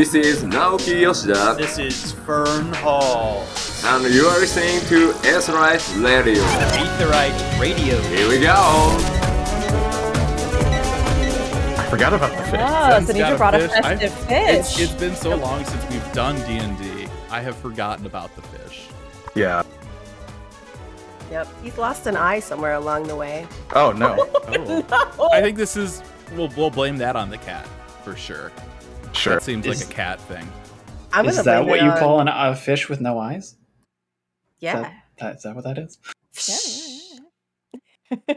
This is Naoki Yoshida, This is Fern Hall. and you are listening to S-Life Radio. Aetheryte Radio. Here we go! I forgot about the fish. Oh, Zen's so got Nidra brought a fish. I- festive It's, fish. it's been so long since we've done D and D. I have forgotten about the fish. Yeah. Yep, he's lost an eye somewhere along the way. Oh no. Oh, I think this is. We'll we'll blame that on the cat for sure. Sure. That seems Is- like a cat thing. I'm is that what you on- call an, a fish with no eyes? Yeah. That, is that what that is?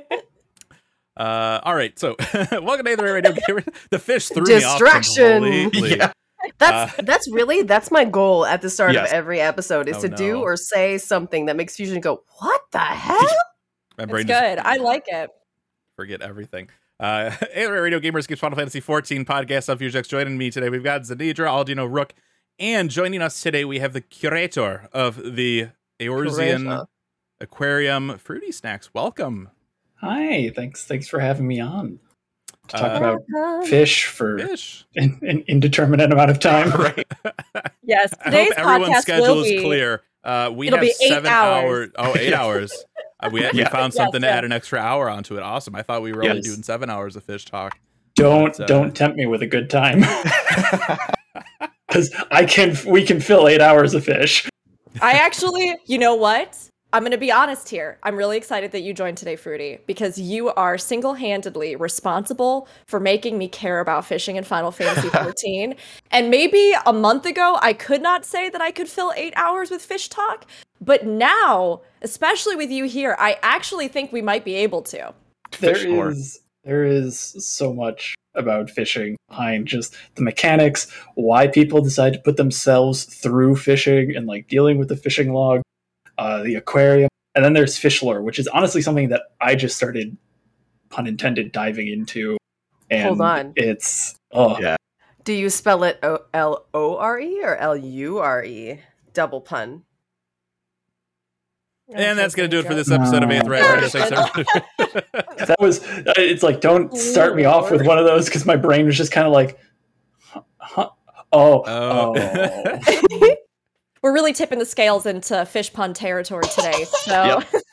Uh, all right, so welcome to the radio. The fish threw me off Distraction. completely. Yeah. That's Uh, that's really that's my goal at the start Yes. of every episode is Oh, to do or say something that makes Fusion go, "What the hell?" My It's brain good. I like it. forget everything. Uh, hey, Radio Gamers gives Final Fantasy 14 podcast of Fugex. Joining me today, we've got Zanidra, Aldino Rook, and joining us today, we have the curator of the Eorzean Curator. Aquarium Fruity Snacks. Welcome. Hi, thanks thanks for having me on to talk Uh, about fish for Fish. an, an indeterminate amount of time. right. Yes, I today's hope everyone's podcast schedule will is be. clear. Uh, we It'll have be eight seven hours. Oh, eight hours. Uh, we, we Yeah. found Yes, something to yes. add an extra hour onto it. Awesome. I thought we were only doing seven hours of fish talk. Don't But, uh, don't tempt me with a good time because I can we can fill eight hours of fish. I actually, you know what? I'm going to be honest here. I'm really excited that you joined today, Fruity, because you are single handedly responsible for making me care about fishing in Final Fantasy XIV. and maybe a month ago, I could not say that I could fill eight hours with fish talk. But now, especially with you here, I actually think we might be able to. There Fish lore. is there is so much about fishing behind just the mechanics, why people decide to put themselves through fishing and like dealing with the fishing log, uh, the aquarium, and then there's fish lore, which is honestly something that I just started, pun intended, diving into. And Hold on. it's oh Yeah. Do you spell it O L O R E or L U R E? Double pun. And that's going to do it for this episode of No. Eighth Radio. Thanks, everybody. that was uh, it's like don't start me off with one of those because my brain was just kind of like, huh, huh, oh Oh. oh. We're really tipping the scales into fish pond territory today. So Yep.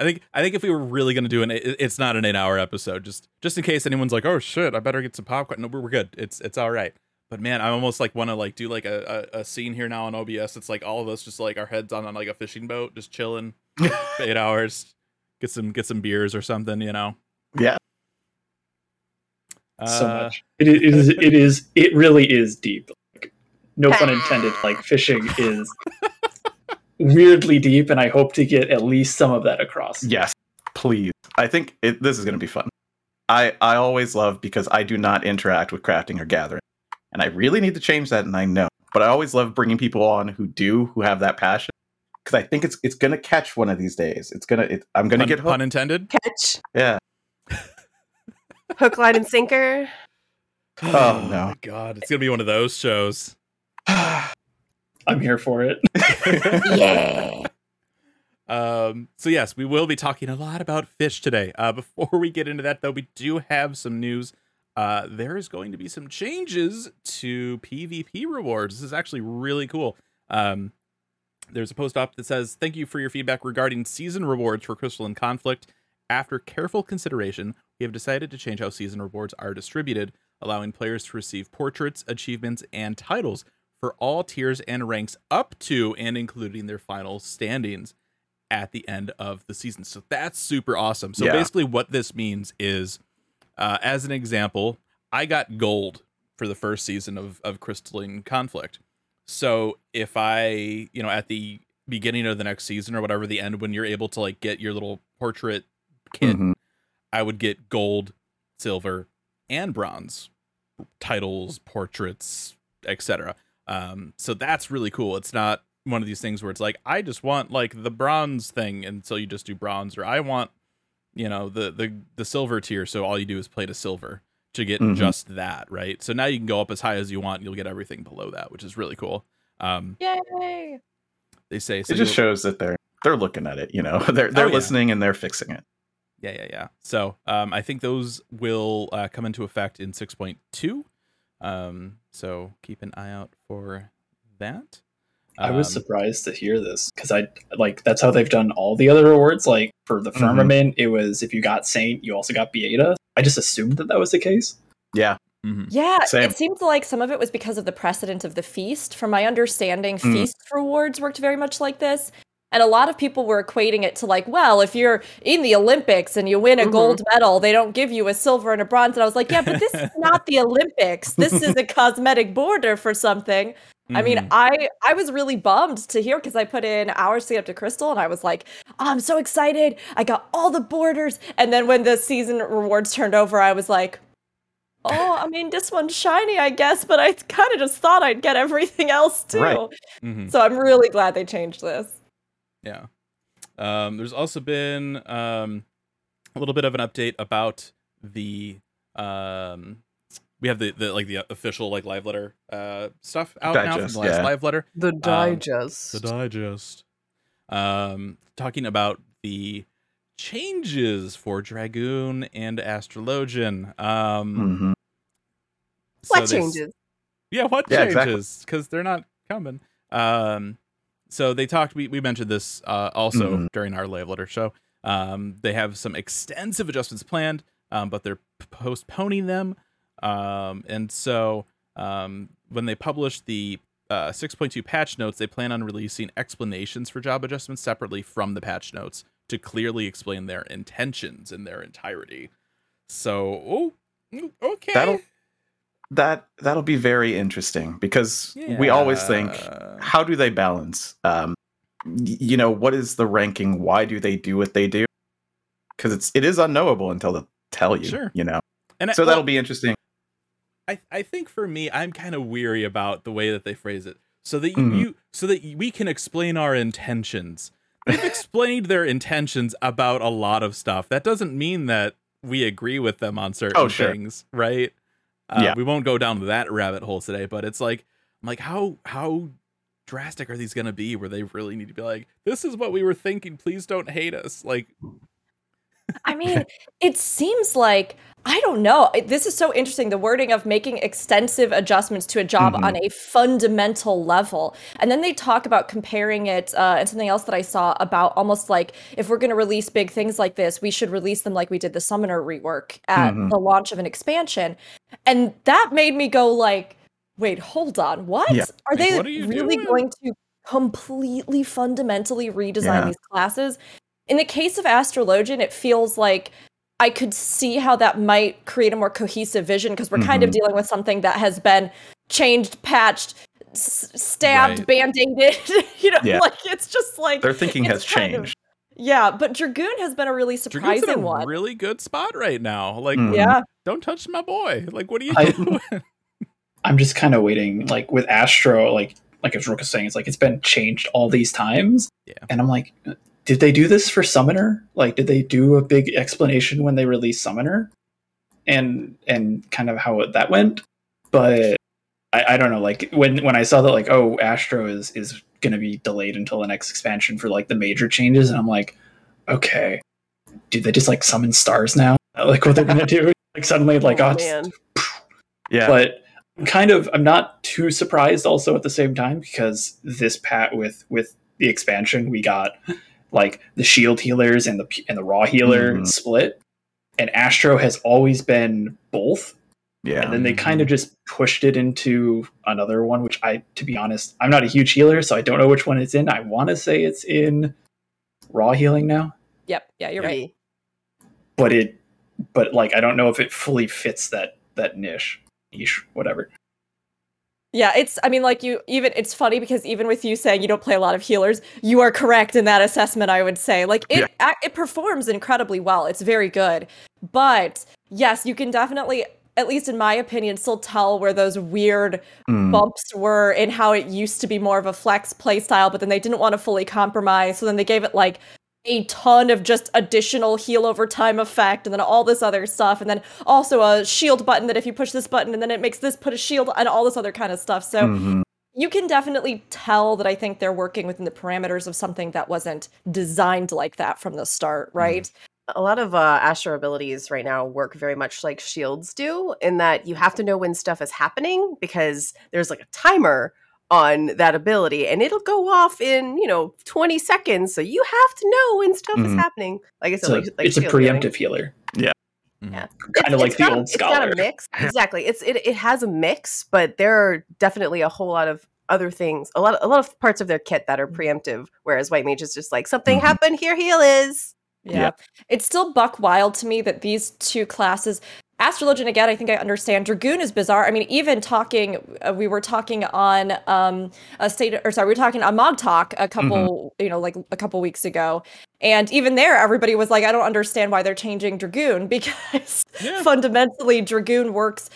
I think I think if we were really going to do an, it's not an eight-hour episode. Just just in case anyone's like, oh shit, I better get some popcorn. No, we're we're good. It's it's all right. But man, I almost like want to like do like a, a, a scene here now on OBS. It's like all of us just like our heads on on like a fishing boat, just chilling for eight hours. Get some get some beers or something, you know. Yeah. so Uh, much. It is, it is. It is. It really is deep. Like, no pun ah. intended. Like fishing is weirdly deep, and I hope to get at least some of that across. Yes. Please. I think it, this is going to be fun. I I always love because I do not interact with crafting or gathering, and I really need to change that. And I know, but I always love bringing people on who do who have that passion because I think it's it's going to catch one of these days. It's gonna. It, I'm going to pun, get hooked. pun intended. Catch, Yeah. hook, line, and sinker. Oh, no. Oh my god, it's gonna be one of those shows. I'm here for it. Yeah. Um, so yes, we will be talking a lot about fish today. Uh, before we get into that, though, we do have some news. Uh, there is going to be some changes to PvP rewards. This is actually really cool. Um, there's a post op that says, "Thank you for your feedback regarding season rewards for Crystalline Conflict. After careful consideration, we have decided to change how season rewards are distributed, allowing players to receive portraits, achievements, and titles." For all tiers and ranks up to and including their final standings at the end of the season. So that's super awesome. So Yeah. basically, what this means is, uh, as an example, I got gold for the first season of of Crystalline Conflict. So if I, you know, at the beginning of the next season or whatever, the end when you're able to like get your little portrait kit, Mhm. I would get gold, silver, and bronze titles, portraits, etc. Um, so that's really cool. It's not one of these things where it's like I just want like the bronze thing, and so you just do bronze, or I want, you know, the the the silver tier, so all you do is play to silver to get Mhm. just that, right? So now you can go up as high as you want, and you'll get everything below that, which is really cool. Um, yay. they say so it just shows that they're they're looking at it. You know, they're they're Oh, yeah. listening and they're fixing it. Yeah, yeah, yeah. So um, I think those will uh, come into effect in 6.2. Um, so keep an eye out for that. I was Um, surprised to hear this because I like that's how they've done all the other awards. Like for the Mhm. firmament, it was if you got Saint, you also got Beata. I just assumed that that was the case. Yeah. mhm. Yeah, Same. it seems like some of it was because of the precedent of the feast. From my understanding, Mm. feast rewards worked very much like this. And a lot of people were equating it to like, well, if you're in the Olympics and you win a Mhm. gold medal, they don't give you a silver and a bronze. And I was like, yeah, but this is not the Olympics. This is a cosmetic border for something. I mean, Mhm. I I was really bummed to hear because I put in hours to get up to Crystal, and I was like, oh, I'm so excited! I got all the borders, and then when the season rewards turned over, I was like, oh, I mean, this one's shiny, I guess, but I kind of just thought I'd get everything else too. Right. Mhm. So I'm really glad they changed this. Yeah. Um, there's also been um, a little bit of an update about the um, we have the, the like the official like live letter uh stuff out now from the last yeah. live letter. The digest. The digest. Um, talking about the changes for Dragoon and Astrologian. Um, hmm so what changes? Yeah, what Yeah, changes? Because they're not coming. Um, so they talked. We, we mentioned this uh, also Mhm. during our live letter show. Um, they have some extensive adjustments planned, um, but they're postponing them. Um, and so um, when they publish the uh, 6.2 patch notes, they plan on releasing explanations for job adjustments separately from the patch notes to clearly explain their intentions in their entirety. So, oh, mm, okay. That'll that that'll be very interesting because we always think how do they balance um you know what is the ranking why do they do what they do because it's it is unknowable until they tell you Sure. you know And so well, that'll be interesting I, I think for me, I'm kind of weary about the way that they phrase it. So that you, Mhm. you so that we can explain our intentions. They've explained their intentions about a lot of stuff. That doesn't mean that we agree with them on certain Oh, sure. things, right? Uh, Yeah. We won't go down that rabbit hole today, but it's like, I'm like, how how drastic are these going to be? Where they really need to be like, this is what we were thinking. Please don't hate us. Like, I mean, it seems like I don't know. This is so interesting. The wording of making extensive adjustments to a job Mhm. on a fundamental level, and then they talk about comparing it uh, and something else that I saw about almost like if we're going to release big things like this, we should release them like we did the Summoner rework at Mhm. the launch of an expansion, and that made me go like, wait, hold on, what Yeah. are Like, they what are really doing? going to completely fundamentally redesign Yeah. these classes? In the case of Astrologian, it feels like I could see how that might create a more cohesive vision because we're kind of Mhm. dealing with something that has been changed, patched, s- stabbed, Right. band-aided. you know, Yeah. like it's just like their thinking has it's kind of- changed yeah. But Dragoon has been a really Dragoon's in surprising a one. really good spot right now. Like, Mhm. yeah, don't touch my boy. Like, what are you I- doing? I'm just kind of waiting, like with Astro, like like as Rook was saying, it's like it's been changed all these times. Yeah. And I'm like, did they do this for Summoner? Like, did they do a big explanation when they released Summoner? And and kind of how that went? But I, I don't know. Like when when I saw that, like, oh, Astro is is going to be delayed until the next expansion for like the major changes, and I'm like, okay, do they just like summon stars now? Like what they're going to do? Like suddenly, like, oh, oh, it's- man. yeah but I'm kind of I'm not too surprised also at the same time because this pat with with the expansion we got like the shield healers and the and the raw healer Mhm. split. And Astro has always been both. Yeah. And then they kind of just pushed it into another one which I to be honest I'm not a huge healer so I don't know which one it's in. I want to say it's in raw healing now. Yep, yeah. You're right. But it but like I don't know if it fully fits that that niche niche whatever Yeah, it's I mean like you even it's funny because even with you saying you don't play a lot of healers, you are correct in that assessment I would say. Like it ac it performs incredibly well. It's very good. But yes, you can definitely at least in my opinion still tell where those weird Mm. bumps were in how it used to be more of a flex playstyle, but then they didn't want to fully compromise. So then they gave it like a ton of just additional heal over time effect and then all this other stuff. And then also a shield button that if you push this button and then it makes this put a shield and all this other kind of stuff. So Mhm. you can definitely tell that I think they're working within the parameters of something that wasn't designed like that from the start, right? a lot of uh, Astro abilities right now work very much like shields do, in that you have to know when stuff is happening because there's like a timer on that ability and it'll go off in you know 20 seconds so you have to know when stuff is Mhm. happening like i said So like, like it's a shield doing. preemptive healer. Yeah. yeah. Kind of like the got a- old It's got a mix. Exactly. It's it, it has a mix, but there are definitely a whole lot of other things, a lot of, a lot of parts of their kit that are preemptive. Whereas White Mage is just like something Mhm. happened, here heal is. Yeah. Yeah. It's still buck wild to me that these two classes, Astrologian again, I think I understand. Dragoon is bizarre. I mean, even talking, uh, we were talking on um a state, or sorry, we were talking on Mog Talk a couple, you know, like a couple weeks ago, and even there, everybody was like, I don't understand why they're changing Dragoon because Yeah. fundamentally, Dragoon works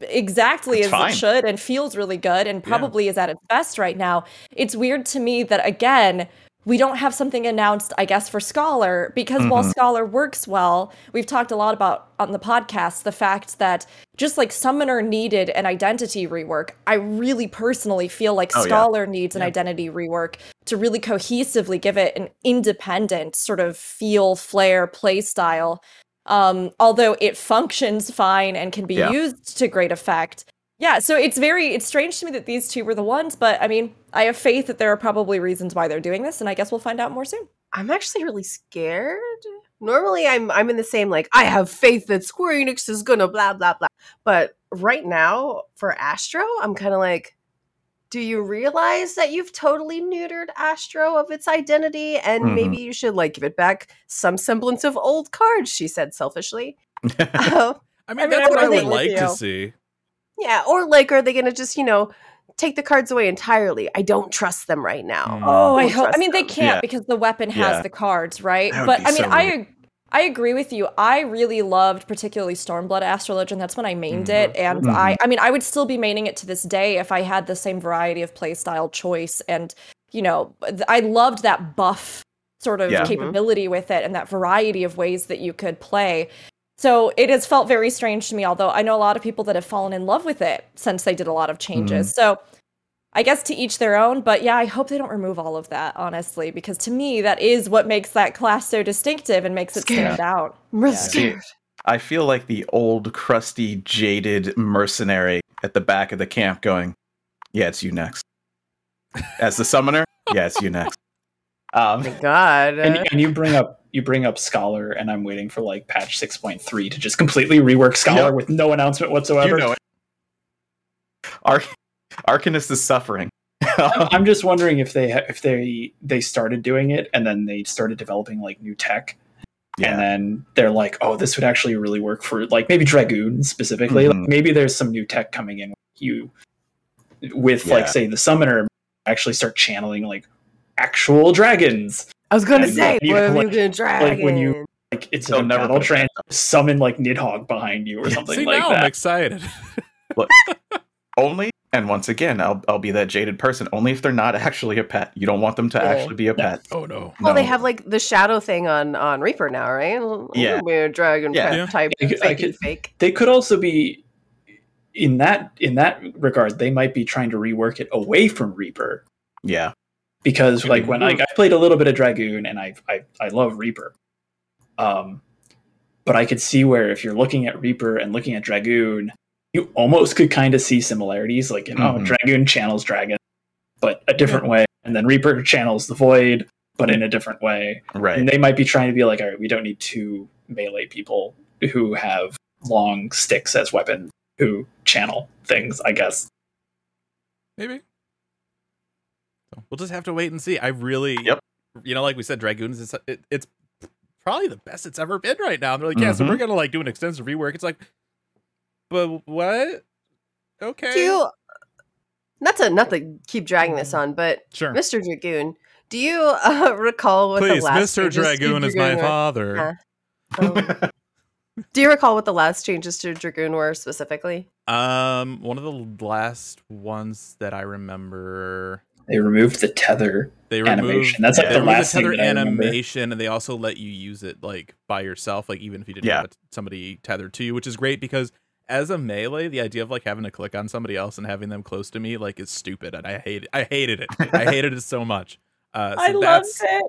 exactly It's as fine. it should and feels really good and probably is at its best right now. It's weird to me that again, we don't have something announced, I guess, for Scholar because while Mhm. Scholar works well, we've talked a lot about on the podcast the fact that just like Summoner needed an identity rework, I really personally feel like Oh, yeah. Scholar needs an Yeah. identity rework to really cohesively give it an independent sort of feel, flair, play style. Um, although it functions fine and can be Yeah. used to great effect. Yeah, so it's very it's strange to me that these two were the ones, but I mean, I have faith that there are probably reasons why they're doing this, and I guess we'll find out more soon. I'm actually really scared. Normally, I'm I'm in the same like I have faith that Square Enix is gonna blah blah blah. But right now for Astro, I'm kind of like, do you realize that you've totally neutered Astro of its identity, and Mhm. maybe you should like give it back some semblance of old cards? She said selfishly. Uh, I mean, I mean, that's I'm what I would like to see. Yeah, or like, are they gonna just you know take the cards away entirely? I don't trust them right now. Mm. Oh, I Don't hope. I trust mean, they can't Yeah. because the weapon has Yeah. the cards, right? But I mean, so I weird. I agree with you. I really loved particularly Stormblood Astrologian. That's when I mained it, and Mhm. I I mean, I would still be maining it to this day if I had the same variety of playstyle choice. And you know, th- I loved that buff sort of Yeah. Capability with it and that variety of ways that you could play. So it has felt very strange to me, although I know a lot of people that have fallen in love with it since they did a lot of changes. Mm-hmm. So I guess to each their own, but yeah, I hope they don't remove all of that, honestly, because to me, that is what makes that class so distinctive and makes it Scared. stand out. I'm Yeah. scared. I feel like the old, crusty, jaded mercenary at the back of the camp going, Yeah, it's you next. As the summoner, yeah, it's you next. Um, My God. And, and you bring up you bring up Scholar, and I'm waiting for like patch 6.3 to just completely rework Scholar Yep. with no announcement whatsoever. you know it. Ar- Arcanist is suffering. I'm just wondering if they if they they started doing it and then they started developing like new tech, yeah. and then they're like, oh, this would actually really work for like maybe Dragoon specifically. Mhm. Like, maybe there's some new tech coming in. You with like say the Summoner actually start channeling like actual dragons. I was gonna and say, you- what have you like- gonna drag? when you- Like it's They'll a never battle put train. Summon like Nidhogg behind you or something See, like now I'm that. excited. Only, and once again, I'll, I'll be that jaded person. Only if they're not actually a pet. You don't want them to Yeah. actually be a No. pet. oh no. Well, they have like the shadow thing on on Reaper now, right? Yeah. We're dragon Yeah. pet Yeah. type I could- could- fake. they could also be in that in that regard. They might be trying to rework it away from Reaper Yeah. Because like when I, I played a little bit of Dragoon and I I I love Reaper, um, but I could see where if you're looking at Reaper and looking at Dragoon, you almost could kind of see similarities. Like you know, Mhm. Dragoon channels Dragon, but a different way, and then Reaper channels the Void, but in a different way. Right. And they might be trying to be like, all right, we don't need two melee people who have long sticks as weapons who channel things, I guess. Maybe. So we'll just have to wait and see. I really, Yep. you know, like we said, Dragoons is it, it's probably the best it's ever been right now. And they're like, yeah, so Mhm. we're gonna like do an extensive rework. It's like, but what? Okay, Do you not to not to keep dragging this on, but sure. Mr. Dragoon, do you uh, recall what Please, the last Mr. Dragoon is my were? father. Um, do you recall what the last changes to Dragoon were specifically? Um, one of the last ones that I remember, They removed the tether. they Animation. removed That's, like, they the removed last thing tether that I remember. animation, and they also let you use it like by yourself, like even if you didn't Yeah. have somebody tethered to you, which is great because as a melee, the idea of like having to click on somebody else and having them close to me like is stupid, and I hate. I hated it. I hated it so much. Uh, so I loved it.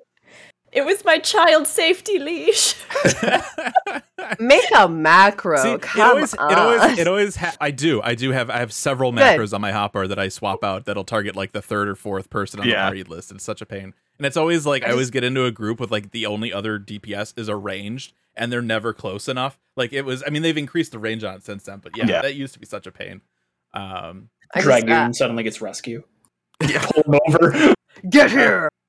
It was my child safety leash. Make a macro. See, it Come always, on. it always, it always. Ha- I do, I do have, I have several Good. macros on my hopper that I swap out that'll target like the third or fourth person on Yeah. the read list. It's such a pain, and it's always like I, I always get into a group with like the only other DPS is a ranged, and they're never close enough. Like it was, I mean, they've increased the range on it since then, but yeah, Yeah. that used to be such a pain. Um, I just, Dragoon uh, suddenly gets rescue. Pull him over. get here.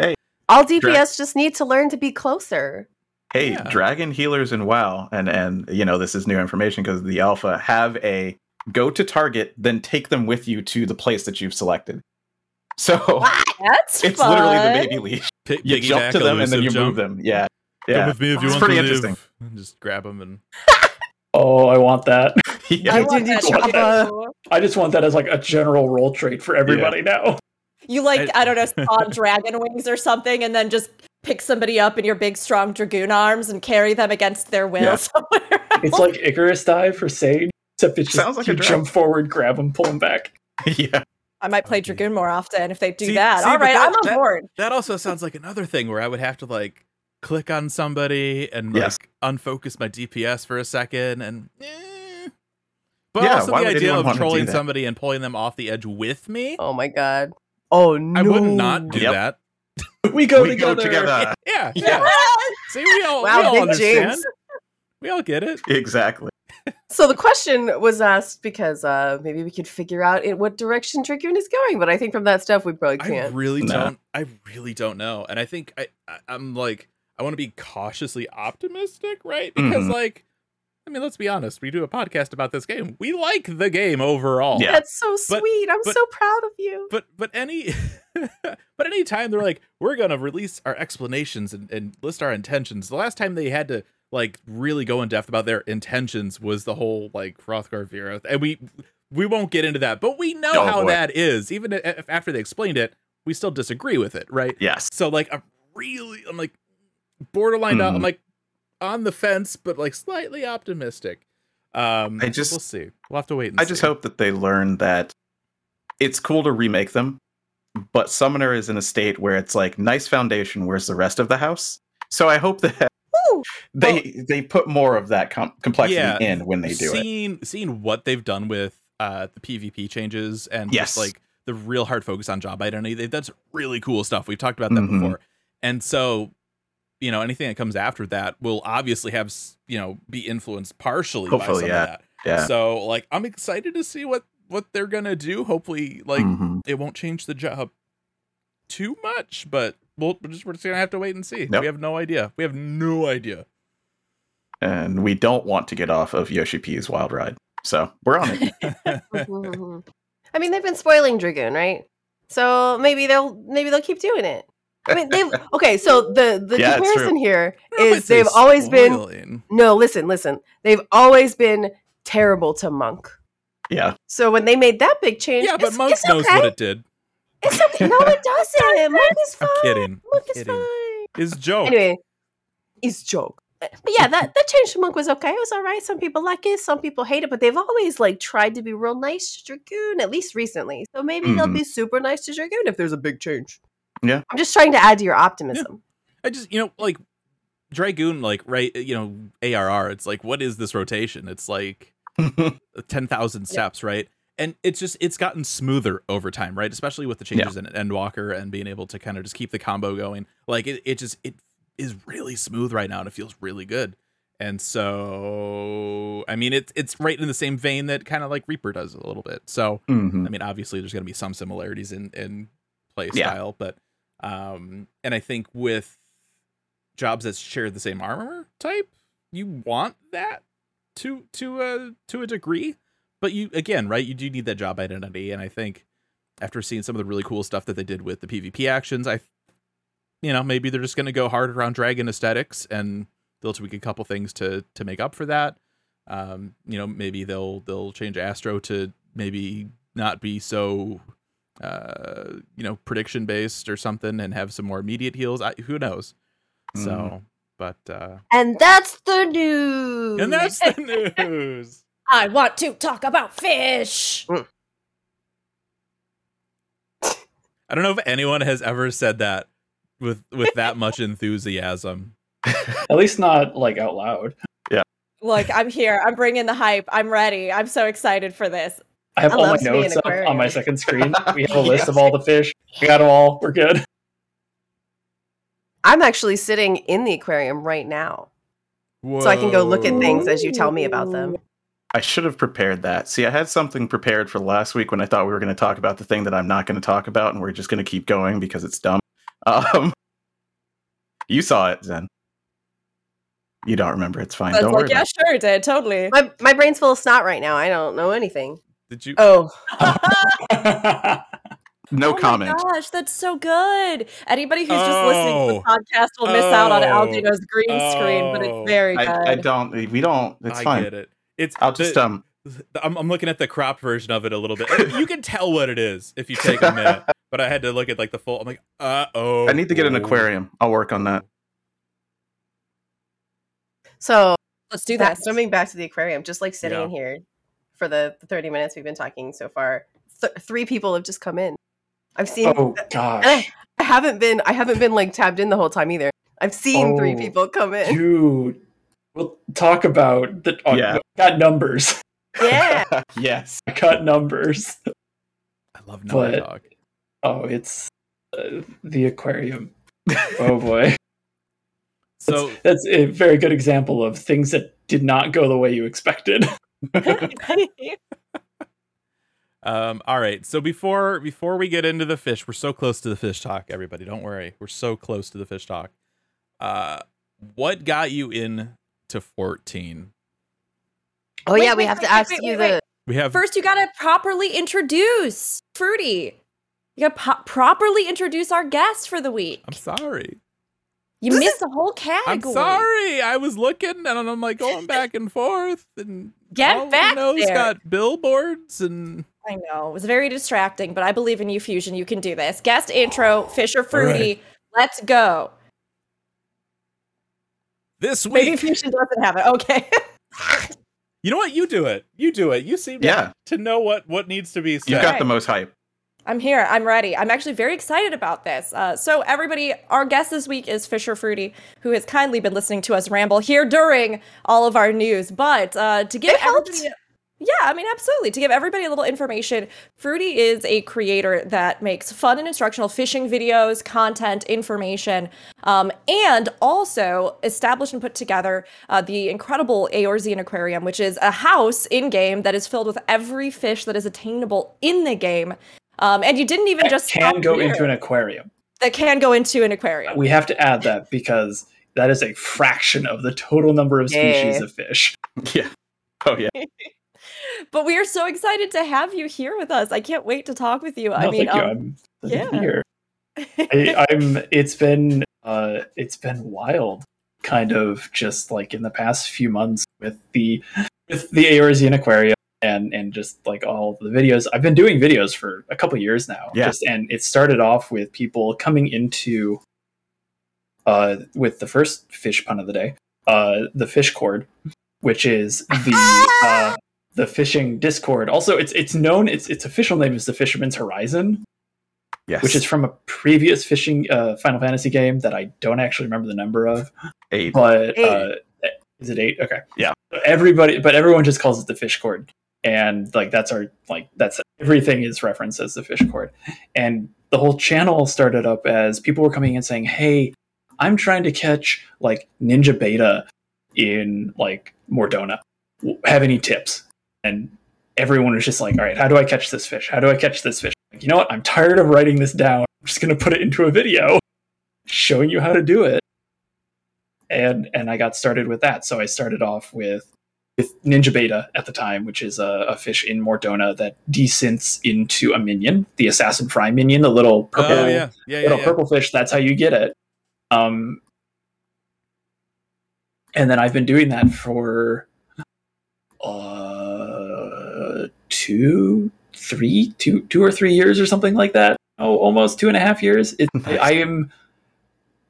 Hey. All DPS just need to learn to be closer. Hey, Yeah. dragon healers in WoW, and and you know this is new information because the alpha have a go to target, then take them with you to the place that you've selected. So That's it's fun. literally the baby leash. pi- You jump to them and then you elusive move them. Yeah, Come yeah, with me if you It's want pretty to live. interesting. And Just grab them and Oh, I want that. yeah. I want that too. I just want that as like a general role trait for everybody now. You like, I- I, don't know, spawn dragon wings or something, and then just pick somebody up in your big, strong dragoon arms and carry them against their will Yeah. somewhere. It's like Icarus dive for Sage, except it's just Sounds like you a jump forward, grab him, pull them back. yeah. I might play dragoon more often if they do See- that. see, All but right, that- I'm on that- board. That also sounds like another thing where I would have to like click on somebody and Yes. like unfocus my DPS for a second and eh. But Yeah, also the idea of trolling somebody and pulling them off the edge with me. Oh my god. Oh no. I would not do Yep. that. We go we together. go together. Yeah, yeah. See, we all, Wow, we all understand. James. We all get it. Exactly. So the question was asked because uh, maybe we could figure out in what direction Dragoon is going, but I think from that stuff we probably can't. really No. don't. I really don't know. And I think I, I I'm like I want to be cautiously optimistic, right? Because Mhm. like, I mean, let's be honest. We do a podcast about this game. We like the game overall. Yeah. That's so But- sweet. I'm but- so proud of you. But but any but any time they're like, we're gonna release our explanations and, and list our intentions. The last time they had to like really go in depth about their intentions was the whole like Hrothgar Viera, and we we won't get into that. But we know Oh, how boy. that is. Even if after they explained it, we still disagree with it, right? Yes. So like I'm really I'm like borderline out. I'm Mhm. like on the fence, but like slightly optimistic. Um I just- we'll see. We'll have to wait and I just hope that they learn that it's cool to remake them, but Summoner is in a state where it's like nice foundation. Where's the rest of the house? So I hope that Woo! they they put more of that com- complexity Yeah, in when they do it. seeing seeing what they've done with uh the PvP changes and Yes. just like the real hard focus on job identity, they, that's really cool stuff. We've talked about that Mhm. before, and so you know anything that comes after that will obviously have you know be influenced partially by some yeah. of that. Yeah. So like I'm excited to see what what they're gonna do. Hopefully, like Mhm. it won't change the job too much, but we'll we're just we're just gonna have to wait and see. Nope. We have no idea. We have no idea. And we don't want to get off of Yoshi P's Wild Ride. So we're on it. I mean, they've been spoiling Dragoon, right? So maybe they'll maybe they'll keep doing it. I mean, they've okay. So the the Yeah, comparison true. here I don't know if is I'd say they've always been no. Listen, listen. They've always been terrible to Monk. yeah. So when they made that big change, Yeah, but it's, Monk it's knows okay. what it did. It's okay. No, it doesn't. Monk is fine. I'm kidding. Monk is kidding. fine. His joke. Anyway, it's joke. But yeah, that that change to Monk was okay. It was all right. Some people like it, some people hate it, but they've always like tried to be real nice to Dragoon, at least recently. So maybe they'll Mhm. be super nice to Dragoon if there's a big change. Yeah. I'm just trying to add to your optimism. I just you know like Dragoon like right you know ARR. It's like what is this rotation? It's like ten thousand steps, right? And it's just it's gotten smoother over time, right? Especially with the changes in Endwalker and being able to kind of just keep the combo going. Like it, it just it is really smooth right now and it feels really good. And so I mean it's it's right in the same vein that kind of like Reaper does a little bit. So Mhm. I mean, obviously, there's going to be some similarities in in play Yeah. style, but um, and I think with jobs that share the same armor type, you want that to to a to a degree, but you again, right? You do need that job identity, and I think after seeing some of the really cool stuff that they did with the PvP actions, I, you know, maybe they're just going to go hard around dragon aesthetics and they'll tweak a couple things to to make up for that. Um, you know, maybe they'll they'll change Astro to maybe not be so uh you know prediction based or something and have some more immediate heals I, who knows so Mhm. but uh And that's the news. and that's the news I want to talk about fish. i don't know if anyone has ever said that with with that much enthusiasm. At least not like out loud. Yeah. Look, I'm here. I'm bringing the hype. I'm ready. I'm so excited for this. I have I all my love seeing an notes up on my second screen. We have a list of all the fish. We got them all. We're good. I'm actually sitting in the aquarium right now. So I can go look at things as you tell me about them. I should have prepared that. See, I had something prepared for last week when I thought we were going to talk about the thing that I'm not going to talk about, and we're just going to keep going because it's dumb. Um, you saw it, Zen. You don't remember. It's fine. Don't like, worry. yeah, about sure, did totally. My my brain's full of snot right now. I don't know anything. Did you? Oh, it. No oh comment. My gosh, that's so good. Anybody who's just listening to the Oh. podcast will miss out on Oh. Aldino's green screen, but Oh. it's very good. I, I don't. We don't. It's I fine. get it. It's I'll just the- um. I'm, I'm looking at the cropped version of it a little bit. You can tell what it is if you take a minute. but I had to look at like the full. I'm like, uh oh. I need to get an aquarium. I'll work on that. so Let's do back, this. swimming back to the aquarium, just like sitting Yeah. in here for the, the 30 minutes we've been talking so far. Th- three people have just come in. I've seen. oh and gosh, I, I haven't been. I haven't been like tabbed in the whole time either. I've seen three Oh, people come in. dude. We'll talk about the. Oh, Yeah. Got numbers. Yeah. yes. I got numbers. I love number But- talk. Oh, it's uh, the aquarium. Oh boy, So that's a very good example of things that did not go the way you expected. Um, all right. So before before we get into the fish, we're so close to the fish talk, everybody. Don't worry. We're so close to the fish talk. Uh what got you in to 14? Oh Wait, yeah, we wait, have wait, to ask wait, you wait, the. We have First, you gotta properly introduce Fruity. You gotta po- properly introduce our guest for the week. I'm sorry. You This missed the whole category. I'm sorry. I was looking and I'm like going back and forth and Get all we back know is there. got billboards and I know it was very distracting, but I believe in you, Fusion. You can do this. Guest intro, Fisher Fruity. Let's go. this week, Maybe. Fusion doesn't have it. Okay. You know what? You do it. You do it. You seem to, Yeah. to know what what needs to be Said. You got the most hype. I'm here. I'm ready. I'm actually very excited about this. Uh, so, everybody, our guest this week is Fisher Fruity, who has kindly been listening to us ramble here during all of our news. But uh, to give It helped. everybody, yeah, I mean, absolutely. To give everybody a little information, Fruity is a creator that makes fun and instructional fishing videos, content, information, um, and also established and put together uh, the incredible Eorzean Aquarium, which is a house in game that is filled with every fish that is attainable in the game. Um, and you didn't even That just can go here. into an aquarium. that can go into an aquarium. We have to add that because that is a fraction of the total number of species Yeah. of fish. Yeah. Oh yeah. but we are so excited to have you here with us. I can't wait to talk with you. I mean, thank you. um, I'm yeah. yeah. here. I, I'm. It's been. Uh, it's been wild, kind of just like in the past few months with the with the Eorzean Aquarium and and just like all the videos. I've been doing videos for a couple years now. Yeah. Just and it started off with people coming into. Uh, with the first fish pun of the day, uh, the fish cord, which is the uh, the fishing Discord. Also, it's it's known. Its its official name is the Fisherman's Horizon Yes. which is from a previous fishing uh, Final Fantasy game that I don't actually remember the number of, eight. but Eight. uh, is it eight? Okay, Yeah. Everybody, but everyone just calls it the fish cord, and like that's our like that's everything is referenced as the fish court and the whole channel started up as people were coming in saying, "Hey, I'm trying to catch like Ninja Betta in like Mor Dhona. Have any tips?" And everyone was just like, "All right, how do I catch this fish? How do I catch this fish?" Like, you know what? I'm tired of writing this down. I'm just gonna put it into a video, showing you how to do it. And and I got started with that. So I started off with with Ninja Betta at the time, which is a, a fish in Mor Dhona that desynths into a minion, the Assassin Fry minion, the little purple Oh yeah. Yeah, yeah, little yeah. purple fish. That's how you get it. Um, and then I've been doing that for uh two, three, two, two or three years or something like that. Oh, almost two and a half years. It, I am.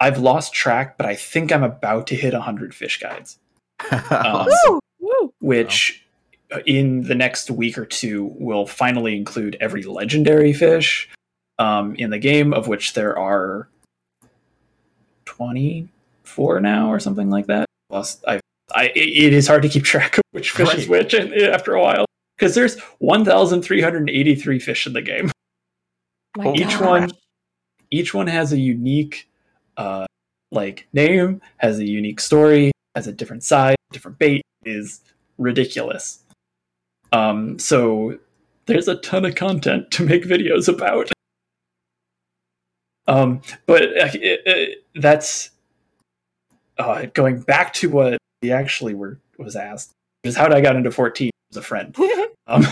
I've lost track, but I think I'm about to hit hundred fish guides Um, Woo! Woo! Which uh, in the next week or two will finally include every legendary fish um, in the game, of which there are 24 now or something like that. Plus, I, I, it is hard to keep track of which fish is which after a while because there's 1,383 fish in the game. My Each gosh. one, each one has a unique, uh, like name, has a unique story, has a different size, different bait. It Is ridiculous. Um, so there's a ton of content to make videos about. Um, but uh, it, it, that's uh, going back to what we actually were was asked. Is how did I got into 14? It was a friend. Um,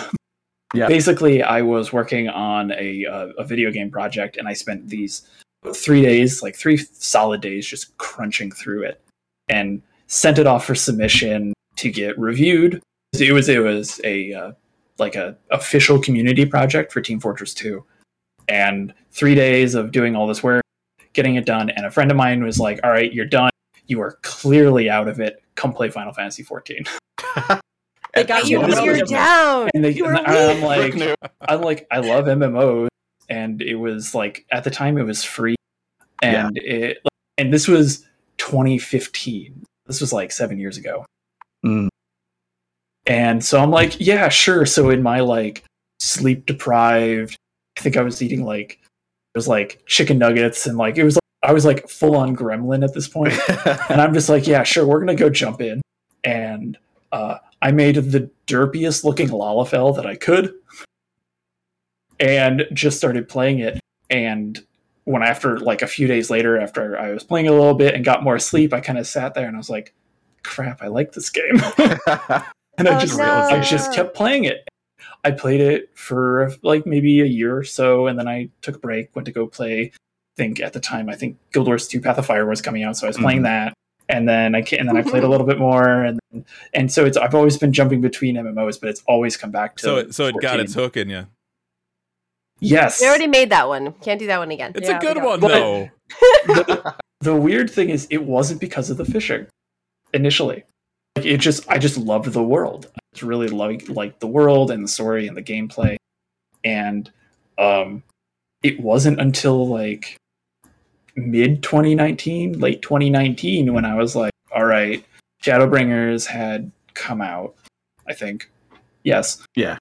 Yeah. Basically, I was working on a uh, a video game project, and I spent these three days, like three solid days, just crunching through it, and sent it off for submission to get reviewed. It was it was a uh, like a official community project for Team Fortress 2, and three days of doing all this work, getting it done. And a friend of mine was like, "All right, you're done. You are clearly out of it. Come play Final Fantasy 14." They got You Yeah, you're down. and, they, You were and I'm like, I'm like, I love MMOs, and it was like at the time it was free, and it and this was 2015. This was like seven years ago, Mm. and so I'm like, yeah, sure. So in my like sleep deprived, I think I was eating like it was like chicken nuggets and like it was like, I was like full on gremlin at this point, and I'm just like, yeah, sure, we're gonna go jump in, and uh, I made the derpiest looking Lalafell that I could, and just started playing it. And when after like a few days later, after I was playing a little bit and got more sleep, I kind of sat there and I was like, crap, I like this game, and I Oh, just no. I just kept playing it. I played it for like maybe a year or so, and then I took a break, went to go play. I think at the time, I think Guild Wars 2 Path of Fire was coming out, so I was playing Mhm. that. And then I and then I played a little bit more, and then, and so it's I've always been jumping between MMOs, but it's always come back to So it, so it got its hook in you. Yes, We already made that one. Can't do that one again. It's Yeah, a good one though. the, the weird thing is it wasn't because of the fishing initially. Like it just i just loved the world. I just really liked like the world and the story and the gameplay. And um it wasn't until like mid 2019 late 2019 when i was like all right shadowbringers had come out i think. Yes. Yeah.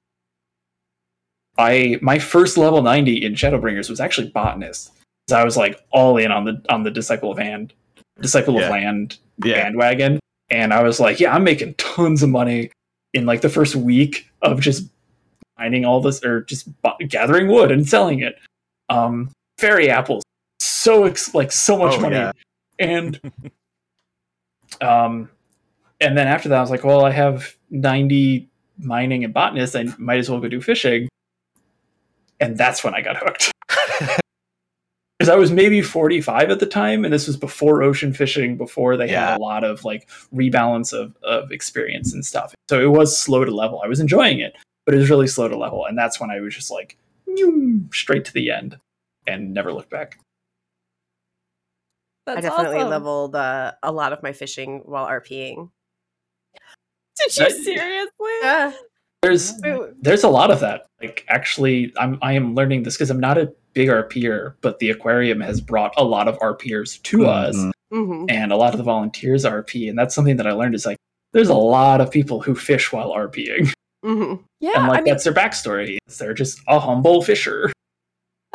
i my first level 90 in shadowbringers was actually botanist. So I was like all in on the on the Disciple of Hand, Disciple Yeah. of Land yeah. bandwagon, and I was like, yeah, I'm making tons of money in like the first week of just mining all this or just bu- gathering wood and selling it. Um, fairy apples, so ex- like so much Oh, money, yeah. and um, and then after that, I was like, well, I have 90 mining and botanist, I might as well go do fishing, and that's when I got hooked because I was maybe 45 at the time, and this was before ocean fishing, before they Yeah. had a lot of like rebalance of, of experience and stuff. So it was slow to level. I was enjoying it, but it was really slow to level. And that's when I was just like straight to the end and never looked back. That's I definitely awesome. leveled uh, a lot of my fishing while RPing. Did you That- seriously? Yeah. There's there's a lot of that. Like actually, I'm I am learning this because I'm not a big RPer, but the aquarium has brought a lot of RPers to us. Mhm. hmm and a lot of the volunteers RP, and that's something that I learned is like there's a lot of people who fish while RPing, hmm Yeah, and like I mean, that's their backstory. is They're just a humble fisher.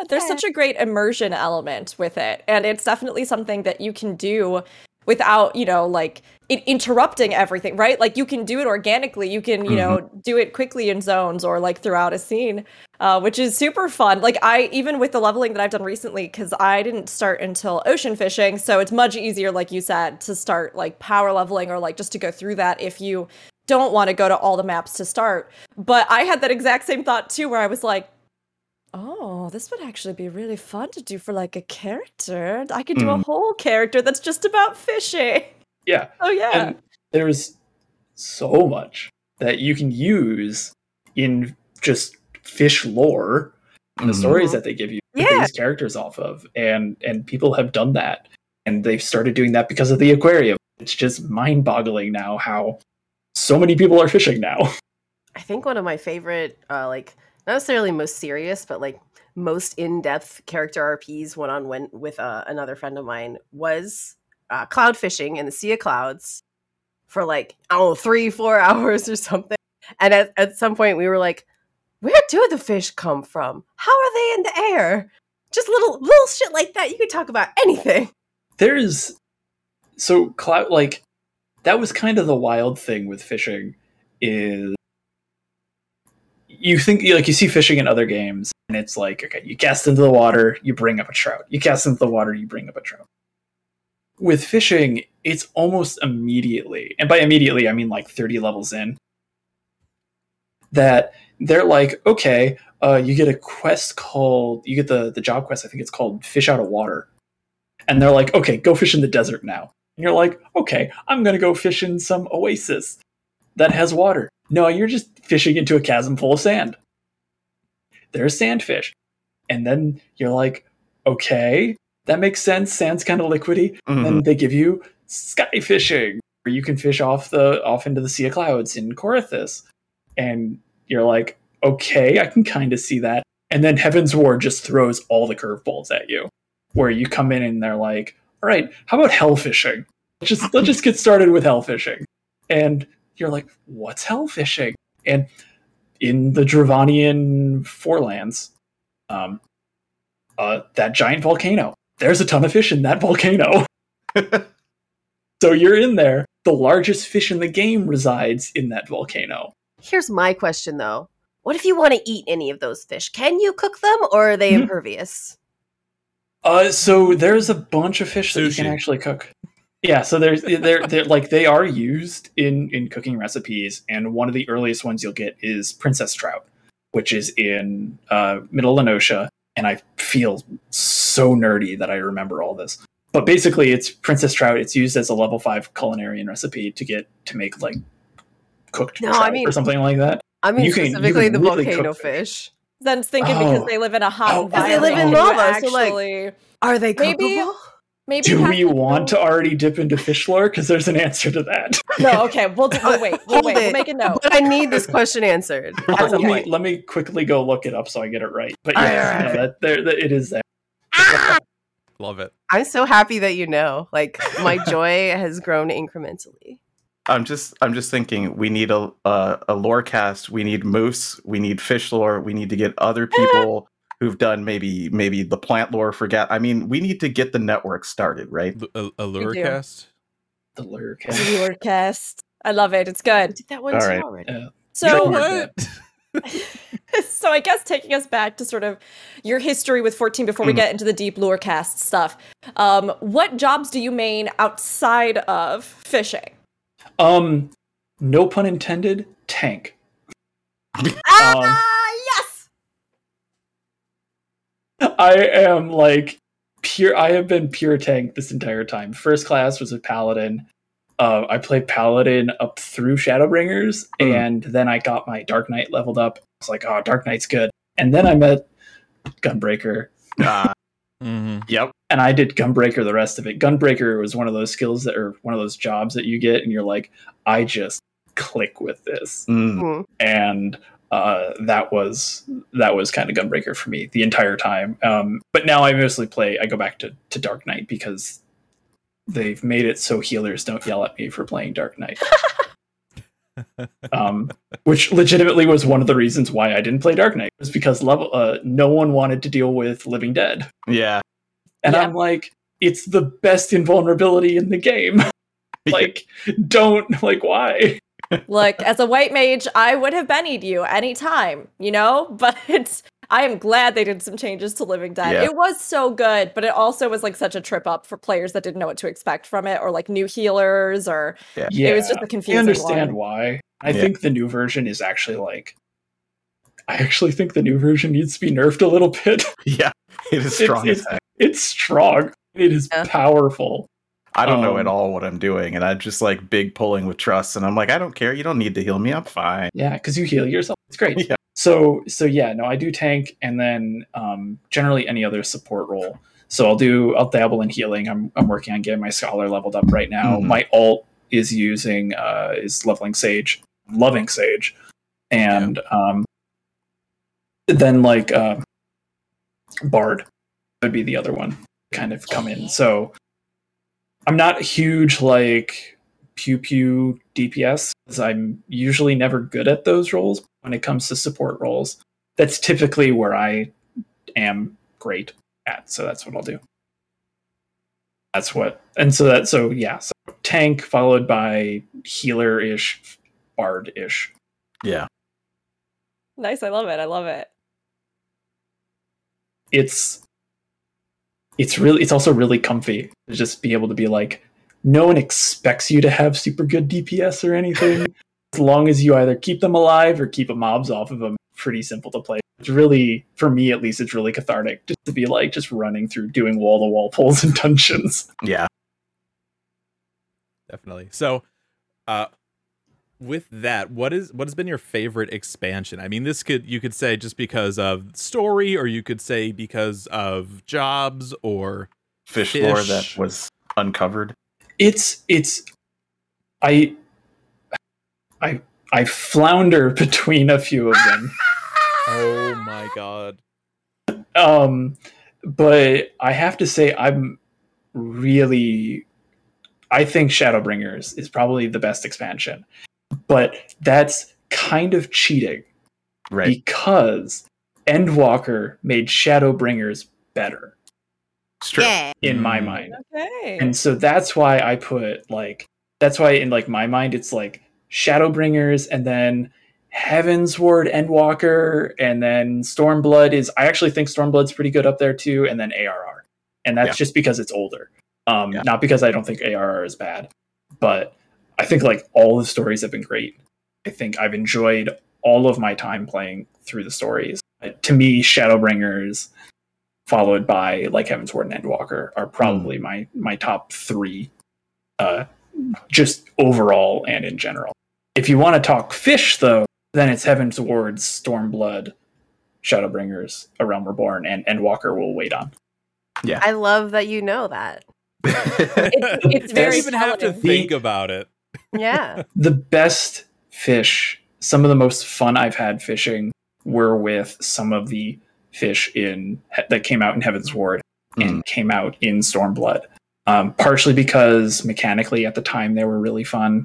there's such a great immersion element with it, and it's definitely something that you can do without, you know, like it interrupting everything, right? Like you can do it organically. You can, you know, do it quickly in zones or like throughout a scene, uh, which is super fun. Like I even with the leveling that I've done recently, because I didn't start until ocean fishing, so it's much easier, like you said, to start like power leveling or like just to go through that if you don't want to go to all the maps to start. But I had that exact same thought too, where I was like, oh, this would actually be really fun to do for like a character. I could do a Mm. whole character that's just about fishing. Yeah, Oh yeah. and there's so much that you can use in just fish lore and the Mhm. stories that they give you to Yeah. base characters off of, and and people have done that, and they've started doing that because of the aquarium. It's just mind-boggling now how so many people are fishing now. I think one of my favorite uh, like not necessarily most serious, but like most in-depth character RPs one on one with uh, another friend of mine was uh, cloud fishing in the Sea of Clouds for like I don't know three four hours or something. And at, at some point we were like, where do the fish come from? How are they in the air? Just little little shit like that. You could talk about anything. There's so cloud like that was kind of the wild thing with fishing is you think like you see fishing in other games and it's like okay you cast into the water you bring up a trout. You cast into the water you bring up a trout. With fishing it's almost immediately and by immediately i mean like 30 levels in that they're like okay uh, you get a quest called you get the the job quest i think it's called fish out of water. And they're like okay go fish in the desert now. And you're like okay i'm gonna go fish in some oasis that has water no you're just fishing into a chasm full of sand there's sandfish and then you're like okay that makes sense sand's kind of liquidy Mhm. then they give you sky fishing where you can fish off the off into the sea of clouds in Coerthas. And you're like, okay, I can kind of see that. And then Heavensward just throws all the curveballs at you. Where you come in and they're like, all right, how about hell fishing? Let's just let's just get started with hell fishing. And you're like, what's hell fishing? And in the Dravanian forelands, um, uh, that giant volcano. There's a ton of fish in that volcano. so you're in there. The largest fish in the game resides in that volcano. Here's my question though. What if you want to eat any of those fish? Can you cook them or are they Mhm. impervious? Uh, so there's a bunch of fish that you can actually cook. Yeah, so there's they're, they're like they are used in in cooking recipes, and one of the earliest ones you'll get is princess trout, which is in uh, Middle La Noscea, and I feel so nerdy that I remember all this. But basically, it's princess trout. It's used as a level five culinarian recipe to get to make like cooked No, trout I mean- or something like that. I mean You specifically can the really volcano fish. fish. Then thinking because Oh. they live in a hot Oh, environment. they live in lava, so, like, Are they cookable? maybe Do have we want to already dip into fish lore? Because there's an answer to that. No, okay. We'll, do, we'll wait. We'll wait. We'll make a note. But I need this question answered let me point. let me quickly go look it up so I get it right. But All yeah, right, no, that, there, that- it is there. Ah! Love it. I'm so happy that you know. Like my joy has grown incrementally. I'm just I'm just thinking we need a a, a lore cast. We need moose. We need fish lore. We need to get other people who've done maybe maybe the plant lore. Forget. I mean, we need to get the network started, right? L- A, a lure do. cast. The lure Viewer cast. I love it. It's good. Did that one All too right. already. Yeah. So, Sure. so I guess taking us back to sort of your history with 14 before we Mhm. get into the deep lure cast stuff. Um, what jobs do you main outside of fishing? Um, no pun intended. Tank. Ah, yes. I am like pure. I have been pure tank this entire time. First class was a paladin. Uh, I played paladin up through Shadowbringers, Mhm. and then I got my Dark Knight leveled up. I was like, oh, Dark Knight's good. And then I met Gunbreaker, Uh, Mm-hmm. yep. and I did Gunbreaker the rest of it. Gunbreaker was one of those skills that are one of those jobs that you get, and you're like, I just click with this, Mm. And uh, that was that was kind of Gunbreaker for me the entire time. Um, but now I mostly play. I go back to to Dark Knight because they've made it so healers don't yell at me for playing Dark Knight. um, which legitimately was one of the reasons why I didn't play Dark Knight was because level uh, no one wanted to deal with Living Dead. Yeah. And Yeah. I'm like, it's the best invulnerability in the game. like, don't like why? Look, as a white mage, I would have bennied you anytime, you know? But I am glad they did some changes to Living Dead. Yeah. It was so good, but it also was like such a trip up for players that didn't know what to expect from it, or like new healers, or Yeah, it was just a confusing I understand one. why. I Yeah. think the new version is actually like. I actually think the new version needs to be nerfed a little bit. Yeah. It is strong it's, as heck. it's strong. It is Yeah. powerful. I don't know at um, all what I'm doing, and I'm just like big pulling with trust, and I'm like, I don't care. You don't need to heal me. I'm fine. Yeah, because you heal yourself. It's great. Yeah. So so yeah, no, I do tank and then um, generally any other support role. So I'll do I'll dabble in healing. I'm I'm working on getting my scholar leveled up right now. Mhm. My alt is using uh, is leveling sage, loving sage, and um, then like uh, Bard would be the other one kind of come in. So I'm not a huge like pew pew DPS because I'm usually never good at those roles. When it comes to support roles, that's typically where I am great at. So that's what I'll do. That's what, and so that so yeah, so tank followed by healer ish, bard ish. Yeah. Nice. I love it. I love it. it's it's really it's also really comfy to just be able to be like no one expects you to have super good DPS or anything as long as you either keep them alive or keep the mobs off of them pretty simple to play it's really for me at least it's really cathartic just to be like just running through doing wall to wall pulls and dungeons Yeah. definitely. So, uh, with that, what is what has been your favorite expansion? I mean, this could you could say just because of story, or you could say because of jobs, or Fish, lore that was uncovered. it's it's i i i flounder between a few of them oh my god, um but i have to say i'm really i think shadowbringers is probably the best expansion but that's kind of cheating Right. because endwalker made shadowbringers better It's true. in my Mm. mind Okay. and so that's why i put like that's why in like my mind it's like shadowbringers and then Heavensward endwalker and then stormblood is i actually think stormblood's pretty good up there too and then arr and that's Yeah. just because it's older um Yeah. not because i don't think arr is bad but i think like all the stories have been great i think i've enjoyed all of my time playing through the stories Uh, to me shadowbringers followed by like Heavensward and Endwalker are probably my my top three, uh, just overall and in general. If you want to talk fish though, then it's Heavensward, Stormblood, Shadowbringers, A Realm Reborn, and Endwalker will wait on. Yeah, I love that you know that. It's, it's you very don't even have to telling. think about it. Yeah. The best fish, some of the most fun I've had fishing were with some of the fish in that came out in Heavensward and came out in Stormblood. Um, partially because mechanically at the time they were really fun,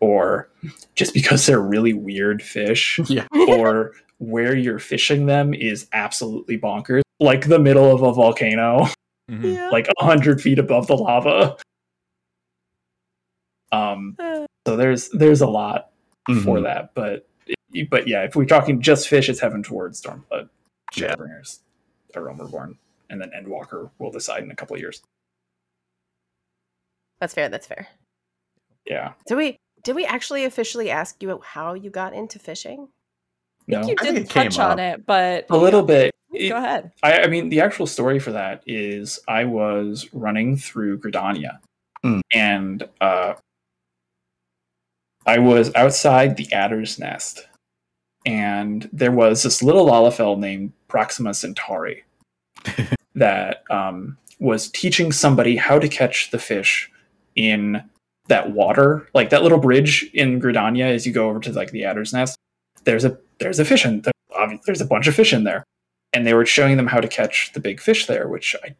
or just because they're really weird fish, Yeah. or where you're fishing them is absolutely bonkers. Like the middle of a volcano, Mhm. yeah. like a hundred feet above the lava. Um, so there's there's a lot for Mhm. that, but but yeah, if we're talking just fish, it's Heavensward Stormblood, Yeah. Shadowbringers, A Realm Reborn, and then Endwalker will decide in a couple of years. That's fair. That's fair. Yeah, Did we did we actually officially ask you how you got into fishing? no, You I think did it touch on up. it, but a little bit. Go ahead. I, I mean, the actual story for that is I was running through Gridania, Hmm. and uh, I was outside the Adder's Nest, and there was this little Lalafell named Proxima Centauri that um, was teaching somebody how to catch the fish in that water, like that little bridge in Gridania as you go over to like the Adder's Nest. There's a there's a fish in there. There's a bunch of fish in there and they were showing them how to catch the big fish there, which I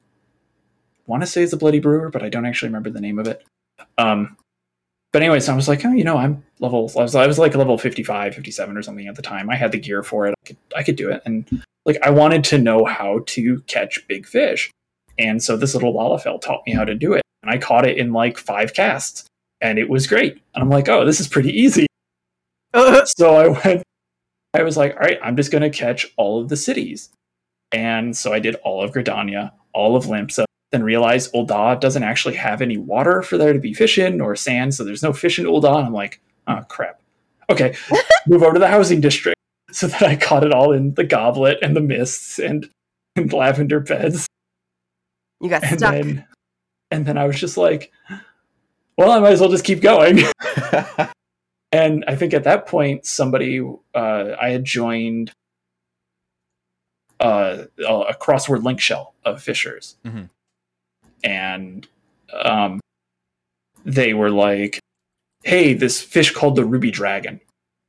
want to say is a Bloody Brewer, but I don't actually remember the name of it. Um, but anyways, I was like, oh, you know, I'm level, I was, I was like level 55, 57 or something at the time. I had the gear for it. I could, I could do it. And like, I wanted to know how to catch big fish. And so this little Lalafell taught me how to do it. And I caught it in like five casts and it was great. And I'm like, oh, this is pretty easy. Uh-huh. so I went, I was like, all right, I'm just going to catch all of the cities. And so I did all of Gridania, all of Limsa, then realize Ul'dah doesn't actually have any water for there to be fish in or sand, so there's no fish in Ul'dah. And I'm like, oh crap. Okay, move over to the housing district. So that I caught it all in the goblet and the mists and, and lavender beds. You got And stuck. then and then I was just like, well, I might as well just keep going. and I think at that point, somebody uh, I had joined uh, a cross-world link shell of fishers, Mhm. And um, they were like, "Hey, this fish called the ruby dragon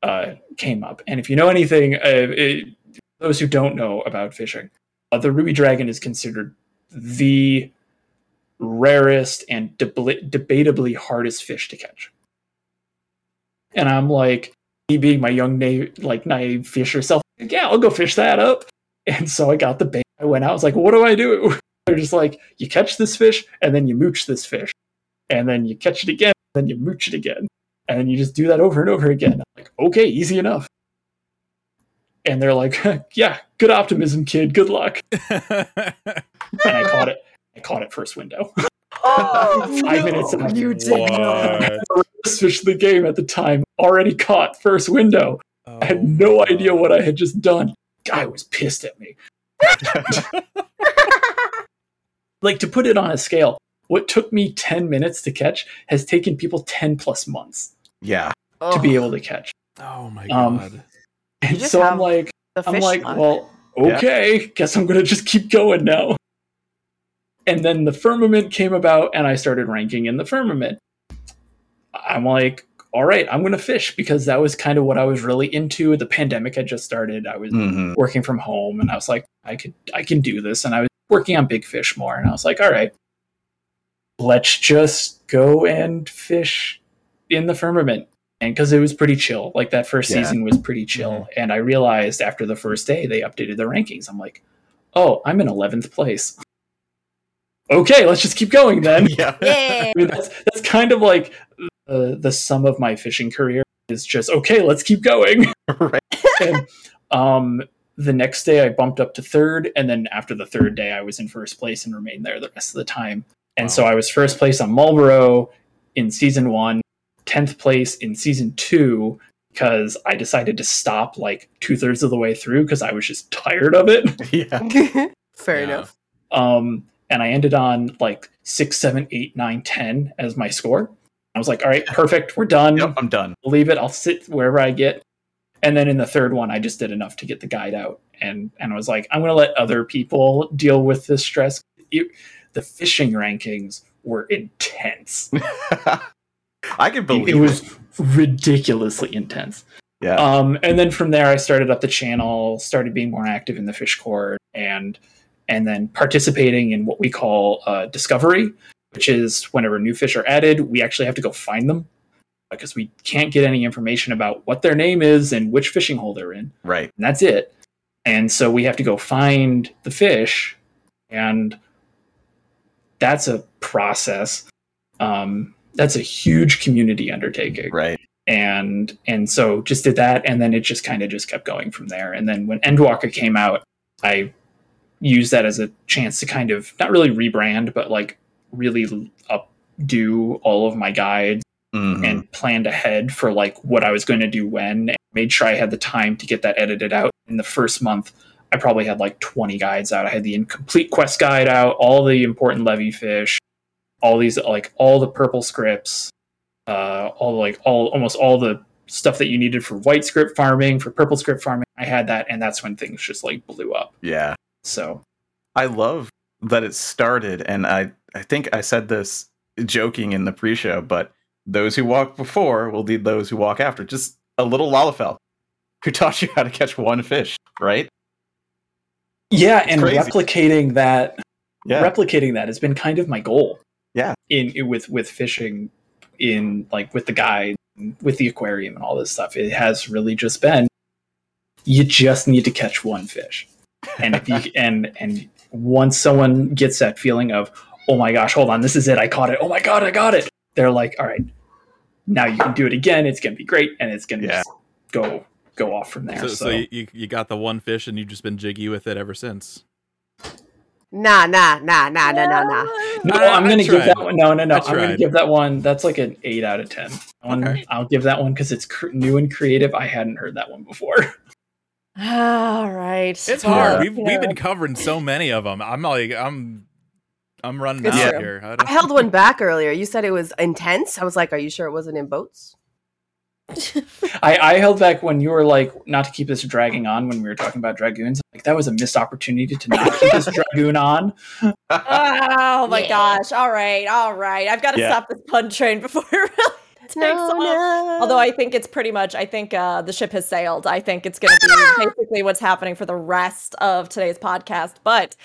uh, came up, and if you know anything, uh, it, those who don't know about fishing, uh, the ruby dragon is considered the rarest and debla- debatably hardest fish to catch. And I'm like, me being my young like naive fisher self, yeah, I'll go fish that up. And so I got the bait. I went out. I was like, what do I do? They're just like, you catch this fish and then you mooch this fish, and then you catch it again, and then you mooch it again, and then you just do that over and over again. I'm like, okay, easy enough. And they're like, yeah, good optimism, kid. Good luck. And I caught it. I caught it first window. Oh, Five minutes no. in. You did not. First fish of the game at the time, already caught first window. I had Oh, no idea what I had just done. Guy was pissed at me. Like to put it on a scale, what took me 10 minutes to catch has taken people 10 plus months Yeah. to be able to catch. Oh my Um, god. And so I'm like, I'm like, luck. well, Yeah. okay, guess I'm gonna just keep going now. And then the firmament came about, and I started ranking in the firmament. I'm like, all right, I'm gonna fish because that was kind of what I was really into. The pandemic had just started. I was hmm working from home, and I was like, I could, I can do this. And I was working on big fish more, and I was like, all right, let's just go and fish in the firmament. And because it was pretty chill. Like that first Yeah. season was pretty chill. And i realized after the first day they updated the rankings. I'm like oh i'm in 11th place. Okay let's just keep going then. Yeah. I mean, that's, that's kind of like uh, the sum of my fishing career is just okay let's keep going. Right. and um the next day i bumped up to third and then after the third day i was in first place and remained there the rest of the time and so i was first place on Malboro in season one 10th place in season two because i decided to stop like two-thirds of the way through because i was just tired of it Yeah. Fair Yeah. enough. um and i ended on like six seven eight nine ten as my score i was like all right perfect we're done Yep. I'm done. leave it. I'll sit wherever I get. And then in the third one, I just did enough to get the guide out, and and I was like, I'm going to let other people deal with this stress. It, the fishing rankings were intense. I can It, believe it was ridiculously intense. Yeah. Um, and then from there, I started up the channel, started being more active in the fish court, and and then participating in what we call uh, discovery, which is whenever new fish are added, we actually have to go find them because we can't get any information about what their name is and which fishing hole they're in, right. and that's it. And so we have to go find the fish, and that's a process. Um, that's a huge community undertaking Right. and and so just did that and then it just kind of just kept going from there and then when endwalker came out i used that as a chance to kind of not really rebrand but like really updo all of my guides Mhm. and planned ahead for like what i was going to do when and made sure i had the time to get that edited out. In the first month i probably had like 20 guides out. I had the incomplete quest guide out all the important levy fish all these like all the purple scripts uh, all like all almost all the stuff that you needed for white script farming for purple script farming. I had that and that's when things just like blew up. Yeah. so. I love that it started, and I I think I said this joking in the pre-show, but those who walk before will lead those who walk after. Just a little Lalafell who taught you how to catch one fish, right? yeah and crazy. replicating that Yeah. replicating that has been kind of my goal Yeah. in, in- with with fishing in like with the guide with the aquarium and all this stuff it has really just been you just need to catch one fish and if you and and once someone gets that feeling of oh my gosh hold on this is it i caught it oh my god i got it they're like all right now you can do it again it's gonna be great and it's gonna Yeah. go go off from there So, so, so you, you you got the one fish and you've just been jiggy with it ever since. Nah, nah, nah, nah, nah, nah, nah. no I- i'm gonna give that one no no no I i'm gonna give that one that's like an 8 out of 10 one, Okay. i'll give that one because it's cr- new and creative i hadn't heard that one before All right. It's Well, hard. We've you we've been covering so many of them. I'm like I'm I'm running It's out true. here. I I held one back earlier. You said it was intense. I was like, are you sure it wasn't in boats? I, I held back when you were like not to keep this dragging on when we were talking about dragoons like that was a missed opportunity to not keep this dragoon on Oh my Yeah. gosh. All right. All right. I've got to Yeah. stop this pun train before it really takes off. Although I think it's pretty much, I think uh, the ship has sailed. I think it's going to be basically what's happening for the rest of today's podcast. But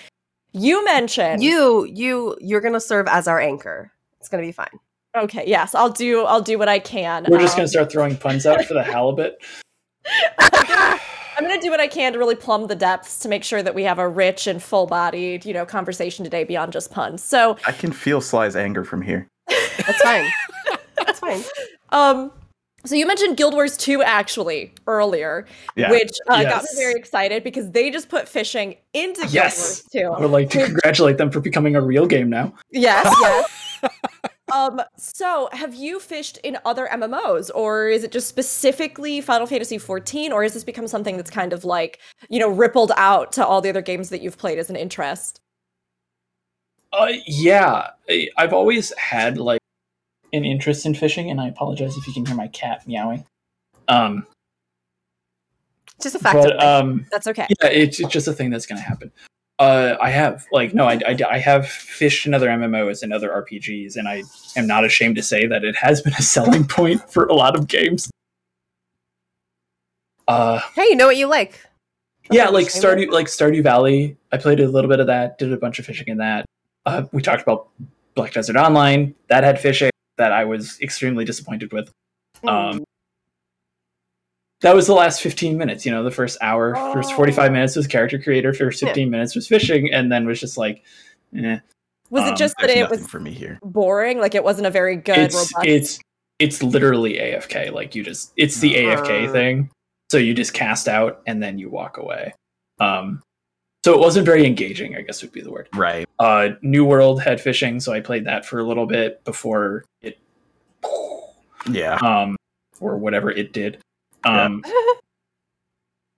you mentioned you you you're gonna serve as our anchor. It's gonna be fine. Okay, yes, I'll do. I'll do what I can. We're just Um, gonna start throwing puns out for the halibut. I'm gonna do what I can to really plumb the depths to make sure that we have a rich and full-bodied, you know, conversation today beyond just puns. So, I can feel Sly's anger from here. That's fine. That's fine. um, so you mentioned Guild Wars 2 actually earlier, Yeah. which uh, got me very excited because they just put fishing into Guild Yes. Wars 2. I would like to congratulate them for becoming a real game now. Yes, yes. um, so have you fished in other MMOs, or is it just specifically Final Fantasy XIV, or has this become something that's kind of like, you know, rippled out to all the other games that you've played as an interest? Uh, yeah, I've always had like an interest in fishing, and I apologize if you can hear my cat meowing. Um, Just a fact. but life. um, That's okay. yeah, it's, it's just a thing that's going to happen. Uh, I have like no, I, I, I have fished in other MMOs and other RPGs, and I am not ashamed to say that it has been a selling point for a lot of games. Uh, hey, you know what you like. yeah, like to. Stardew, like Stardew Valley. I played a little bit of that. Did a bunch of fishing in that. Uh, we talked about Black Desert Online. That had fishing that I was extremely disappointed with. Um, that was the last 15 minutes. You know, the first hour, first 45 Oh. minutes was character creator, first Yeah. 15 minutes was fishing, and then was just like, eh. Was it um, just that There's it was for me here. boring? Like it wasn't a very good, it's robust. it's it's literally AFK. Like you just it's the AFK Uh. thing. So you just cast out and then you walk away. Um, so it wasn't very engaging. I guess would be the word. Right. Uh, New World had fishing, so I played that for a little bit before it, Yeah. um, or whatever it did. Um,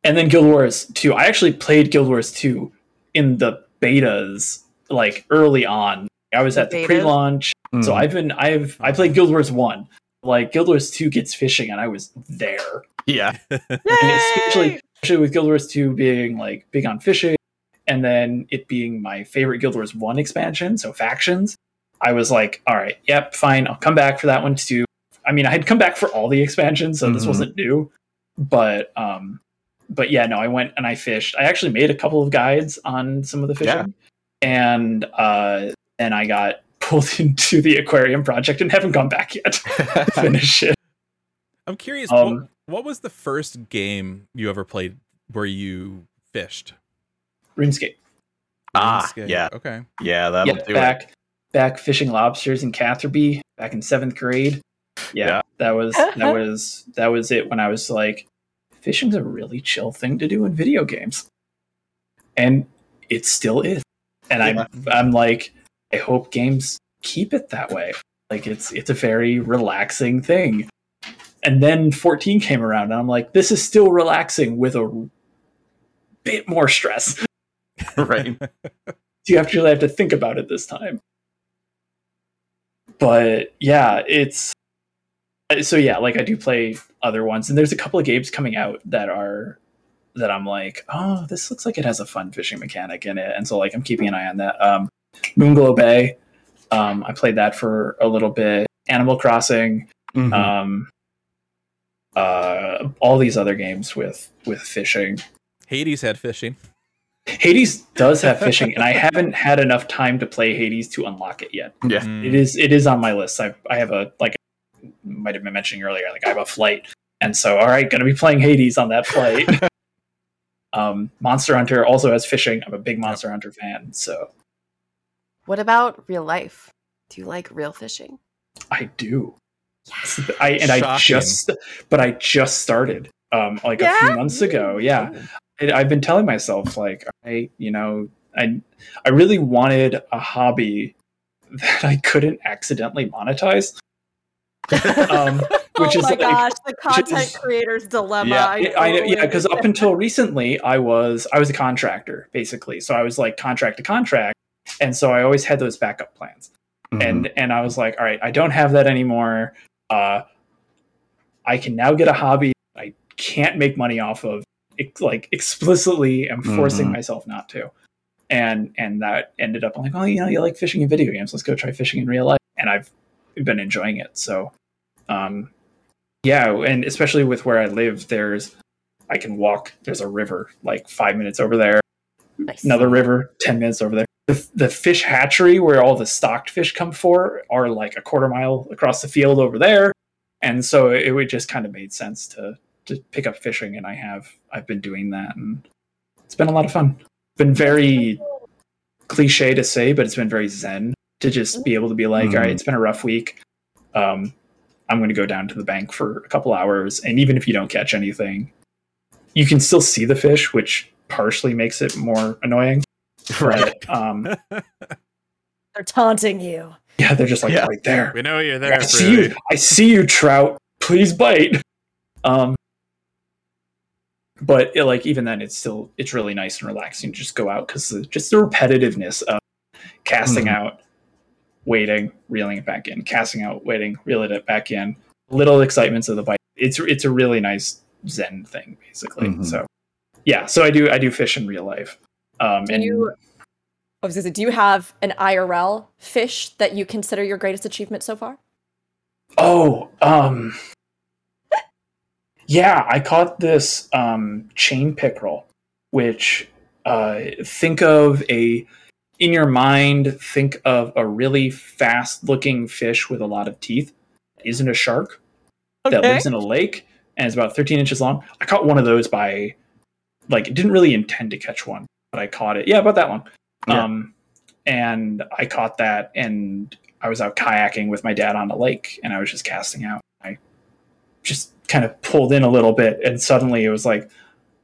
and then Guild Wars 2. I actually played Guild Wars 2 in the betas, like early on. I was at the Betas? pre-launch, so Mhm. I've been I've I played Guild Wars 1. Like Guild Wars 2 gets fishing, and I was there. yeah. And especially especially with Guild Wars 2 being like big on fishing, and then it being my favorite Guild Wars 1 expansion, so factions. I was like, all right, yep, fine, I'll come back for that one too. I mean, I had come back for all the expansions, so this Mhm. wasn't new. But um but yeah, no, I went and I fished. I actually made a couple of guides on some of the fishing. And uh then I got pulled into the aquarium project and haven't gone back yet to finish it. I'm curious. Um, what, what was the first game you ever played where you fished? RuneScape. Ah, RuneScape. yeah. Okay. Yeah, that'll yeah, do it. back back fishing lobsters in Catherby back in seventh grade. Yeah, Yeah. that was that was that was it when I was like, fishing's a really chill thing to do in video games, and it still is. And I'm I'm like, I hope games keep it that way. Like it's it's a very relaxing thing. And then 14 came around, and I'm like, this is still relaxing with a bit more stress. right. you actually have to think about it this time. But yeah, it's so yeah, like I do play other ones, and there's a couple of games coming out that are that I'm like, oh, this looks like it has a fun fishing mechanic in it, and so like I'm keeping an eye on that. Um, Moonglow Bay, um, I played that for a little bit. Animal Crossing, Mhm. um, uh, all these other games with with fishing. Hades had fishing. Hades does have fishing, and I haven't had enough time to play Hades to unlock it yet. yeah. Mm. It is it is on my list. I I have a like might have been mentioning earlier, like I have a flight, and so all right, gonna be playing Hades on that flight. um, Monster Hunter also has fishing. I'm a big Monster Hunter fan, so What about real life? Do you like real fishing? I do. Yes. I and I just but I just started um like a few months ago. Yeah. And I've been telling myself like I you know I I really wanted a hobby that I couldn't accidentally monetize. um which oh is my like, gosh, the content is- creator's dilemma. Yeah, I, Yeah, I know, yeah, because up until recently, I was I was a contractor basically, so I was like contract to contract, and so I always had those backup plans, Mhm. and and I was like, all right, I don't have that anymore. Uh, I can now get a hobby I can't make money off of, ex- like explicitly, am forcing Mhm. myself not to, and and that ended up I'm like, oh, you know, you like fishing in video games, let's go try fishing in real life, and I've been enjoying it. So, Um, yeah, and especially with where I live, there's I can walk. There's a river like five minutes over there, Nice. another river ten minutes over there. The, the fish hatchery where all the stocked fish come for are like a quarter mile across the field over there, and so it would just kind of made sense to to pick up fishing, and I have I've been doing that, and it's been a lot of fun. Been very cliche to say, but it's been very zen to just be able to be like, Mhm. all right, it's been a rough week. Um, I'm going to go down to the bank for a couple hours, and even if you don't catch anything, you can still see the fish, which partially makes it more annoying. Right. But, um, They're taunting you. yeah, they're just like Yeah. right there. We know you're there, I see you. I see you, trout. Please bite. Um, but it, like even then, it's still it's really nice and relaxing to just go out because just the repetitiveness of casting Mhm. out, waiting, reeling it back in, casting out, waiting, reeling it back in. Little excitements of the bite. It's it's a really nice zen thing, basically. Mhm. So yeah, so I do I do fish in real life. Um, Do and you- I was gonna say, do you have an IRL fish that you consider your greatest achievement so far? Oh, um Yeah, I caught this um chain pickerel, which uh think of a in your mind, think of a really fast looking fish with a lot of teeth. It isn't a shark that lives in a lake and is about 13 inches long. I caught one of those by like didn't really intend to catch one, but I caught it. Yeah, about that long. Yeah. Um and I caught that and I was out kayaking with my dad on the lake and I was just casting out. I just kind of pulled in a little bit and suddenly it was like,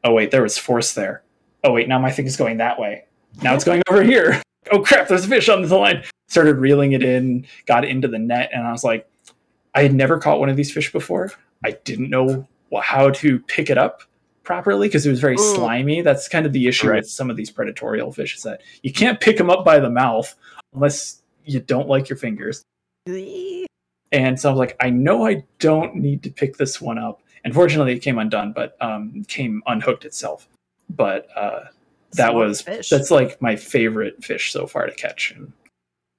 oh wait, there was force there. Oh wait, now my thing is going that way. Now it's going over here. Oh crap, there's a fish on the line. Started reeling it in, got into the net, and I was like, I had never caught one of these fish before. I didn't know how to pick it up properly because it was very Mm. slimy. That's kind of the issue Right. with some of these predatorial fish is that you can't pick them up by the mouth unless you don't like your fingers. And so I was like, I know I don't need to pick this one up. Unfortunately, it came undone, but um, came unhooked itself. But uh, that Smart was fish. that's like my favorite fish so far to catch. And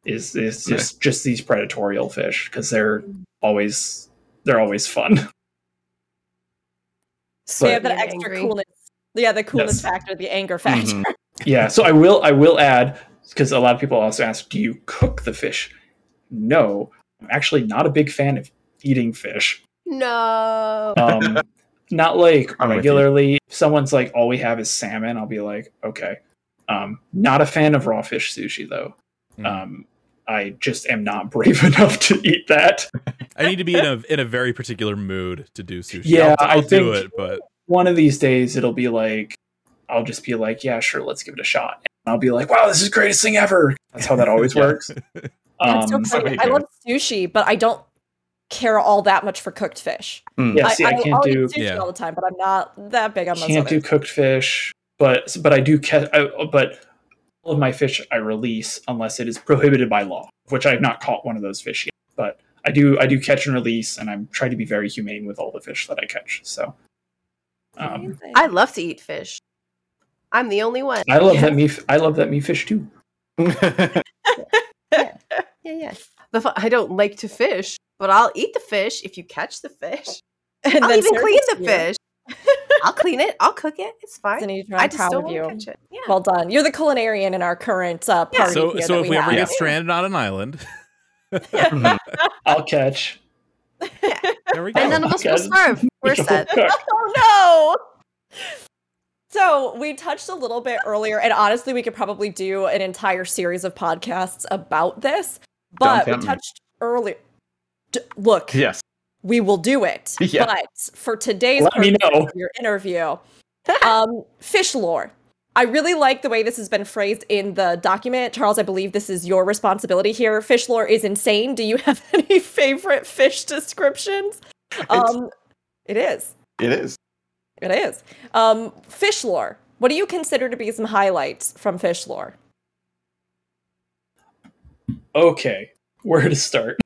is is just just these predatorial fish because they're always they're always fun. So they have that extra angry. coolness. Yeah, the coolness Yes. Mm-hmm. factor, the anger factor. Mhm. yeah. So I will I will add because a lot of people also ask, do you cook the fish? No, I'm actually not a big fan of eating fish. No. um not like I'm regularly if someone's like all we have is salmon i'll be like okay um not a fan of raw fish sushi though Mm. um i just am not brave enough to eat that I need to be in a in a very particular mood to do sushi. Yeah, I'll, I'll I do it, but one of these days it'll be like i'll just be like yeah sure let's give it a shot and i'll be like wow this is the greatest thing ever that's how that always Yeah. works That's so um funny. very I love sushi, but I don't care all that much for cooked fish. Mm. yeah see i, can't will do eat sushi Yeah. all the time, but I'm not that big on those can't do cooked fish, but but I do catch. I, but all of my fish I release unless it is prohibited by law, which I've not caught one of those fish yet. But I do I do catch and release, and I'm trying to be very humane with all the fish that I catch. So um, I love to eat fish. I'm the only one. I love yeah. that me. I love that me fish too. Yeah, yeah. The fu- I don't like to fish, but I'll eat the fish if you catch the fish. and I'll then even clean the you. fish. I'll clean it. I'll cook it. It's fine. Denise, I I'm just proud don't of want you. to catch it. Yeah. Well done. You're the culinarian in our current uh, Yeah. party. so here so that if we ever have. get stranded on an island. I'll catch. there we go. And none of us will Okay. starve. We're set. Oh no! So we touched a little bit earlier, and honestly, we could probably do an entire series of podcasts about this. But we me. touched earlier. D- look, yes. we will do it. Yeah. But for today's Let me know. your interview, um, fish lore. I really like the way this has been phrased in the document. Charles, I believe this is your responsibility here. Fish lore is insane. Do you have any favorite fish descriptions? Um, it is. It is. It is. Um, fish lore. What do you consider to be some highlights from fish lore? Okay, where to start?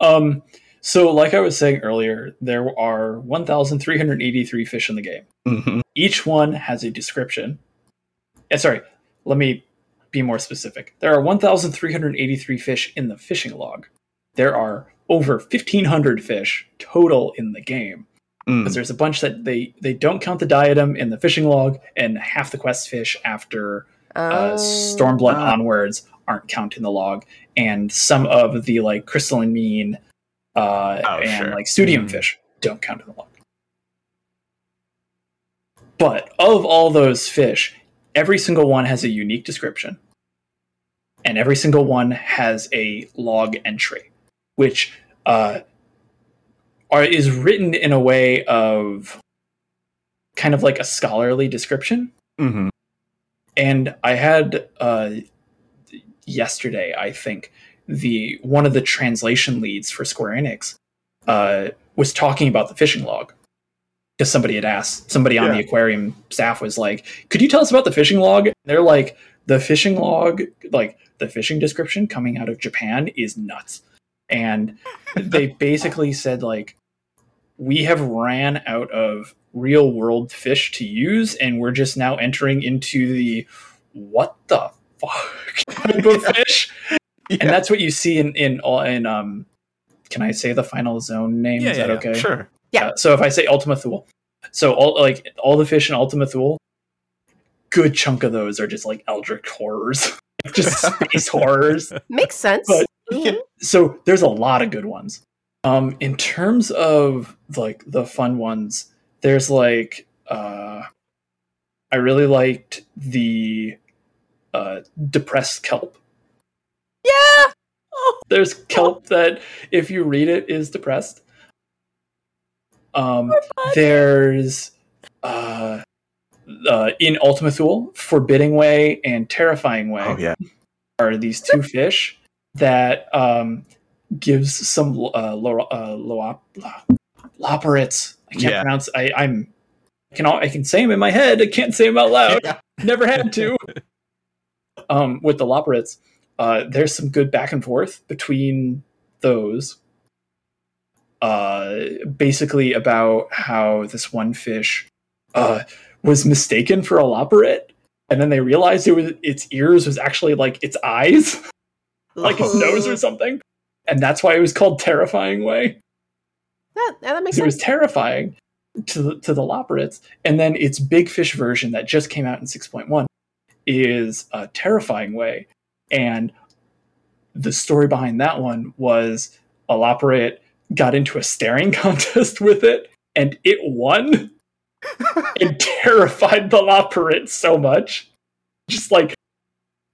Um, so like I was saying earlier, there are 1,383 fish in the game. Mhm. Each one has a description. Yeah, sorry, let me be more specific. There are 1,383 fish in the fishing log. There are over 1,500 fish total in the game. Mm. Because there's a bunch that they they don't count the diadem in the fishing log, and half the quest fish after uh, Oh. Stormblood Ah. onwards aren't counted in the log, and some of the like crystalline mean uh, Oh, and sure. like studium Mm. fish don't count in the log. But of all those fish, every single one has a unique description, and every single one has a log entry, which uh, are is written in a way of kind of like a scholarly description hmm and I had uh, yesterday, I think, the one of the translation leads for Square Enix uh, was talking about the fishing log because somebody had asked somebody on Yeah. the aquarium staff was like, "Could you tell us about the fishing log?" And they're like, "The fishing log, like the fishing description coming out of Japan, is nuts," and they basically said like, "We have ran out of." real world fish to use and we're just now entering into the what the fuck type of fish Yeah, and that's what you see in in all in um can i say the final zone name Yeah, is that yeah, okay sure. Yeah. Uh, so if i say ultima thule so all like all the fish in ultima thule good chunk of those are just like eldritch horrors just space horrors Makes sense. But- Mhm. so there's a lot of good ones um in terms of like the fun ones there's like uh i really liked the uh depressed kelp yeah. Oh, there's kelp that if you read it is depressed um there's uh uh, in Ultima Thule, Forbidding Way and Terrifying Way Oh yeah. are these two fish that um, gives some uh, lo- uh, lo-. I can't Yeah. pronounce. I, I'm I can all, I can say them in my head. I can't say them out loud. Yeah. Never had to. um, with the loporrits, uh, there's some good back and forth between those. Uh, basically about how this one fish uh, was mistaken for a loporrit, and then they realized it was its ears was actually like its eyes, like its nose or something, and that's why it was called Terrifying Way. That, that makes It was terrifying to the, to the loporrits, and then its big fish version that just came out in six point one is a Terrifying Way, and the story behind that one was a loporrit got into a staring contest with it, and it won and terrified the loporrit so much. Just like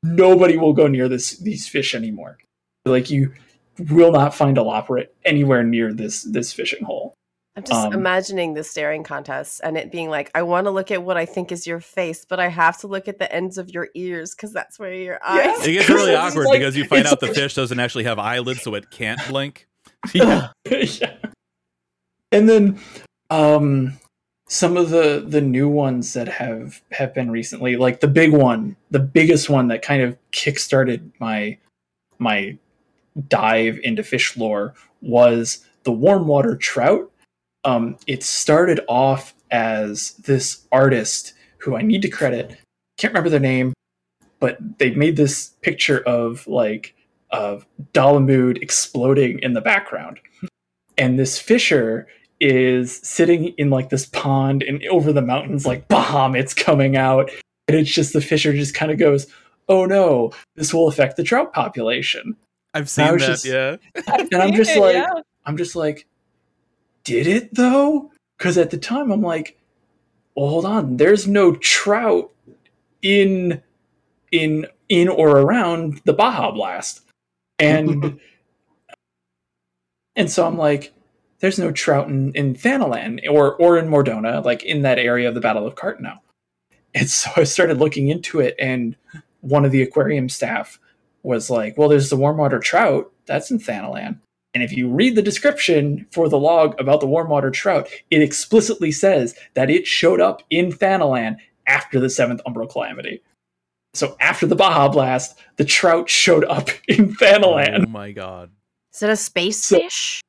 nobody will go near this these fish anymore. Like you will not find a loporrit anywhere near this this fishing hole. I'm just um, imagining the staring contest and it being like, I want to look at what I think is your face, but I have to look at the ends of your ears because that's where your Yeah. eyes. It gets really awkward like- because you find out the fish doesn't actually have eyelids, so it can't blink. yeah. yeah. And then um some of the the new ones that have have been recently, like the big one, the biggest one that kind of kickstarted my my dive into fish lore was the warm water trout. Um, it started off as this artist who I need to credit. Can't remember their name, but they made this picture of like of Dalamud exploding in the background. And this fisher is sitting in like this pond and over the mountains, like Bahamut's coming out. And it's just the fisher just kind of goes, Oh no, this will affect the trout population. I've seen was that. just- yeah. And I'm just like, yeah. I'm just like, did it though? Because at the time I'm like, well, hold on, there's no trout in in in or around the Baja Blast, and and so I'm like, there's no trout in in Thanalan or or in Mor Dhona, like in that area of the Battle of Carteneau. And so I started looking into it, and one of the aquarium staff was like, "Well, there's the warm water trout that's in Thanalan." And if you read the description for the log about the warm water trout, it explicitly says that it showed up in Thanalan after the seventh Umbral Calamity. So after the Baja Blast, the trout showed up in Thanalan. Oh my god. Is it a space So- fish?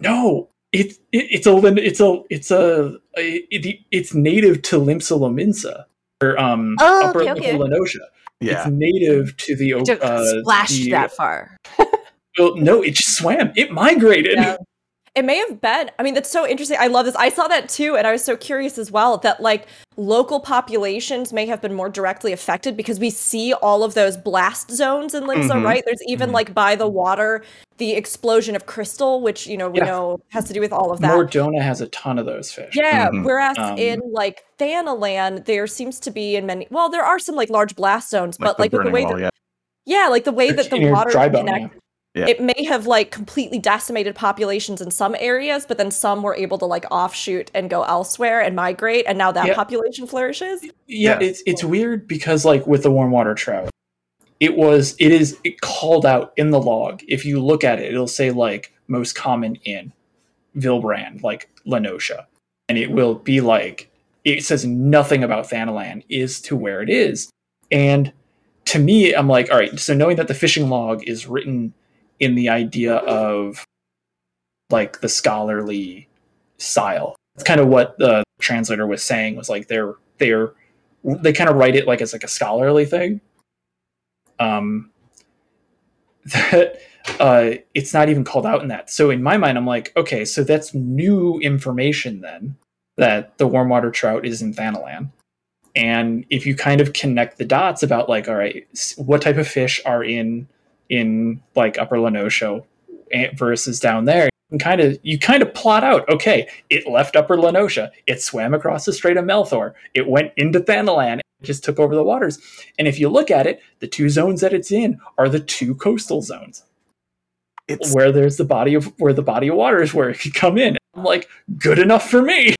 No, it, it it's a it's a it's a, it, it's native to Limsa or um Oh, upper okay, okay. La Noscea. Yeah. It's native to the It uh, splashed the- that far. Well, no, it just swam. It migrated. Yeah. It may have been. I mean, that's so interesting. I love this. I saw that too, and I was so curious as well that like local populations may have been more directly affected because we see all of those blast zones in Limsa, Mhm. right? There's even Mhm. like by the water the explosion of crystal, which you know we Yeah. know has to do with all of that. Mor Dhona has a ton of those fish. Yeah, Mhm. whereas Um, in like Thanalan, there seems to be in many. Well, there are some like large blast zones, but the like with the way wall, that yeah. yeah, like the way that the water dry is bone, connected, Yeah. it may have like completely decimated populations in some areas, but then some were able to like offshoot and go elsewhere and migrate, and now that Yeah. population flourishes. Yeah, Yeah. it's it's weird because like with the warm water trout, it was it is it called out in the log. If you look at it, it'll say like most common in Vylbrand, like La Noscea. And it will be like it says nothing about Thanalan is to where it is. And to me, I'm like, all right, so knowing that the fishing log is written in the idea of like the scholarly style. It's kind of what the translator was saying was like they're they're they kind of write it like as like a scholarly thing. Um that uh it's not even called out in that. So in my mind I'm like, okay, so that's new information then that the warm water trout is in Thanalan. And if you kind of connect the dots about like, all right, what type of fish are in in like Upper La Noscea eh, versus down there, and kind of you kind of plot out, okay, it left Upper La Noscea, it swam across the Strait of Merlthor, it went into Thanalan, it just took over the waters. And if you look at it, the two zones that it's in are the two coastal zones It's where there's the body of where the body of water is where it could come in. I'm like, good enough for me.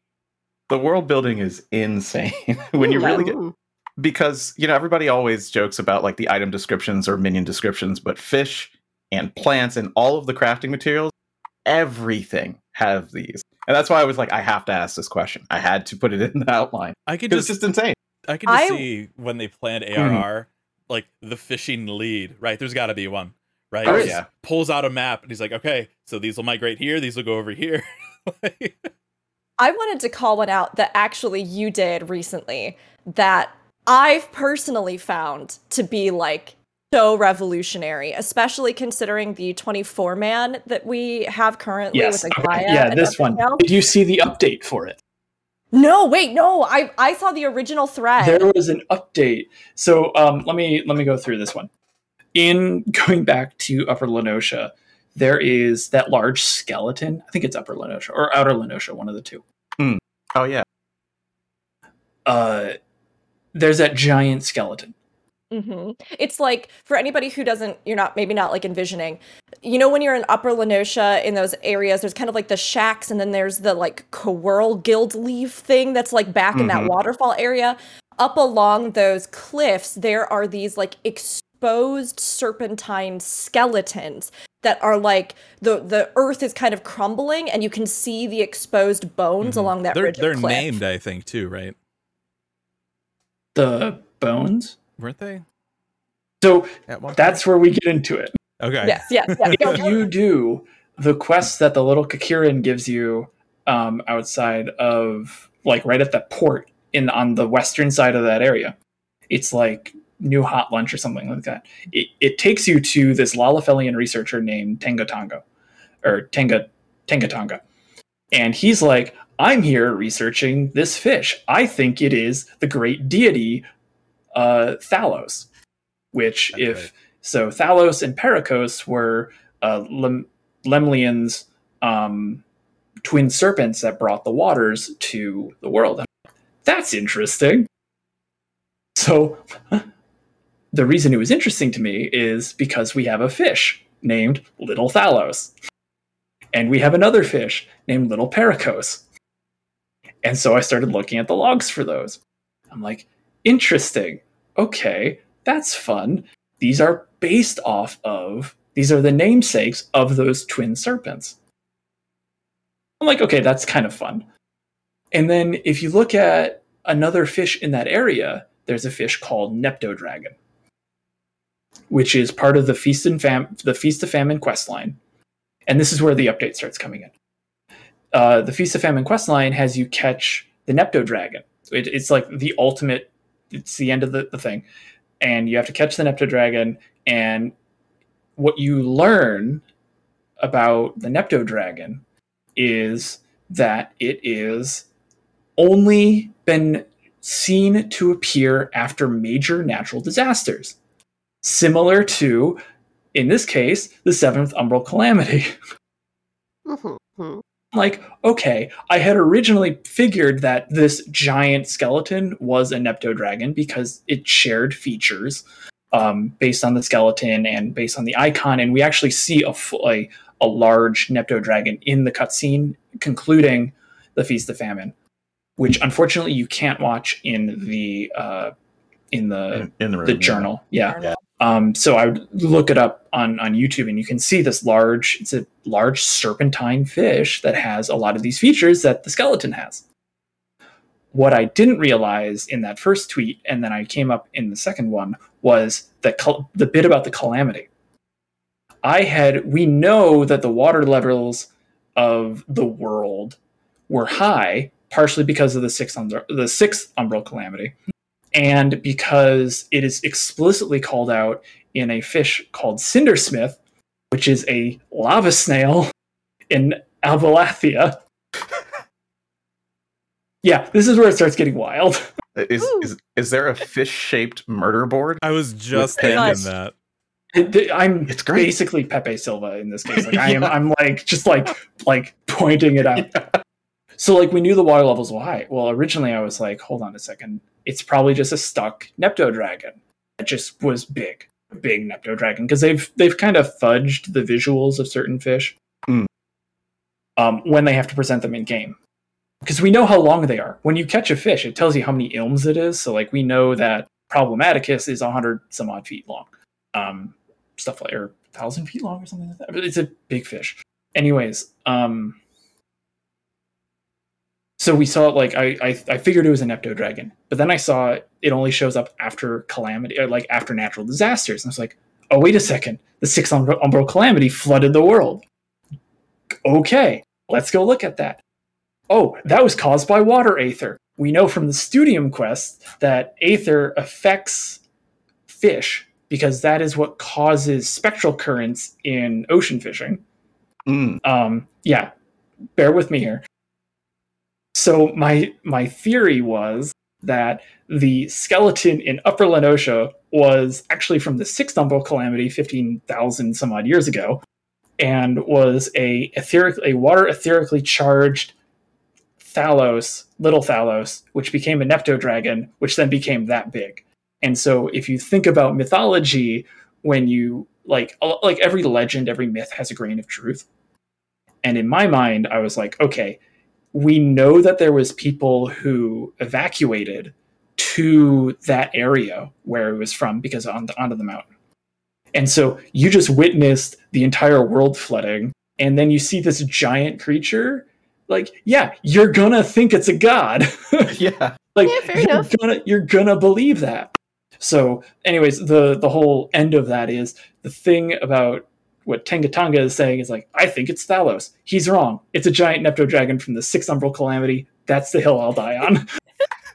the world building is insane when you really get Ooh. Because you know everybody always jokes about like the item descriptions or minion descriptions but fish and plants and all of the crafting materials everything have these and that's why i was like i have to ask this question i had to put it in the outline I could just, it's just insane I can just I- see when they planned hmm. ARR, like the fishing lead, right? There's got to be one, right? Oh, yeah. Pulls out a map and he's like, okay, so these will migrate here, these will go over here. Like, I wanted to call one out that actually you did recently that I've personally found to be like so revolutionary, especially considering the 24 man that we have currently Yes. with okay, Yeah, and this one. everything else. Did you see the update for it? No, wait, no. I I saw the original thread. There was an update. So um, let me let me go through this one. In going back to Upper La Noscea, there is that large skeleton. I think it's Upper La Noscea or Outer La Noscea, one of the two. oh yeah Uh, there's that giant skeleton. hmm It's like for anybody who doesn't, you're not maybe not like envisioning. You know, when you're in Upper La Noscea in those areas, there's kind of like the shacks, and then there's the like Coerl Guild leaf thing that's like back in that Mhm. waterfall area. Up along those cliffs, there are these like exposed serpentine skeletons that are like the the earth is kind of crumbling, and you can see the exposed bones Mhm. along that they're ridge they're cliff. named, I think, too, right? The bones. Weren't they? So At one that's where we get into it. okay. Yes, yes, yes. if you do the quest that the little Kakirin gives you um, outside of like right at that port in on the western side of that area, it's like new hot lunch or something like that. It, it takes you to this Lalafelian researcher named Tengatonga or Tenga Tengatonga, and he's like, "I'm here researching this fish. I think it is the great deity uh, Thalaos." Which, That's if right. so, Thalaos and Perykos were uh, Lem- Llymlaen's um, twin serpents that brought the waters to the world. That's interesting. So, the reason it was interesting to me is because we have a fish named Little Thalaos, and we have another fish named Little Perykos. And so I started looking at the logs for those. I'm like, interesting. Okay, that's fun. These are based off of, these are the namesakes of those twin serpents. I'm like, okay, that's kind of fun. And then if you look at another fish in that area, there's a fish called Nepto Dragon, which is part of the Feast and Fam- the Feast of Famine quest line. And this is where the update starts coming in. Uh, the Feast of Famine quest line has you catch the Nepto Dragon. It, it's like the ultimate. It's the end of the, the thing, and you have to catch the Nepto Dragon. And what you learn about the Nepto dragon is that it is only been seen to appear after major natural disasters, similar to, in this case, the seventh umbral calamity. Mhm. Like, okay, I had originally figured that this giant skeleton was a Nepto dragon because it shared features um, based on the skeleton and based on the icon, and we actually see a a, a large Nepto dragon in the cutscene concluding the Feast of Famine, which unfortunately you can't watch in the uh, in the in the room. the yeah. journal. Yeah. Yeah. Um, so I would look it up on on YouTube, and you can see this large. It's a large serpentine fish that has a lot of these features that the skeleton has. What I didn't realize in that first tweet, and then I came up in the second one, was the cal- the bit about the calamity. I had we know that the water levels of the world were high, partially because of the sixth the sixth umbral calamity, and because it is explicitly called out in a fish called Cindersmith, which is a lava snail in Abalathia. yeah, this is where it starts getting wild. Is, Ooh. is is there a fish shaped murder board? I was just With thinking peanuts. that. I'm It's great. basically Pepe Silvia in this case. Like I am, Yeah. I'm like just like like pointing it out. So like we knew the water levels were high. Well, originally I was like, hold on a second, it's probably just a stuck Nepto dragon. It just was big, big Nepto dragon because they've they've kind of fudged the visuals of certain fish Mm. um, when they have to present them in game. Because we know how long they are. When you catch a fish, it tells you how many ilms it is. So like we know that Problematicus is hundred some odd feet long. Um, stuff like or thousand feet long or something like that. But it's a big fish. Anyways, um, so we saw it like I, I I figured it was a Nepto dragon, but then I saw it only shows up after calamity, or like after natural disasters, and I was like, oh wait a second, the sixth umbral, umbral calamity flooded the world. Okay, let's go look at that. Oh, that was caused by water aether. We know from the Studium quest that aether affects fish because that is what causes spectral currents in ocean fishing. Mm, Um, yeah, bear with me here. So my my theory was that the skeleton in Upper La Noscea was actually from the sixth umbral calamity, fifteen thousand some odd years ago, and was a etheric a water etherically charged Thalaos, little Thalaos, which became a Nepto dragon, which then became that big. And so if you think about mythology, when you like like every legend, every myth has a grain of truth. And in my mind, I was like, okay, we know that there was people who evacuated to that area where it was from because on the, onto the mountain. And so you just witnessed the entire world flooding, and then you see this giant creature. Like, yeah, you're gonna think it's a god. yeah. like Yeah, fair you're enough. gonna you're gonna believe that so anyways the the whole end of that is the thing about what Tengatanga is saying is like I think it's Thalaos he's wrong it's a giant Nepto dragon from the sixth umbral calamity that's the hill I'll die on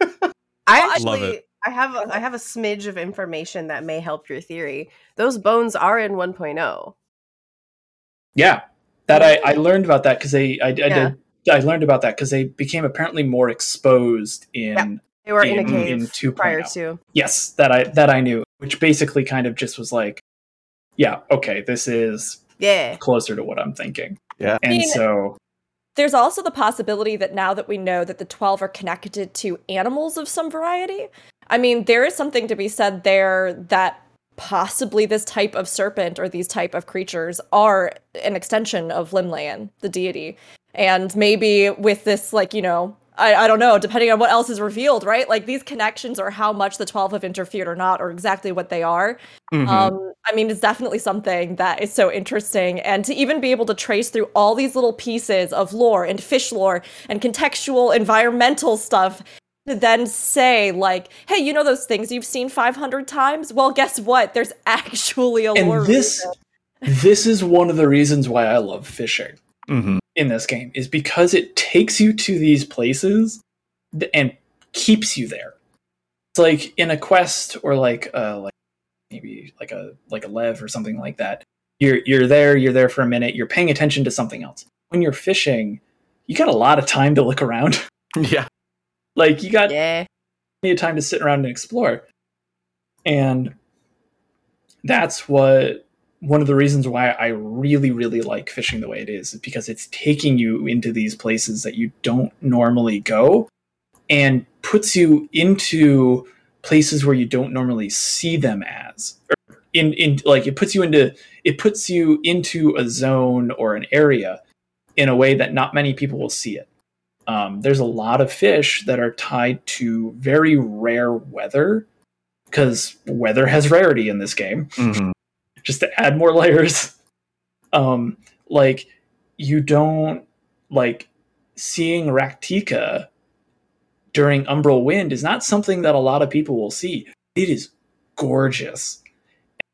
I Love actually it. I have a, I have a smidge of information that may help your theory. Those bones are in oh. 1.0. yeah that I, I mm. learned about that because they I, I Yeah. did I learned about that because they became apparently more exposed in Yeah. They were in, In- a cave in 2.0. prior oh. to. yes that I that I knew which basically kind of just was like yeah okay this is Yeah. closer to what I'm thinking Yeah. and mean, so There's also the possibility that now that we know that the 12 are connected to animals of some variety, I mean, there is something to be said there that possibly this type of serpent or these type of creatures are an extension of Llymlaen, the deity. And maybe with this, like, you know, I, I don't know, depending on what else is revealed, right? Like these connections or how much the 12 have interfered or not, or exactly what they are. Mhm. Um, I mean, it's definitely something that is so interesting. And to even be able to trace through all these little pieces of lore and fish lore and contextual environmental stuff to then say, like, hey, you know those things you've seen 500 times? Well, guess what? There's actually a lore. and this reason. this is one of the reasons why I love fishing Mhm. In this game is because it takes you to these places and keeps you there. It's like in a quest or like uh like maybe like a like a lev or something like that. you're you're there, you're there for a minute, you're paying attention to something else. When you're fishing, you got a lot of time to look around. yeah. like you got Yeah. plenty of time to sit around and explore. And that's what one of the reasons why I really, really like fishing the way it is, is because it's taking you into these places that you don't normally go and puts you into places where you don't normally see them as. In in like it puts you into it puts you into a zone or an area in a way that not many people will see it. Um, there's a lot of fish that are tied to very rare weather because weather has rarity in this game. Mhm. Just to add more layers, um, like you don't like seeing Rak'tika during Umbral Wind is not something that a lot of people will see. It is gorgeous.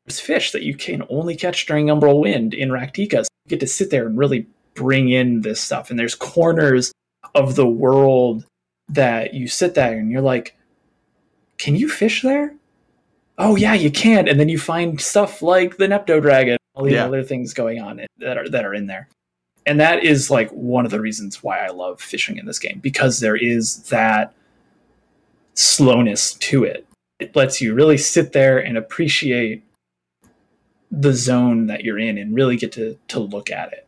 There's fish that you can only catch during Umbral Wind in Rak'tika. So you get to sit there and really bring in this stuff. And there's corners of the world that you sit there and you're like, can you fish there? Oh yeah, you can. And then you find stuff like the Nepto Dragon, all these Yeah. other things going on that are that are in there. And that is like one of the reasons why I love fishing in this game because there is that slowness to it. It lets you really sit there and appreciate the zone that you're in and really get to to look at it.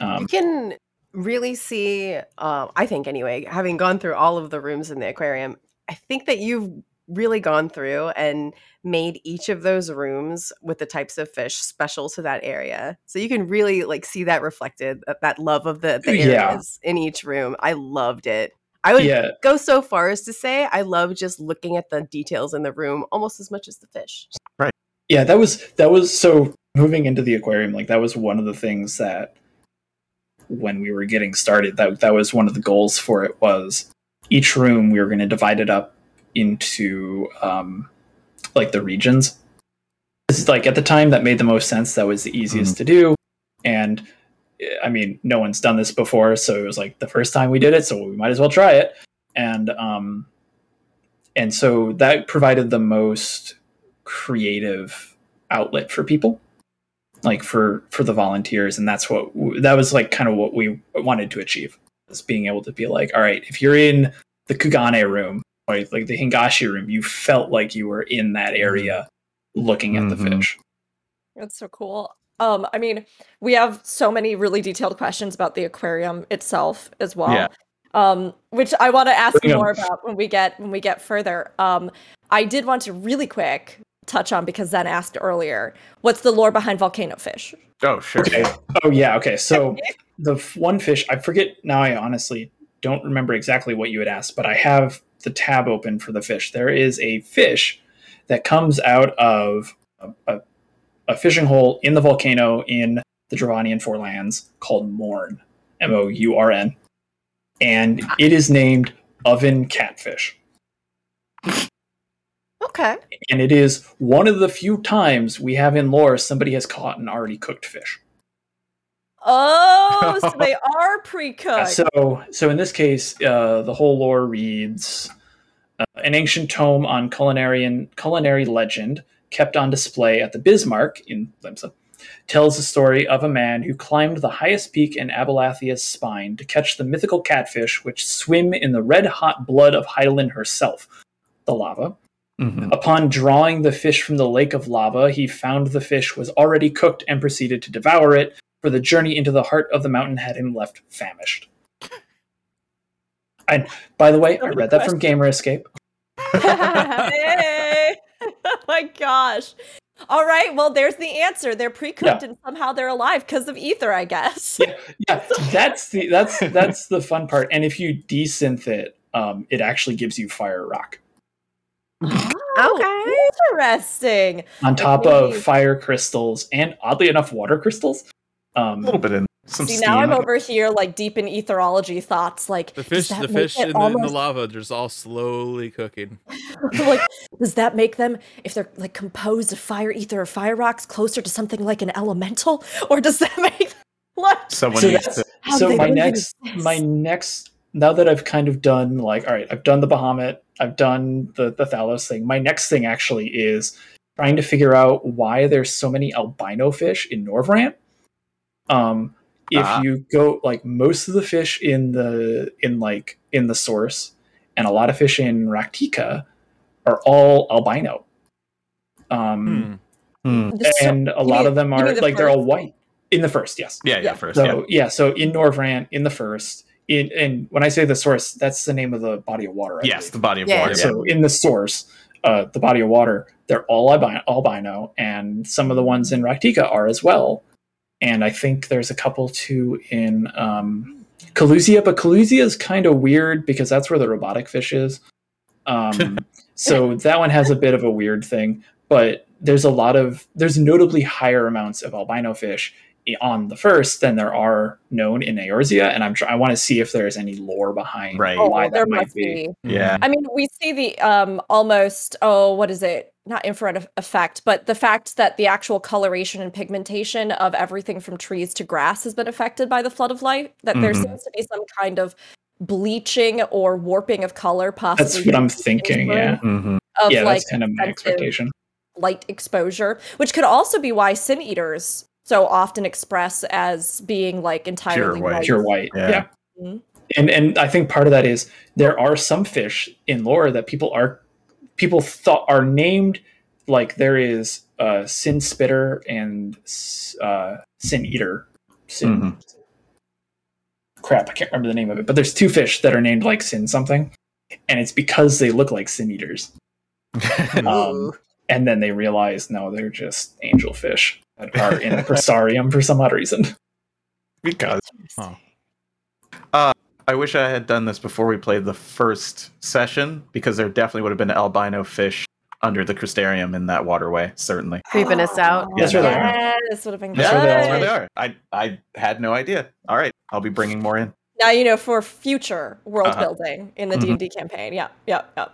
Um, You can really see, uh, I think anyway, having gone through all of the rooms in the aquarium, I think that you've really gone through and made each of those rooms with the types of fish special to that area. So you can really like see that reflected, that, that love of the, the Yeah. areas in each room. I loved it. I would yeah, go so far as to say I love just looking at the details in the room almost as much as the fish. Right. Yeah that was that was so moving into the aquarium like that was one of the things that when we were getting started that that was one of the goals for it was each room we were going to divide it up into um like the regions. It's like at the time that made the most sense that was the easiest to do. And i mean no one's done this before so it was like the first time we did it so we might as well try it. And um and so that provided the most creative outlet for people like for for the volunteers. And that's what that was like kind of what we wanted to achieve is being able to be like all right if you're in the kugane room or like the hingashi room you felt like you were in that area looking at the Mhm. fish That's so cool. Um, I mean, we have so many really detailed questions about the aquarium itself as well. Yeah. Um, which I want to ask Bring 'em. more about when we get when we get further. Um, I did want to really quick touch on because Zen asked earlier, what's the lore behind volcano fish? Oh, sure. okay oh yeah okay so the f- one fish i forget now i honestly don't remember exactly what you had asked but i have the tab open for the fish there is a fish that comes out of a, a, a fishing hole in the volcano in the Dravanian Forelands called Mourn, M O U R N, and it is named oven catfish. Okay. And it is one of the few times we have in lore somebody has caught an already cooked fish. Oh, so they are pre-cooked. So, so in this case, uh, the whole lore reads uh, an ancient tome on culinary culinary legend kept on display at the Bismarck in Limsa tells the story of a man who climbed the highest peak in Abalathia's spine to catch the mythical catfish which swim in the red hot blood of Hydaelyn herself, the lava. Mhm. Upon drawing the fish from the lake of lava, he found the fish was already cooked and proceeded to devour it, for the journey into the heart of the mountain had him left famished. And by the way, I read that from Gamer Escape. hey! oh my gosh. All right, well, there's the answer. They're pre-cooked and somehow they're alive because of ether, I guess. Yeah, yeah, that's the that's that's the fun part. And if you desynth it, um, it actually gives you fire rock Oh, Interesting. on top Okay. of fire crystals and oddly enough, water crystals. Um, A little bit in some See, steam. now I'm over here like deep in etherology thoughts. Like, The fish, the fish it in the, in the almost- lava, just all slowly cooking. like, does that make them, if they're like composed of fire ether or fire rocks, closer to something like an elemental, or does that make them like? Someone so needs to. So my next my next now that I've kind of done like all right, I've done the Bahamut, I've done the the Thalaos thing. My next thing actually is trying to figure out why there's so many albino fish in Norvrandt. Um, if Ah. you go like most of the fish in the in like in the source and a lot of fish in Rak'tika are all albino. Um, Hmm. Hmm. And a lot of them are the like they're all white in the first. Yes. Yeah, yeah, Yeah. first. So yeah. yeah. so in Norvrandt, in the first, in and when I say the source, that's the name of the body of water. I Yes, believe. the body of Yeah. water. Yeah. So in the source, uh, the body of water, they're all albino, albino, and some of the ones in Rak'tika are as well. And I think there's a couple too in um, Kholusia, but Kholusia is kind of weird because that's where the robotic fish is. Um, so that one has a bit of a weird thing, but there's a lot of there's notably higher amounts of albino fish on the first than there are known in Eorzea, and I'm tr- I want to see if there's any lore behind Right. Oh, why there that might be. be. Yeah. I mean, we see the um almost oh, what is it? Not infrared effect, but the fact that the actual coloration and pigmentation of everything from trees to grass has been affected by the flood of light. That there Mhm. seems to be some kind of bleaching or warping of color, possibly That's what I'm thinking. infrared Yeah, hmm of yeah, like that's kind of my expectation. light exposure, which could also be why sin eaters so often express as being like entirely white. white. Pure white. Yeah. Yeah. Mhm. And and I think part of that is there are some fish in lore that people are people thought are named like there is uh sin spitter and uh sin eater. Sin Mhm. crap, I can't remember the name of it, but there's two fish that are named like sin something. And it's because they look like sin eaters. Um, and then they realize no, they're just angelfish that are in a prosarium for some odd reason. because Huh. I wish I had done this before we played the first session because there definitely would have been albino fish under the crustarium in that waterway. Certainly. Creeping us out. That's where they are. Yes, would have been That's good. where they That's are. where they are. I I had no idea. All right, I'll be bringing more in. Now you know for future world Uh-huh. building in the Mhm. D and D campaign. Yeah, yeah, yeah.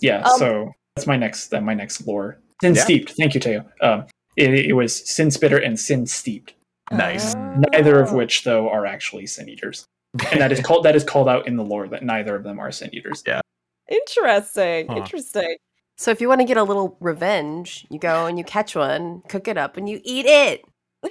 Yeah, Um, so that's my next that my next lore. Sin Yeah. steeped. Thank you, Teo. Um, it, it was sin spitter and sin steeped. Nice. Neither of which though are actually sin eaters, and that is called that is called out in the lore that neither of them are sin eaters. Yeah. Interesting. Huh. Interesting. So if you want to get a little revenge, you go and you catch one, cook it up, and you eat it.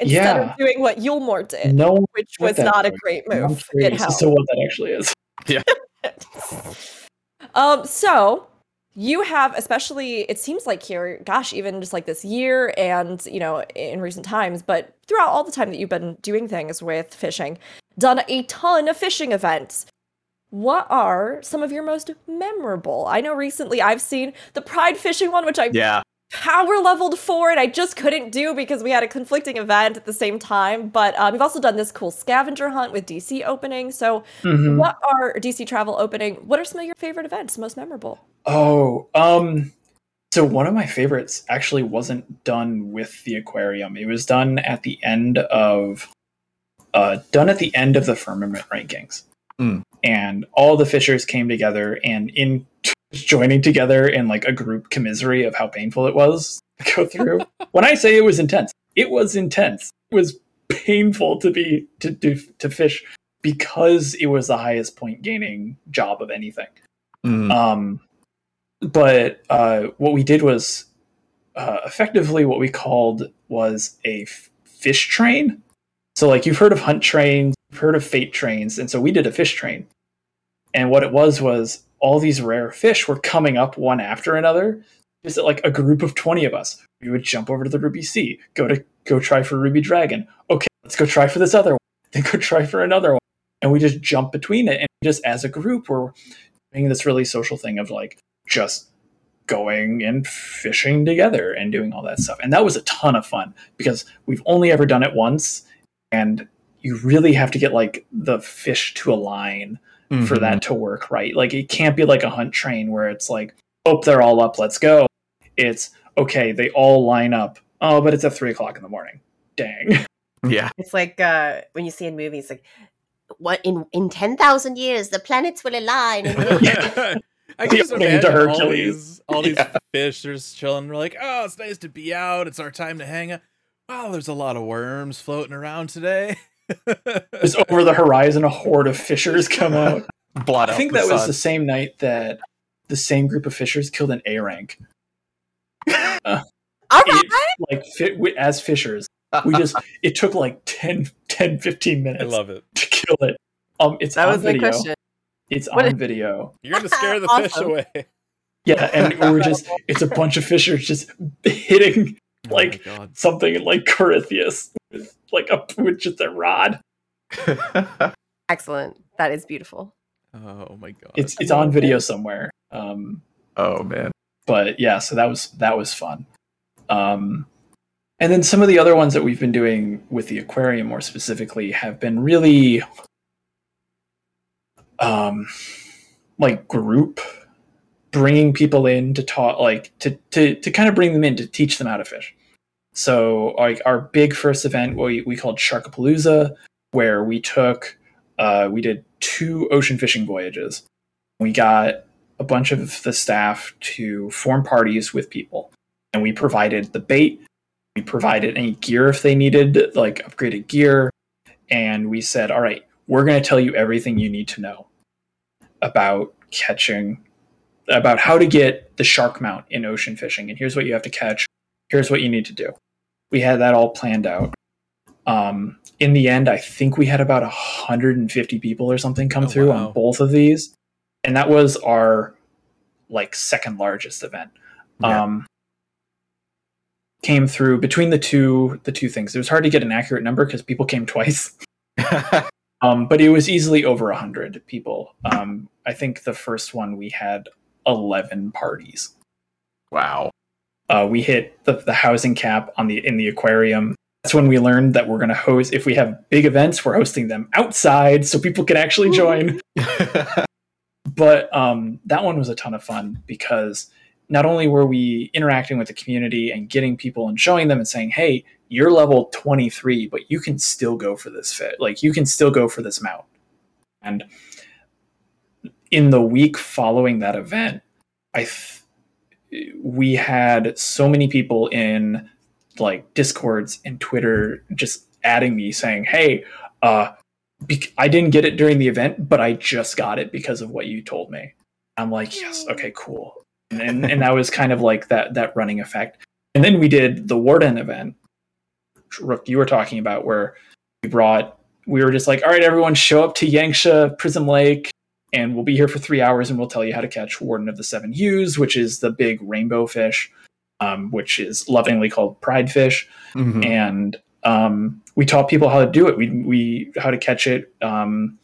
Instead Yeah. of doing what Yulmore did, No, which was not a great move. It curious as helped. to what that actually is. Yeah. um, so you have, especially, it seems like here, gosh, even just like this year and, you know, in recent times, but throughout all the time that you've been doing things with fishing, done a ton of fishing events. What are some of your most memorable? I know recently I've seen the Pride fishing one, which I yeah. Power leveled for and I just couldn't do because we had a conflicting event at the same time. But um, we've also done this cool scavenger hunt with DC opening. So, Mhm. what are DC travel opening? What are some of your favorite events, most memorable? Oh, um, so one of my favorites actually wasn't done with the aquarium. It was done at the end of, uh, done at the end of the firmament rankings, Mm. and all the fishers came together and in joining together in like a group commiserate of how painful it was to go through. when I say it was intense, it was intense. It was painful to be to do to fish because it was the highest point gaining job of anything. Mm. Um, but uh, what we did was uh, effectively what we called was a f- fish train. So, like you've heard of hunt trains, you've heard of fate trains, and so we did a fish train. And what it was was all these rare fish were coming up one after another. Just like a group of twenty of us, we would jump over to the Ruby Sea, go to go try for Ruby Dragon. Okay, let's go try for this other one. Then go try for another one, and we just jump between it. And just as a group, we're doing this really social thing of like just going and fishing together and doing all that stuff. And that was a ton of fun because we've only ever done it once and you really have to get like the fish to align for Mhm. that to work right. Like it can't be like a hunt train where it's like, oh, they're all up, let's go. It's okay, they all line up. Oh, but it's at three o'clock in the morning. Dang. Yeah. It's like uh, when you see in movies, like what in in ten thousand years the planets will align. Yeah. I can just Putting to imagine all Hercules. these all these Yeah. fish are just chilling. We're like, oh, it's nice to be out. It's our time to hang out. Wow, there's a lot of worms floating around today. Just over the horizon, a horde of fishers come out. Blot I out think the that was sun. the same night that the same group of fishers killed an A rank. All it, like fit we, as fishers. We just it took like 10, 10 15 minutes I love it. to kill it. Um, it's That on was my video. question. It's What on a- video. You're gonna scare the fish away. Yeah, and we're just it's a bunch of fishers just hitting Oh Like- my God. something like Corythius with like a with just a rod. Excellent. That is beautiful. Oh my god. It's it's on video somewhere. Um, oh man. but yeah, so that was that was fun. Um, and then some of the other ones that we've been doing with the aquarium, more specifically, have been really, um, like group bringing people in to talk, like to to to kind of bring them in to teach them how to fish. So, like our big first event, we we called Sharkapalooza, where we took, uh, we did two ocean fishing voyages. We got a bunch of the staff to form parties with people. And we provided the bait, we provided any gear if they needed, like upgraded gear. And we said, all right, we're going to tell you everything you need to know about catching, about how to get the shark mount in ocean fishing. And here's what you have to catch. Here's what you need to do. We had that all planned out. Um, in the end, I think we had about 150 people or something come Oh, through wow. on both of these and that was our like second largest event Yeah. um came through between the two the two things it was hard to get an accurate number because people came twice um but it was easily over 100 people um i think the first one we had 11 parties wow. Uh, we hit the, the housing cap on the in the aquarium that's when we learned that we're going to host if we have big events we're hosting them outside so people can actually join but um, that one was a ton of fun because not only were we interacting with the community and getting people and showing them and saying, "Hey, you're level 23, but you can still go for this fit. Like you can still go for this mount." And in the week following that event, I th- we had so many people in like discords and Twitter just adding me saying, "Hey, uh, bec- I didn't get it during the event, but I just got it because of what you told me. I'm like, yes, okay, cool. And and, that was kind of like that that running effect. And then we did the Warden event, Rook, you were talking about, where we brought we were just like, all right, everyone, show up to Yanxia Prism Lake, and we'll be here for three hours, and we'll tell you how to catch Warden of the Seven Hues, which is the big rainbow fish, um, which is lovingly called pride fish Mhm. and um, we taught people how to do it. We we how to catch it. Um,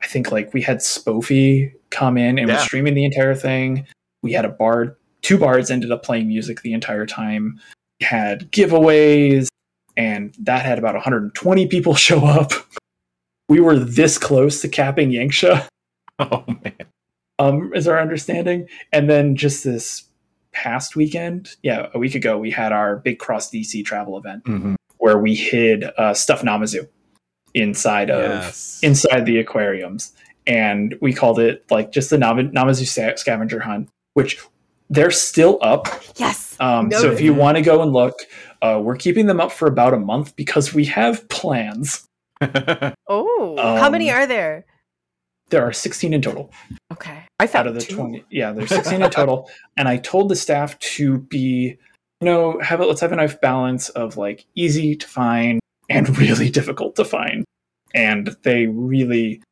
I think like we had Spoofy come in and was Yeah. streaming the entire thing. We had a bard. Two bards ended up playing music the entire time. We had giveaways, and that had about 120 people show up. We were this close to capping Yanxia Oh man. um, is our understanding. And then just this past weekend, yeah, a week ago, we had our big cross DC travel event Mhm. where we hid uh, stuff Namazu inside of Yes. inside the aquariums, and we called it like just the Nam- Namazu sa- scavenger hunt, which they're still up. Yes. Um, so if you want to go and look, uh, we're keeping them up for about a month because we have plans. Oh, how many Um, are there? There are 16 in total. Okay, I thought out of the two. 20 yeah there's 16 in total and i told the staff to be you know have it let's have a nice balance of like easy to find and really difficult to find and they really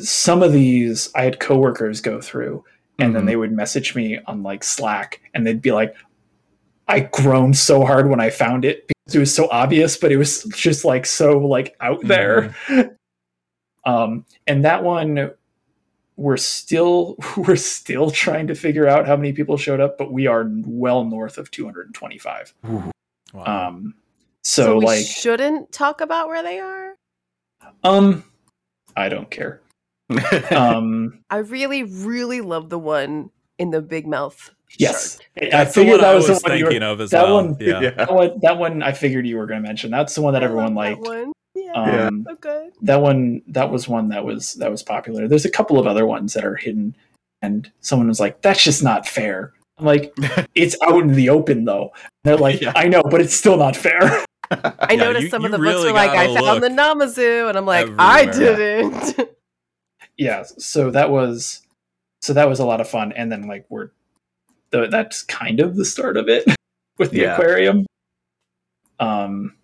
some of these i had coworkers go through and then Mhm. they would message me on like slack and they'd be like i groaned so hard when i found it because it was so obvious but it was just like so like out there um and that one we're still we're still trying to figure out how many people showed up but we are well north of 225 Wow. um so, So we like shouldn't talk about where they are. um i don't care um I really, really love the one in the big mouth. yes shark. i That's figured that I was, was the one you were, thinking of as that well. one- yeah. yeah. that one that one i figured you were going to mention that's the one that I everyone love that liked one. Yeah, Yeah. um so good. that one that was one that was that was popular there's a couple of other ones that are hidden and someone was like that's just not fair i'm like it's out in the open though they're like Yeah. i know but it's still not fair I Yeah, noticed you- some of you the books really were like, I found the look Namazu, and I'm like, I didn't. yeah so that was so that was a lot of fun and then like we're the, that's kind of the start of it with the Yeah. aquarium. Um.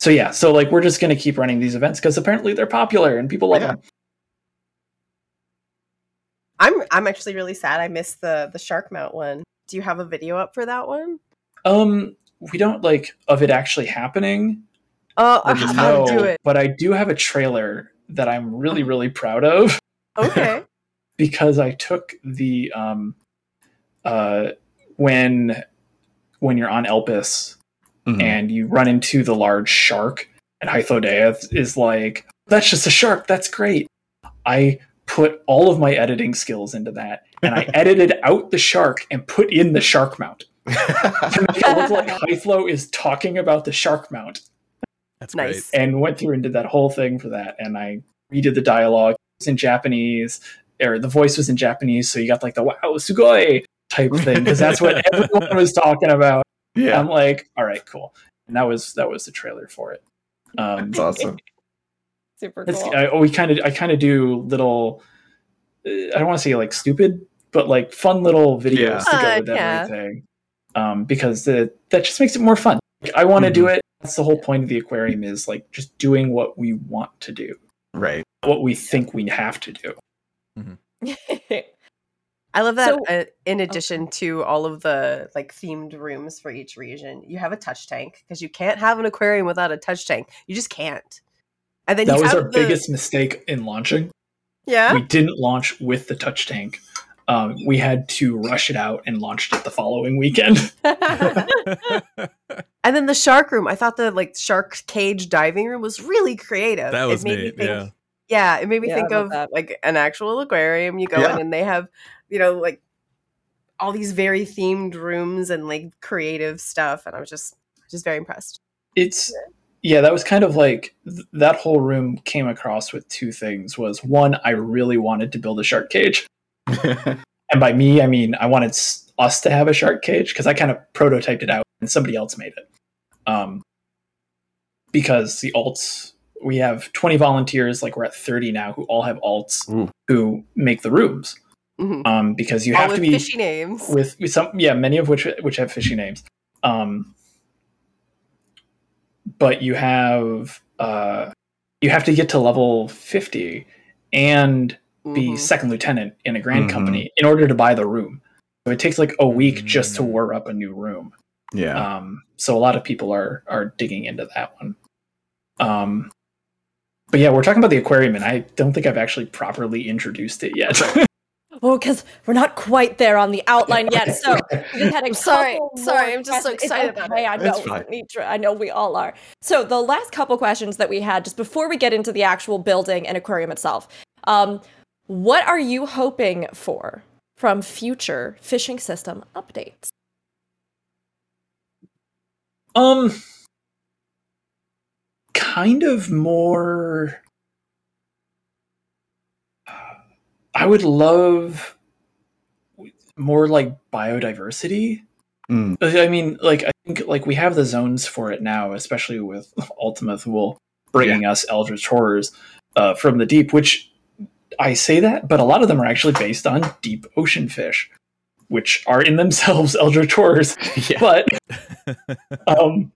So yeah, so like we're just gonna keep running these events because apparently they're popular and people love Yeah. them. I'm I'm actually really sad. I missed the the shark mount one. Do you have a video up for that one? Um, we don't like of it actually happening. Oh, Or just how no, do it? but I do have a trailer that I'm really really proud of. Okay. because I took the um uh when when you're on Elpis Mhm. and you run into the large shark and Hythlodaeus is like that's just a shark that's great I put all of my editing skills into that and I edited out the shark and put in the shark mount to make it look like Hythlo is talking about the shark mount That's Nice. great. and went through and did that whole thing for that. And I redid the dialogue. It was in Japanese, or the voice was in Japanese, so you got like the wow, sugoi type thing because that's what everyone was talking about. Yeah, I'm like, all right, cool. And that was that was the trailer for it. Um, that's awesome. Super it's, cool. I, we kind of I kind of do little. uh, I don't want to say like stupid, but like fun little videos Yeah. to go Uh, with yeah. everything. Um, because the, that just makes it more fun. Like, I want to do Mhm. it. That's the whole point of the aquarium is like just doing what we want to do, Right. what we think we have to do. I love that. So- uh, in addition to all of the like themed rooms for each region, you have a touch tank because you can't have an aquarium without a touch tank. You just can't. And then That you was have our the, biggest mistake in launching. Yeah. We didn't launch with the touch tank. Um, we had to rush it out and launched it the following weekend. and then the shark room. I thought the like shark cage diving room was really creative. That was it made neat, Me think, yeah. Yeah, it made me Yeah, think of that. like an actual aquarium. You go Yeah. in and they have, you know, like all these very themed rooms and like creative stuff. And I was just just very impressed. it's yeah that was kind of like th- that whole room came across with two things was one i really wanted to build a shark cage and by me i mean i wanted s- us to have a shark cage because i kind of prototyped it out and somebody else made it um because the alts we have 20 volunteers like we're at 30 now who all have alts Ooh. who make the rooms Mhm. um because you All have with to be fishy names. with, with some yeah many of which which have fishy names um but you have uh you have to get to level 50 and be Mhm. second lieutenant in a grand Mhm. company in order to buy the room so it takes like a week just to Mm. whir up a new room yeah. um so a lot of people are are digging into that one um but yeah we're talking about the aquarium and i don't think i've actually properly introduced it yet oh, because we're not quite there on the outline yet. So we had a I'm sorry, sorry, I'm just so questions. It's excited about it. I know, It's fine. Nitra, I know we all are. So the last couple questions that we had just before we get into the actual building and aquarium itself, um, what are you hoping for from future fishing system updates? Um, kind of more. I would love more like biodiversity. Mm. I mean, like I think like we have the zones for it now, especially with Ultima Thule bringing us Eldritch horrors uh, from the deep. Which I say that, but a lot of them are actually based on deep ocean fish, which are in themselves Eldritch horrors. yeah. But um,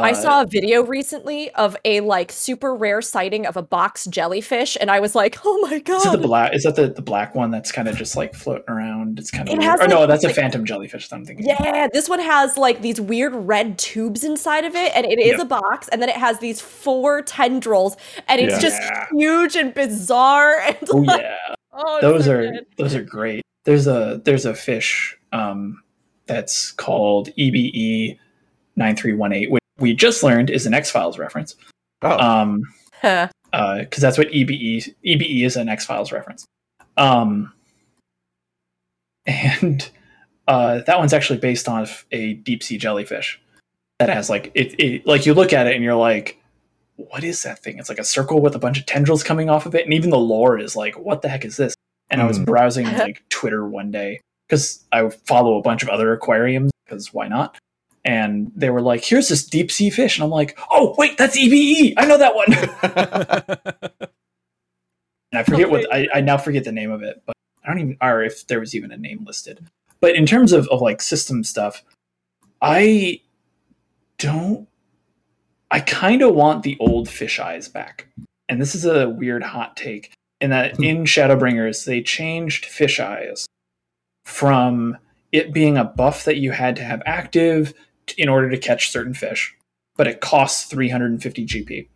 I uh, saw a video recently of a like super rare sighting of a box jellyfish, and I was like, "Oh my god!" Is it the black? Is that the, the black one that's kind of just like floating around? It's kind of It weird. has, Or no, like, that's a like- phantom jellyfish. That I'm thinking. Yeah, this one has like these weird red tubes inside of it, and it is Yep. a box, and then it has these four tendrils, and it's Yeah. just huge and bizarre. And Oh like, yeah, oh, those are good. those are great. There's a there's a fish um, that's called EBE nine three one eight, which we just learned is an X Files reference. Oh. Um, Huh. because that's what EBE EBE is an X Files reference. Um, and uh, that one's actually based on a deep sea jellyfish that has like it, it. Like you look at it and you're like, what is that thing? It's like a circle with a bunch of tendrils coming off of it, and even the lore is like, what the heck is this? And I was Hmm. browsing like Twitter one day because I follow a bunch of other aquariums because why not? And they were like, "Here's this deep sea fish," and I'm like, "Oh wait, that's EBE. I know that one." and I forget what I, I now forget the name of it, but I don't even or if there was even a name listed. But in terms of, of like system stuff, I don't. I kind of want the old fish eyes back, and this is a weird hot take. In that, hmm. in Shadowbringers, they changed fish eyes from it being a buff that you had to have active t- in order to catch certain fish, but it costs 350 GP,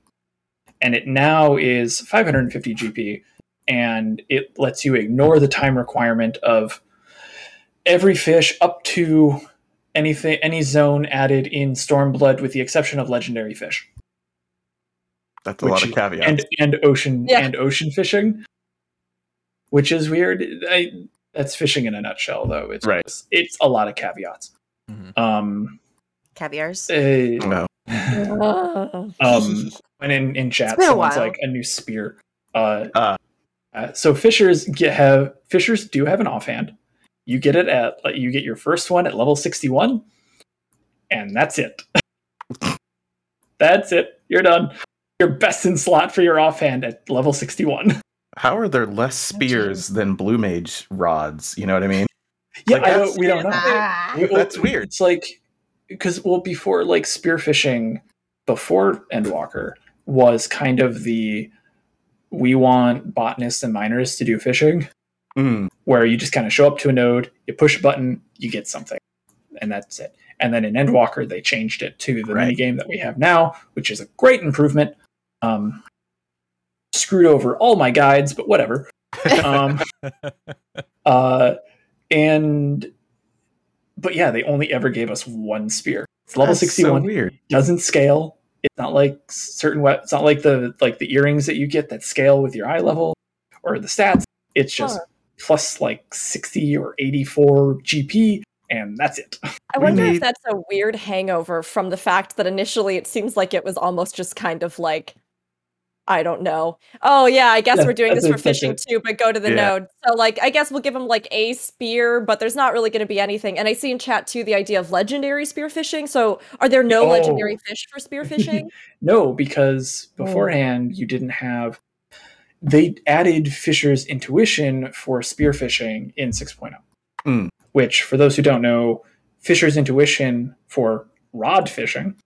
and it now is 550 GP, and it lets you ignore the time requirement of every fish up to anything any zone added in Stormblood with the exception of legendary fish That's a lot of caveats. and and ocean Yeah. and ocean fishing which is weird I, that's fishing in a nutshell though it's Right. just- it's a lot of caveats Mhm. um Caviars. uh, no. Uh, um and in in chat been someone's like a new spear uh, Ah. uh, so fishers get have fishers do have an offhand you get it at you get your first one at level 61 and that's it that's it you're done you're best in slot for your offhand at level 61 How are there less spears than blue mage rods? You know what I mean? yeah Like, i don't we don't know Ah. That's weird. It's like because well, before like spearfishing, before Endwalker was kind of the we want botanists and miners to do fishing, Mm, where you just kind of show up to a node, you push a button, you get something, and that's it. And then in Endwalker, they changed it to the Right. mini game that we have now, which is a great improvement. Um, screwed over all my guides, but whatever. Um, uh, and but yeah, they only ever gave us one spear. It's level that's so sixty one. weird. doesn't scale. It's not like certain. we- It's not like the like the earrings that you get that scale with your eye level or the stats. It's just Huh. plus like sixty or eighty four GP, and that's it. I wonder need- if that's a weird hangover from the fact that initially it seems like it was almost just kind of like, I don't know. Oh yeah, I guess Yeah, we're doing this for fishing it. too, but go to the Yeah. node. So like, I guess we'll give them like a spear, but there's not really going to be anything. And I see in chat too the idea of legendary spearfishing. So are there no Oh. legendary fish for spearfishing? No, because Oh. beforehand you didn't have. They added Fisher's intuition for spearfishing in 6.0, Mm. which, for those who don't know, Fisher's intuition for rod fishing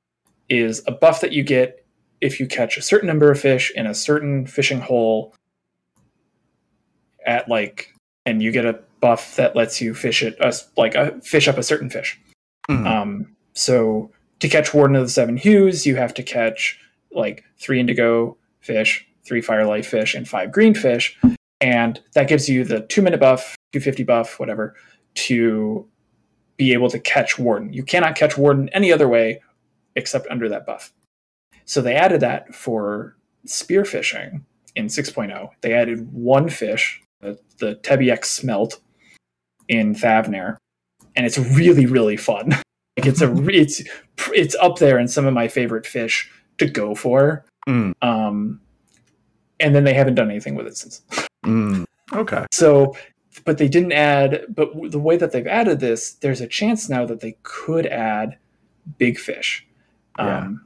is a buff that you get if you catch a certain number of fish in a certain fishing hole at like, and you get a buff that lets you fish it as like a fish up a certain fish. Mhm. Um, so to catch Warden of the Seven Hues, you have to catch like three indigo fish, three firelight fish, and five green fish, and that gives you the two minute buff, two fifty buff, whatever, to be able to catch Warden. You cannot catch Warden any other way except under that buff. So they added that for spearfishing in 6.0. They added one fish, the, the Tebiek smelt, in Thavnair, and it's really really fun. Like it's a it's it's up there in some of my favorite fish to go for. Mm. Um, and then they haven't done anything with it since. Mm. Okay. So, but they didn't add. But the way that they've added this, there's a chance now that they could add big fish, um,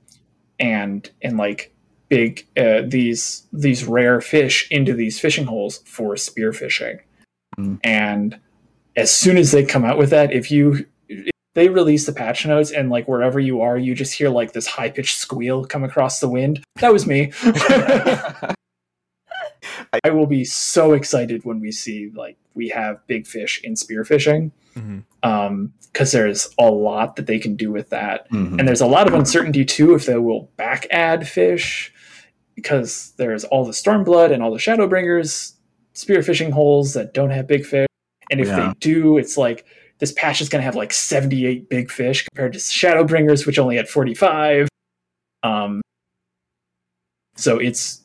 and and like big uh, these these rare fish into these fishing holes for spear fishing. Mm. And as soon as they come out with that, if you if they release the patch notes and like wherever you are, you just hear like this high pitched squeal come across the wind. That was me. I will be so excited when we see like we have big fish in spearfishing Mhm. um because there's a lot that they can do with that Mhm. and there's a lot of uncertainty too if they will back add fish because there's all the stormblood and all the shadowbringers spearfishing holes that don't have big fish and if Yeah. they do it's like this patch is going to have like 78 big fish compared to shadowbringers which only had 45 um so it's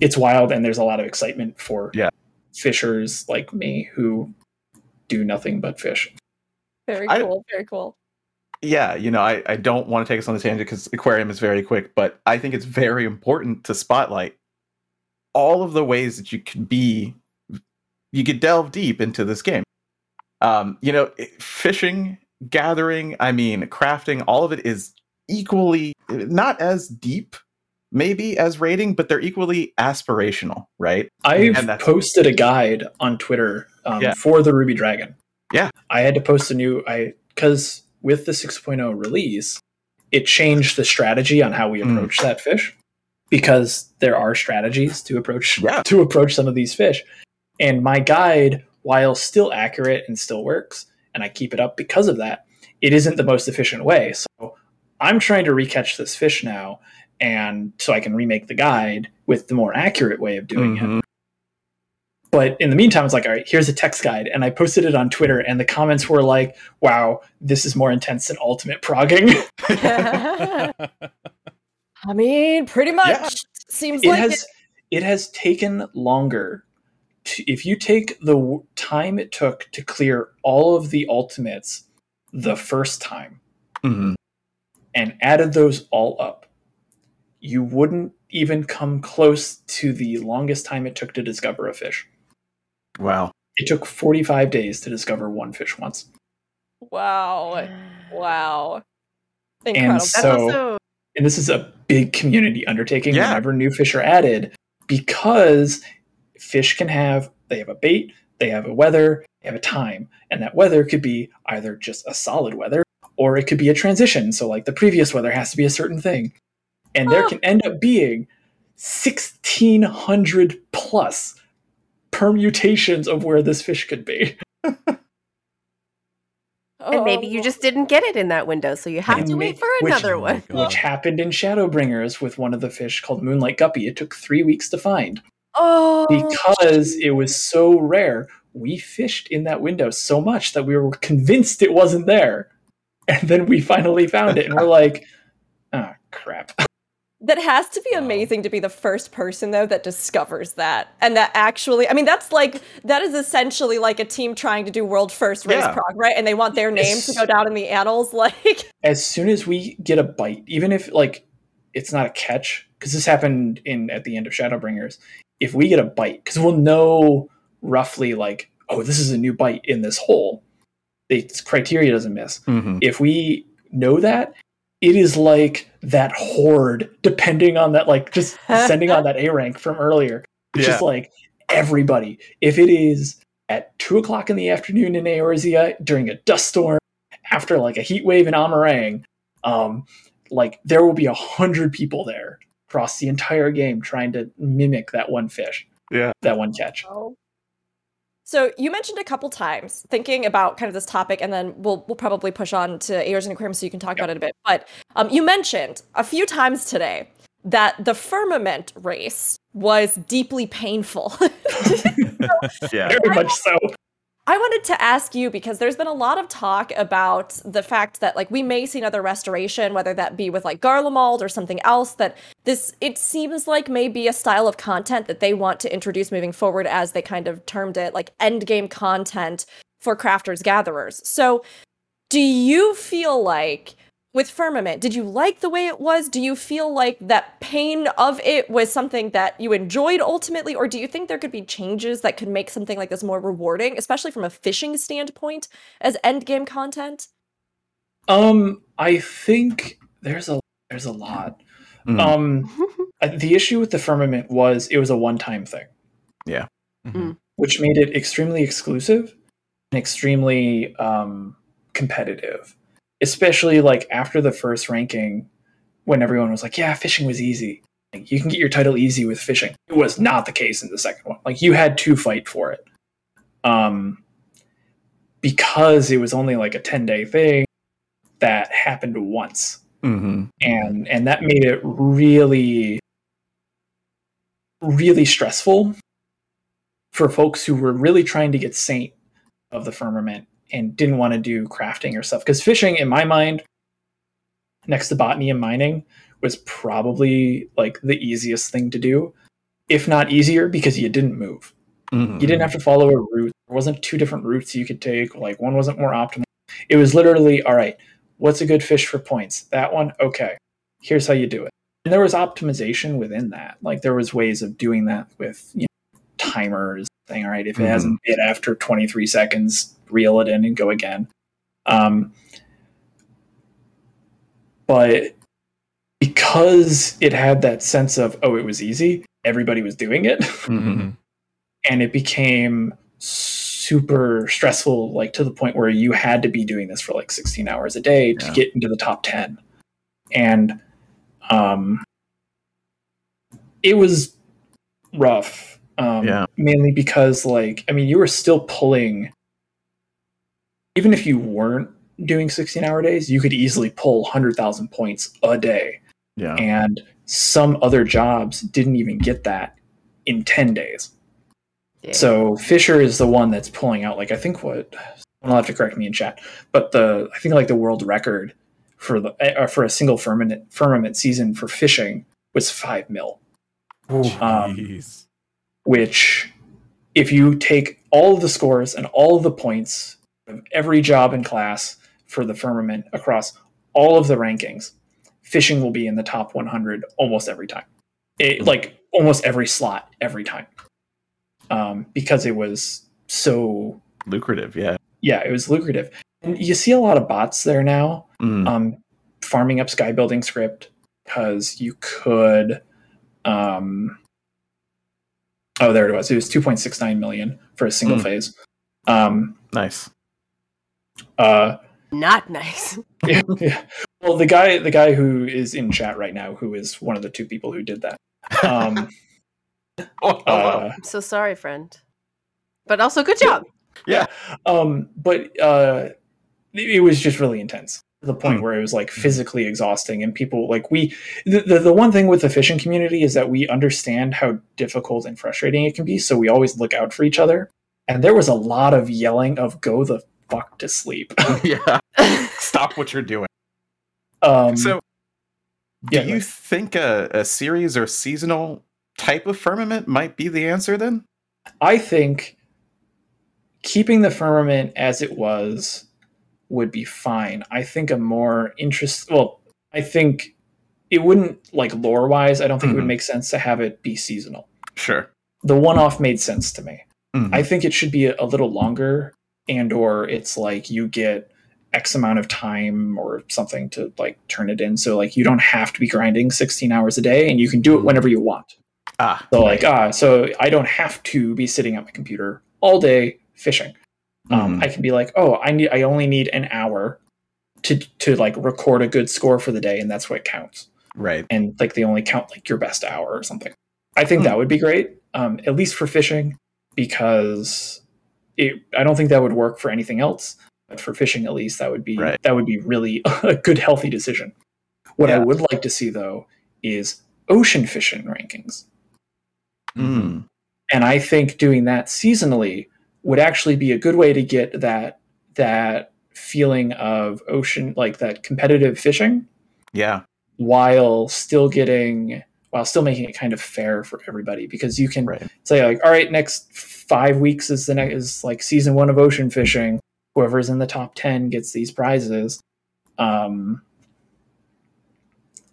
it's wild and there's a lot of excitement for Yeah. fishers like me who do nothing but fish very I- cool. Very cool. yeah, you know, I, I don't want to take us on the tangent because aquarium is very quick, but I think it's very important to spotlight all of the ways that you could be, you could delve deep into this game. Um, you know, fishing, gathering, I mean, crafting, all of it is equally not as deep, maybe as rating, but they're equally aspirational, right? I've And posted a guide on Twitter um, Yeah. for the Ruby Dragon. Yeah. I had to post a new I because with the 6.0 release, it changed the strategy on how we Mm. approach that fish because there are strategies to approach Yeah. to approach some of these fish. And my guide, while still accurate and still works, and I keep it up because of that, it isn't the most efficient way. So I'm trying to recatch this fish now, and so I can remake the guide with the more accurate way of doing it. But in the meantime, it's like, all right, here's a text guide. And I posted it on Twitter, and the comments were like, wow, this is more intense than ultimate progging. I mean, pretty much Yeah. seems it like has it. it has taken longer. To, if you take the w- time it took to clear all of the ultimates the first time Mhm. and added those all up, you wouldn't even come close to the longest time it took to discover a fish. Wow. It took 45 days to discover one fish once. Wow. Wow. And Incredible. That's So- also and this is a big community undertaking Yeah. whenever new fish are added because fish can have they have a bait they have a weather they have a time and that weather could be either just a solid weather or it could be a transition so like the previous weather has to be a certain thing and there Oh. can end up being 1600 plus permutations of where this fish could be and maybe you Oh. just didn't get it in that window, so you have And to wait for which- another Oh one. God. which happened in shadowbringers with one of the fish called moonlight guppy it took three weeks to find Oh, because it was so rare, we fished in that window so much that we were convinced it wasn't there. And then we finally found it and we're like, ah, crap. that has to be Wow. amazing to be the first person though that discovers that and that actually. I mean, that's like that is essentially like a team trying to do world first race Yeah. prog, right? And they want their name to go down in the annals. Like, As soon as we get a bite, even if like it's not a catch, because this happened in at the end of Shadowbringers, if we get a bite, because we'll know roughly like, oh, this is a new bite in this hole. Its criteria doesn't miss. Mhm. if we know that it is like that horde depending on that like just sending on that a rank from earlier. It's just like everybody if it is at two o'clock in the afternoon in Eorzea during a dust storm after like a heat wave in Amh Araeng, um like there will be a hundred people there across the entire game trying to mimic that one fish Yeah. that one catch So you mentioned a couple times thinking about kind of this topic, and then we'll we'll probably push on to Eorzean Aquarium so you can talk about it a bit. But um, you mentioned a few times today that the firmament race was deeply painful. Yeah. very much so I wanted to ask you because there's been a lot of talk about the fact that like we may see another restoration, whether that be with like Garlemald or something else. That this it seems like maybe a style of content that they want to introduce moving forward, as they kind of termed it, like end game content for crafters gatherers. So, do you feel like with Firmament, did you like the way it was? Do you feel like that pain of it was something that you enjoyed ultimately? Or do you think there could be changes that could make something like this more rewarding, especially from a fishing standpoint as endgame content? Um, I think there's a there's a lot. Mhm. Um, the issue with the firmament was it was a one-time thing, Mhm. which made it extremely exclusive and extremely um, competitive. Especially like after the first ranking, when everyone was like, "Yeah, fishing was easy. Like, you can get your title easy with fishing." It was not the case in the second one. Like you had to fight for it. Um, because it was only like a ten-day thing that happened once Mhm. and and that made it really really stressful for folks who were really trying to get saint of the firmament and didn't want to do crafting or stuff because fishing in my mind next to botany and mining was probably like the easiest thing to do if not easier because you didn't move Mhm. you didn't have to follow a route. There wasn't two different routes you could take. Like one wasn't more optimal. It was literally, all right, what's a good fish for points? That one? Okay. Here's how you do it. And there was optimization within that. Like there was ways of doing that with you timers thing, all right, if it Mhm. hasn't bit after 23 seconds, reel it in and go again. Um, but because it had that sense of, oh, it was easy, everybody was doing it. Mhm. and it became super stressful, like to the point where you had to be doing this for like 16 hours a day to Yeah. get into the top 10. And um, it was rough. Um, Yeah. Mainly because, like, I mean, you were still pulling, even if you weren't doing 16 hour days, you could easily pull 100,000 points a day. Yeah. And some other jobs didn't even get that in 10 days. Yeah. So Fisher is the one that's pulling out like I think what I'll have to correct me in chat, but the I think like the world record for the uh, for a single firmament firmament season for fishing was five mil, Um, Jeez. Which if you take all of the scores and all of the points of every job in class for the firmament across all of the rankings, fishing will be in the top 100 almost every time. It, like almost every slot every time. Um, because it was so Lucrative. Yeah. yeah, it was lucrative. And you see a lot of bots there now, Mm. um, farming up sky building scrip because you could. Um, oh, there it was. It was 2.69 million for a single Mm. phase. Um, nice. uh, Not nice. yeah, yeah. Well, the guy, the guy who is in chat right now, who is one of the two people who did that. Um, Oh, oh, wow. uh, I'm so sorry, friend. But also, good job. Yeah. Um, but uh, it it was just really intense to the point Hmm. where it was like physically exhausting and people like we the, the, the one thing with the fishing community is that we understand how difficult and frustrating it can be so we always look out for each other and there was a lot of yelling of go the fuck to sleep yeah. Stop what you're doing. um So, do yeah, you like- think a, a series or seasonal type of firmament might be the answer then? i think keeping the firmament as it was would be fine i think a more interest well i think it wouldn't like lore wise i don't think it would Mhm. make sense to have it be seasonal Sure. the one off made sense to me. Mhm. I think it should be a, little longer and or it's like you get X amount of time or something to like turn it in. So like you don't have to be grinding 16 hours a day and you can do it whenever you want. ah, So like ah, so I don't have to be sitting at my computer all day fishing. Um, Mhm. I can be like, oh, I need I only need an hour to to like record a good score for the day and that's what counts right. and like they only count like your best hour or something. I think Hmm. that would be great, um, at least for fishing, because it. I don't think that would work for anything else, but for fishing at least, that would be Right. that would be really a good, healthy decision. What I would like to see though is ocean fishing rankings, Mm. and I think doing that seasonally would actually be a good way to get that that feeling of ocean, like that competitive fishing, Yeah. while still getting while still making it kind of fair for everybody because you can Right. say like all right next five weeks is the next is like season one of ocean fishing whoever's in the top 10 gets these prizes um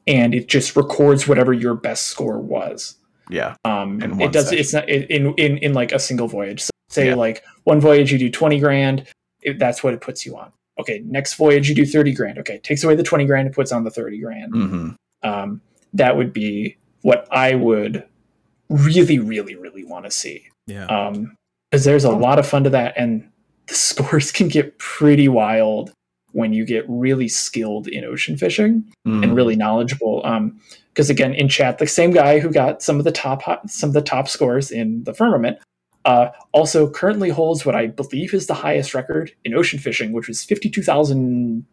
and it just records whatever your best score was Yeah. um it does session. it's not in in in like a single voyage so say Yeah. like one voyage you do 20 grand it, that's what it puts you on okay next voyage you do 30 grand okay takes away the 20 grand it puts on the 30 grand hmm um, that would be what I would really, really, really want to see. Yeah. Um, because there's a lot of fun to that, and the scores can get pretty wild when you get really skilled in ocean fishing Mm-hmm. and really knowledgeable. Um, because again, in chat, the same guy who got some of the top some of the top scores in the firmament, uh, also currently holds what I believe is the highest record in ocean fishing, which was fifty two thousand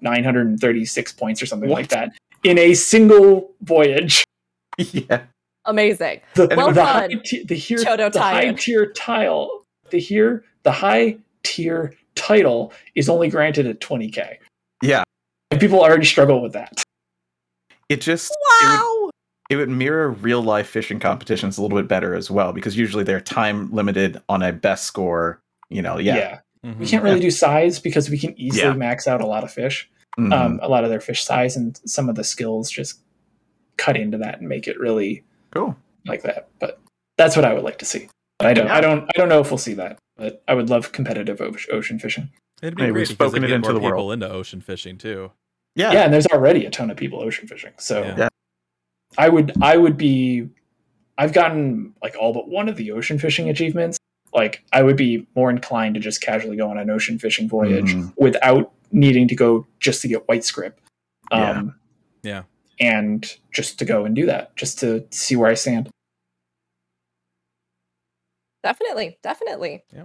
nine hundred and thirty six points or something like that in a single voyage. yeah. Amazing. The, Well the high done, ti- the here Chodo the high tier tile the here the high tier title is only granted at twenty k. Yeah. And people already struggle with that. It just it would, Wow. It would mirror real life fishing competitions a little bit better as well because usually they're time limited on a best score. You know, yeah. Mhm. We can't really do size because we can easily Yeah. max out a lot of fish, Mhm. um, a lot of their fish size, and some of the skills just cut into that and make it really cool. like that. But that's what I would like to see. But I don't, Yeah. I don't, I don't know if we'll see that. But I would love competitive ocean fishing. It'd be Hey, we've great spoken it'd get into more the people world. into ocean fishing too. Yeah. Yeah. and there's already a ton of people ocean fishing. So Yeah. Yeah. I would, I would be. I've gotten like all but one of the ocean fishing achievements. like I would be more inclined to just casually go on an ocean fishing voyage Mhm. without needing to go just to get white scrip. Yeah. Um, Yeah. and just to go and do that, just to see where I stand. Definitely, definitely. Yeah.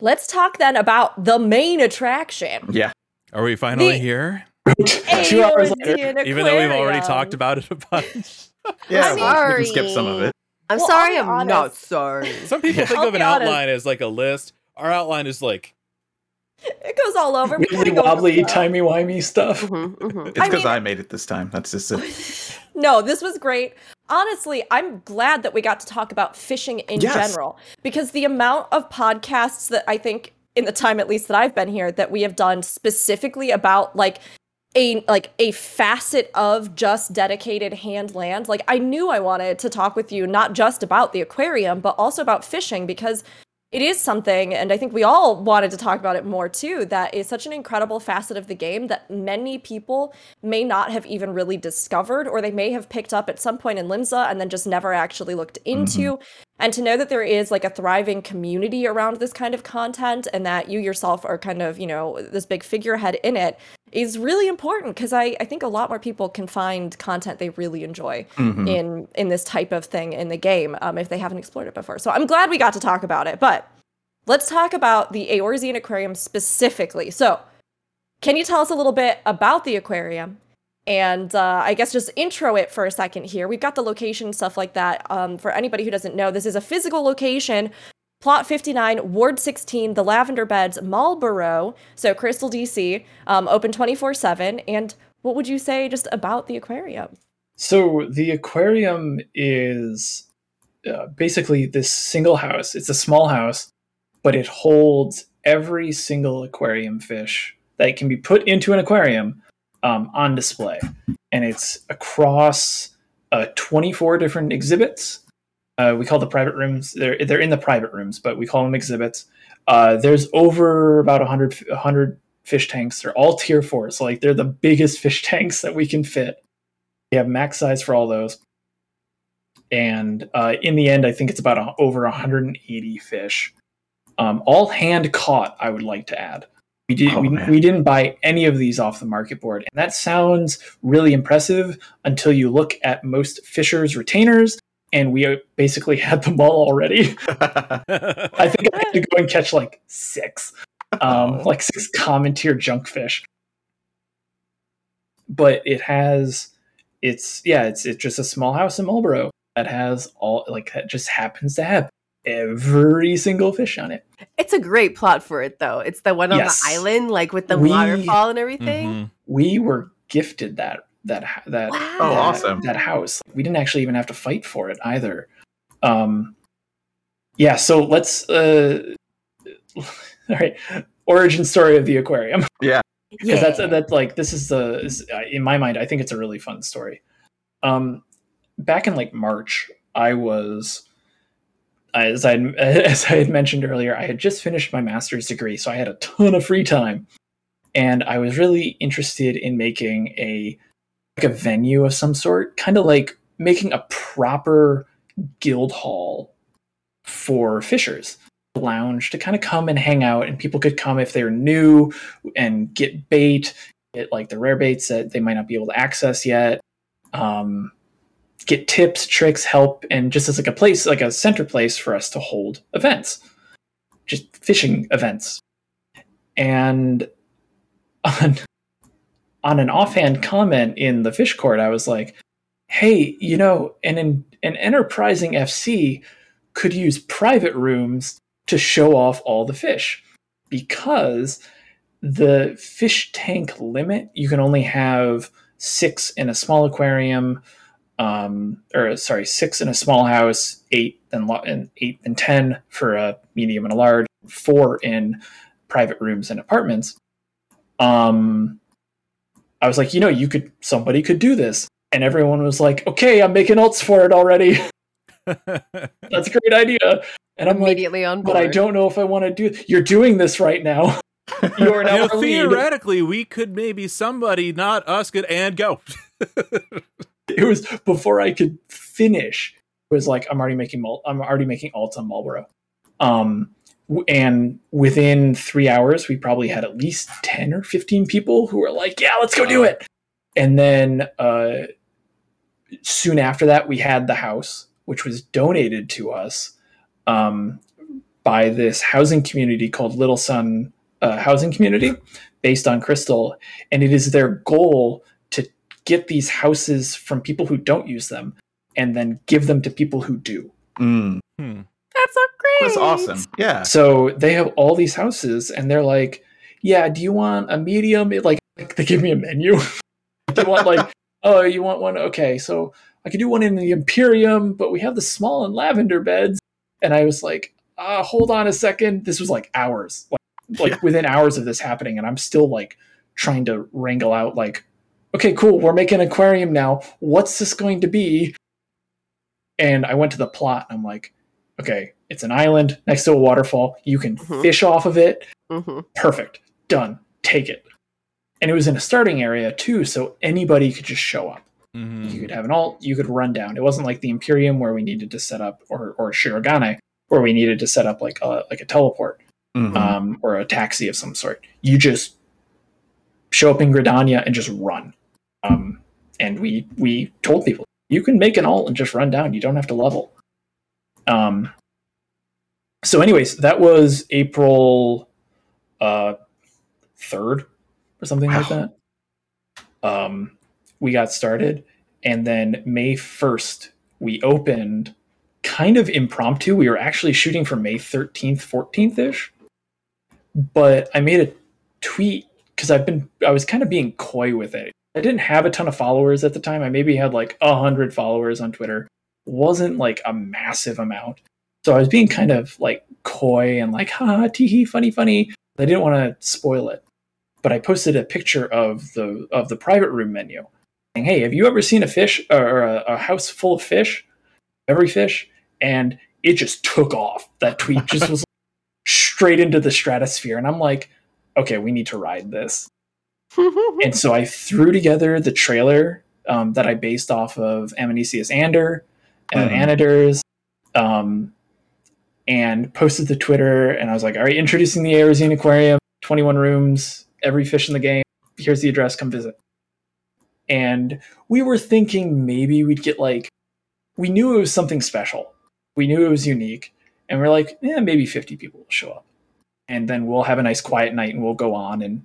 Let's talk then about the main attraction. Yeah. Are we finally The- here? Two hours later, Even though we've already talked about it a bunch. Yeah, I'm we- we can skip some of sorry. it. I'm Well, sorry, I'll I'm be not sorry. Some people Yeah. think I'll of an honest. outline as like a list. Our outline is like It goes all over. We wibbly wobbly, with the- timey wimey stuff. Mhm, mhm. It's I because mean- I made it this time. That's just it. No, this was great. Honestly, I'm glad that we got to talk about fishing in Yes. general because the amount of podcasts that I think in the time at least that I've been here that we have done specifically about like a like a facet of just dedicated hand land. Like I knew I wanted to talk with you not just about the aquarium but also about fishing because it is something and I think we all wanted to talk about it more too that is such an incredible facet of the game that many people may not have even really discovered or they may have picked up at some point in Limsa and then just never actually looked mm-hmm. into. And to know that there is like a thriving community around this kind of content and that you yourself are kind of, you know, this big figurehead in it is really important because I, I think a lot more people can find content they really enjoy Mhm. in in this type of thing in the game um, if they haven't explored it before. So I'm glad we got to talk about it. But let's talk about the Eorzean Aquarium specifically. So can you tell us a little bit about the aquarium? And uh, I guess just intro it for a second here. We've got the location stuff like that. Um, for anybody who doesn't know, this is a physical location. Plot 59, Ward 16, the Lavender Beds, Malboro, so Crystal, DC, um, open 24 7. And what would you say just about the aquarium? So the aquarium is uh, basically this single house. It's a small house, but it holds every single aquarium fish that can be put into an aquarium um, on display, and it's across uh, 24 different exhibits. Uh, we call the private rooms. They're they're in the private rooms, but we call them exhibits. Uh, there's over about 100, 100 fish tanks. They're all tier four, so like they're the biggest fish tanks that we can fit. We have max size for all those. And uh, in the end, I think it's about a, over 180 fish, um, all hand caught. I would like to add. We did, oh, we, we, didn't buy any of these off the market board, and that sounds really impressive until you look at most fishers' retainers, and we basically had them all already. I think I had to go and catch like six, um, Oh. like six common tier junk fish. But it has, it's yeah, it's it's just a small house in Malboro that has all like that just happens to have every single fish on it. It's a great plot for it, though. It's the one on Yes. the island, like with the We- waterfall and everything. Mhm. We were gifted that that that Wow. Oh, that- awesome. that house. We didn't actually even have to fight for it either. Um, yeah, so let's. Uh, all right, origin story of the aquarium. Yeah. Because that's that's like this is the is, uh, in my mind. I think it's a really fun story. Um, back in like March, I was. As I as I had mentioned earlier, I had just finished my master's degree, so I had a ton of free time, and I was really interested in making a like a venue of some sort, kind of like making a proper guild hall for fishers lounge to kind of come and hang out and people could come if they're new and get bait get like the rare baits that they might not be able to access yet. Um, get tips tricks help and just as like a place like a center place for us to hold events. Just fishing events. And on on an offhand comment in the fish court i was like hey you know an an enterprising fc could use private rooms to show off all the fish because the fish tank limit you can only have six in a small aquarium um, or sorry six in a small house eight and, lo- and eight and ten for a medium and a large four in private rooms and apartments um i was like you know you could somebody could do this and everyone was like okay i'm making alts for it already that's a great idea and i'm like Immediately on board. but I don't know if I want to do. You're doing this right now. you are You now know, the lead. theoretically, we could maybe somebody, not us, could and go. It was before I could finish. It was like I'm already making. I'm already making alts on Malboro. Um, and within three hours, we probably had at least 10 or 15 people who were like, yeah, let's go do it. And then uh, soon after that, we had the house, which was donated to us um, by this housing community called Little Sun uh, Housing Community, based on Crystal. And it is their goal get these houses from people who don't use them and then give them to people who do. Mm, Hmm. That's so great. that's awesome. Yeah. So they have all these houses, and they're like, "Yeah, do you want a medium?" It, like they give me a menu. do you want like, oh, you want one? Okay, so I could do one in the Empyreum, but we have the small and lavender beds. And I was like, uh, hold on a second. This was like hours, like, like Yeah. within hours of this happening, and I'm still like trying to wrangle out like, okay, cool, we're making an aquarium now. What's this going to be? And I went to the plot, and I'm like, okay, it's an island next to a waterfall. You can Mhm. fish off of it. hmm Perfect. Done. Take it. And it was in a starting area too, so anybody could just show up. Mhm. You could have an alt, you could run down. It wasn't like the Empyreum where we needed to set up, or or Shirogane, where we needed to set up like a like a teleport Mhm. um, or a taxi of some sort. You just show up in Gridania and just run. Um, and we we told people you can make an alt and just run down. You don't have to level. Um, so, anyways, that was April uh, third or something like that. Um, we got started, and then May first we opened kind of impromptu. We were actually shooting for May 13th, 14th ish. But I made a tweet because I've been, I was kind of being coy with it. I didn't have a ton of followers at the time. I maybe had like a hundred followers on Twitter. Wasn't like a massive amount. So I was being kind of like coy and like, ha, tee hee, funny, funny. I didn't want to spoil it. But I posted a picture of the of the private room menu. Saying, hey, have you ever seen a fish or a, a house full of fish? Every fish? And it just took off. That tweet just was straight into the stratosphere. And I'm like, okay, we need to ride this. And so I threw together the trailer um, that I based off of Amnesius Ander and Mhm. Anadurs, um, and posted to Twitter. And I was like, all right, introducing the Eorzean Aquarium, 21 rooms, every fish in the game. Here's the address, come visit. And we were thinking maybe we'd get like, we knew it was something special. We knew it was unique. And we're like, yeah, maybe 50 people will show up. And then we'll have a nice quiet night and we'll go on and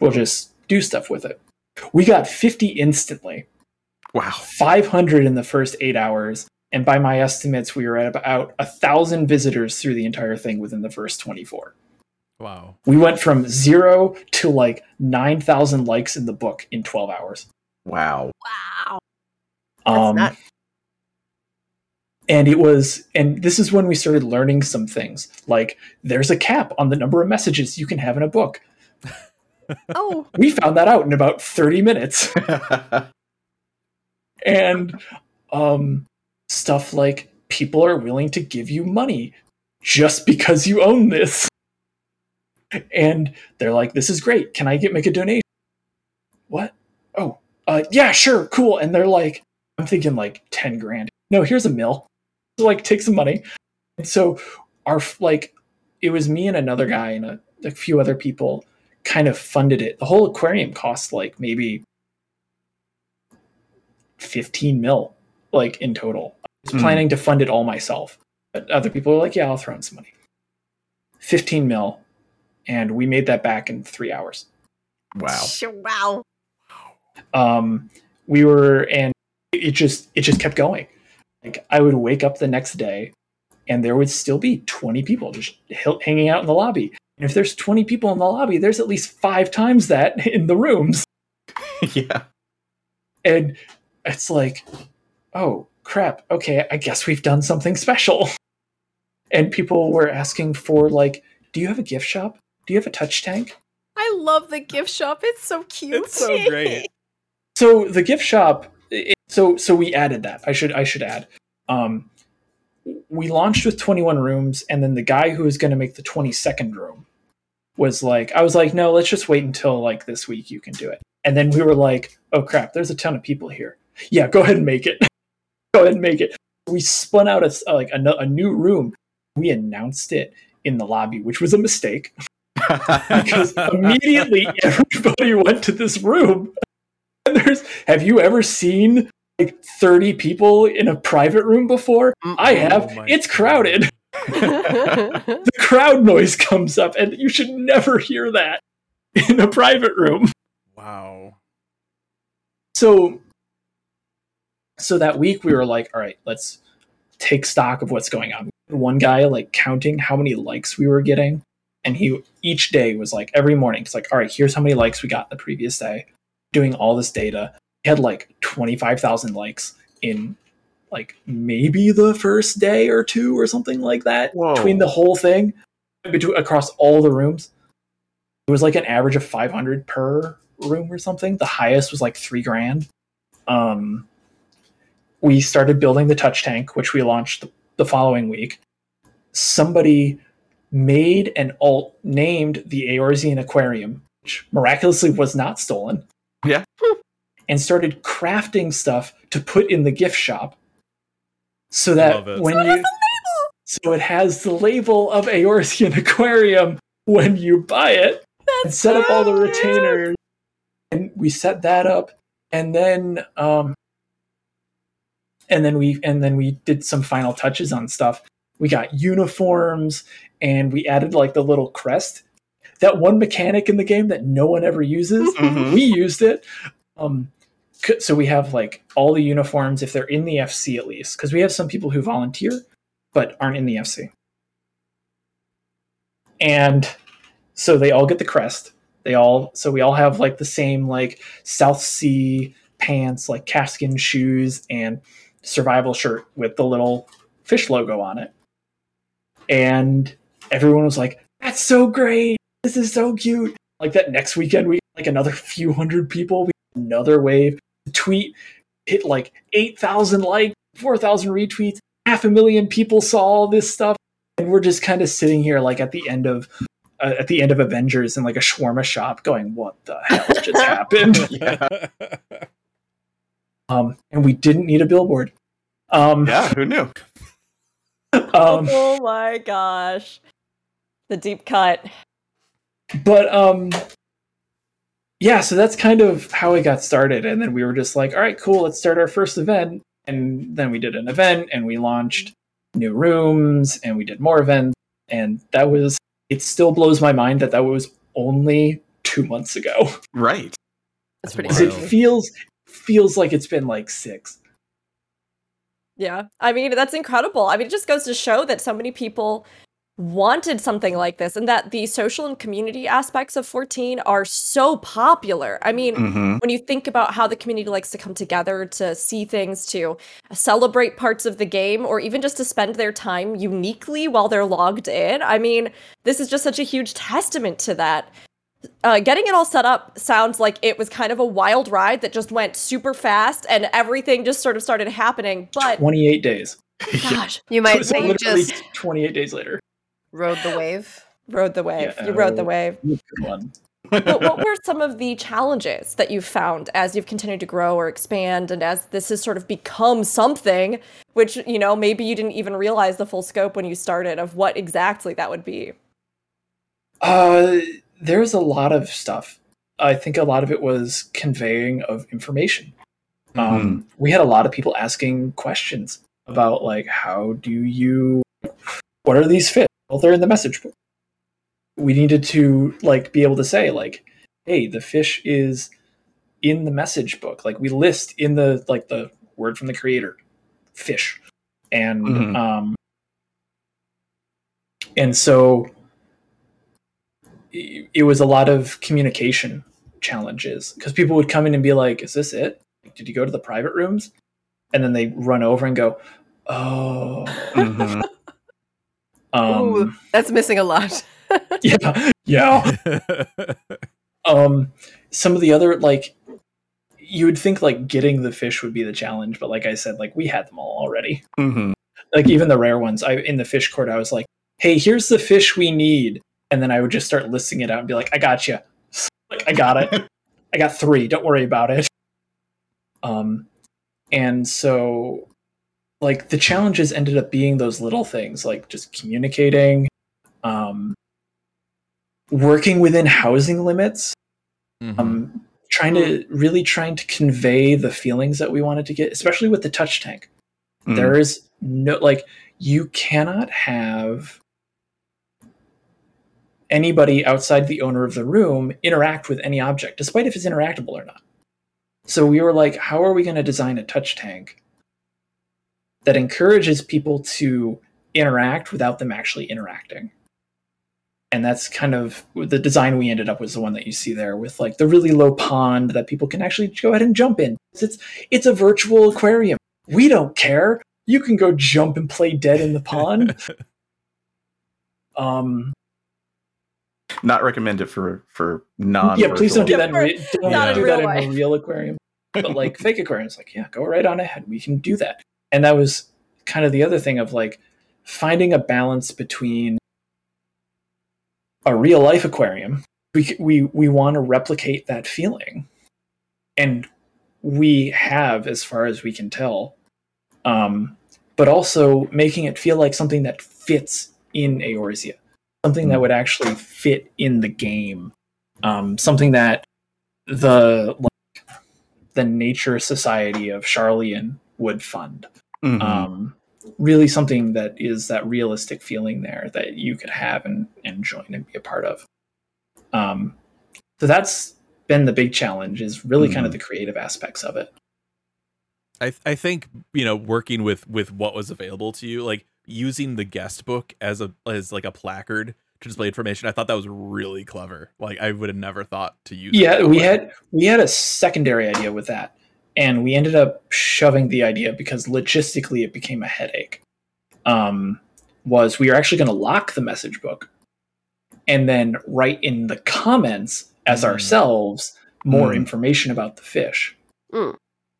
we'll just do stuff with it. We got 50 instantly, Wow. 500 in the first eight hours. And by my estimates, we were at about a thousand visitors through the entire thing within the first 24. Wow. We went from zero to like 9,000 likes in the book in 12 hours. Wow. wow. That's Um, nuts. and it was, and this is when we started learning some things like there's a cap on the number of messages you can have in a book. Oh, We found that out in about 30 minutes. and um, stuff like people are willing to give you money just because you own this. And they're like this is great. Can i get make a donation? What? Oh uh, yeah sure. Cool. And they're like i'm thinking like 10 grand. No here's a mill. So, like take some money. And so our like it was me and another guy and a, a few other people kind of funded it the whole aquarium cost like maybe 15 mil like in total. I was Hmm. planning to fund it all myself. But other people were like, yeah, I'll throw in some money. 15 mil. And we made that back in three hours. wow. sh- wow. Um, we were, and it just, it just kept going. Like I would wake up the next day and there would still be 20 people just h- hanging out in the lobby. And if there's 20 people in the lobby, there's at least five times that in the rooms. yeah. and it's like oh crap okay i guess we've done something special and people were asking for like do you have a gift shop do you have a touch tank I love the gift shop. It's so cute. It's so great. so the gift shop it, so so we added that i should i should add um we launched with 21 rooms and then the guy who was going to make the 22nd room was like i was like no let's just wait until like this week you can do it. And then we were like oh crap there's a ton of people here. Yeah go ahead and make it. Go ahead and make it. We spun out a, like a, a new room. We announced it in the lobby, which was a mistake. Because immediately everybody went to this room. And there's have you ever seen like 30 people in a private room before? I have. Oh it's crowded. the crowd noise comes up and you should never hear that in a private room. Wow. So so that week we were like, all right, let's take stock of what's going on. One guy like counting how many likes we were getting, and he each day was like every morning, it's like, all right, here's how many likes we got the previous day, doing all this data. He had like twenty five thousand likes in like maybe the first day or two or something like that Whoa. between the whole thing, between across all the rooms. It was like an average of five hundred per room or something. The highest was like three grand. Um, we started building the touch tank, which we launched the, following week. Somebody made an alt named the Eorzean Aquarium, which miraculously was not stolen. Yeah. And started crafting stuff to put in the gift shop. So that Love it. when you so it has the label of Eorzean Aquarium when you buy it and set up all the retainers. And we set that up, and then um, and then we and then we did some final touches on stuff. We got uniforms, and we added like the little crest. That one mechanic in the game that no one ever uses, Mhm. we used it. Um, c- so we have like all the uniforms if they're in the FC at least, because we have some people who volunteer but aren't in the FC. And so they all get the crest. They all so we all have like the same like South Sea pants, like calfskin shoes, and survival shirt with the little fish logo on it. And everyone was like, "That's so great! This is so cute!" Like that next weekend, we like another few hundred people. We another wave. The tweet hit like eight thousand likes, four thousand retweets. Half a million people saw all this stuff, and we're just kind of sitting here like at the end of uh, at the end of Avengers in like a shawarma shop, going, "What the hell just happened?" Yeah. Um, and we didn't need a billboard. Um, yeah, who knew? um, oh my gosh. The deep cut. but um, yeah, so that's kind of how it got started. And then we were just like, "All right, cool, let's start our first event." And then we did an event, and we launched new rooms, and we did more events, and that was. It still blows my mind that that was only two months ago. Right. That's pretty Because it feels feels like it's been like six. Yeah. I mean, that's incredible. I mean, it just goes to show that so many people wanted something like this and that the social and community aspects of 14 are so popular. I mean, hmm when you think about how the community likes to come together to see things, to celebrate parts of the game, or even just to spend their time uniquely while they're logged in, I mean, this is just such a huge testament to that. Uh, getting it all set up sounds like it was kind of a wild ride that just went super fast and everything just sort of started happening. But Twenty eight days. gosh, You might was say you literally just twenty eight days later. Rode the wave. rode the wave. Yeah, you rode the wave. But what were some of the challenges that you've found as you've continued to grow or expand and as this has sort of become something which you know maybe you didn't even realize the full scope when you started of what exactly that would be Uh, there's a lot of stuff. I think a lot of it was conveying of information. Um, we had a lot of people asking questions about like, how do you, what are these fish? Well, they're in the message book. We needed to like be able to say like, hey, the fish is in the message book. Like we list in the like the word from the creator, fish, and Mhm. um, and so it it was a lot of communication challenges because people would come in and be like, "Is this it? Did you go to the private rooms?" And then they run over and go, "Oh, Mhm. Ooh, um, that's missing a lot. yeah, yeah." Um, some of the other like, you would think like getting the fish would be the challenge, but like I said, like we had them all already. Mhm. Like even the rare ones, I in the fish court, I was like, "Hey, here's the fish we need," and then I would just start listing it out and be like, "I got you." Like I got it. I got three. Don't worry about it. Um, and so like the challenges ended up being those little things like just communicating um working within housing limits Mhm. um trying to really trying to convey the feelings that we wanted to get especially with the touch tank Mm. there is no like you cannot have anybody outside the owner of the room interact with any object despite if it's interactable or not so we were like how are we going to design a touch tank that encourages people to interact without them actually interacting. And that's kind of the design we ended up was the one that you see there with like the really low pond that people can actually go ahead and jump in. It's it's a virtual aquarium. We don't care. You can go jump and play dead in the pond. Um Not recommend it for for non. yeah please don't do Yeah, that in, re- don't not do in that in a real aquarium. But like fake aquariums like yeah go right on ahead. We can do that and that was kind of the other thing of like finding a balance between a real life aquarium we we we want to replicate that feeling. And we have as far as we can tell um but also making it feel like something that fits in Eorzea. Something that would actually fit in the game. Um something that the like the nature society of Sharlayan would fund Mhm. um, really something that is that realistic feeling there that you could have and, and join and be a part of. Um, so that's been the big challenge is really kind of the creative aspects of it. I I think you know working with with what was available to you, like using the guest book as a as like a placard to display information. I thought that was really clever. Like I would have never thought to use. Yeah, we had we had a secondary idea with that, and we ended up shoving the idea because logistically it became a headache. Um, was we were actually going to lock the message book, and then write in the comments as Mm. ourselves more Mm. information about the fish. Mm.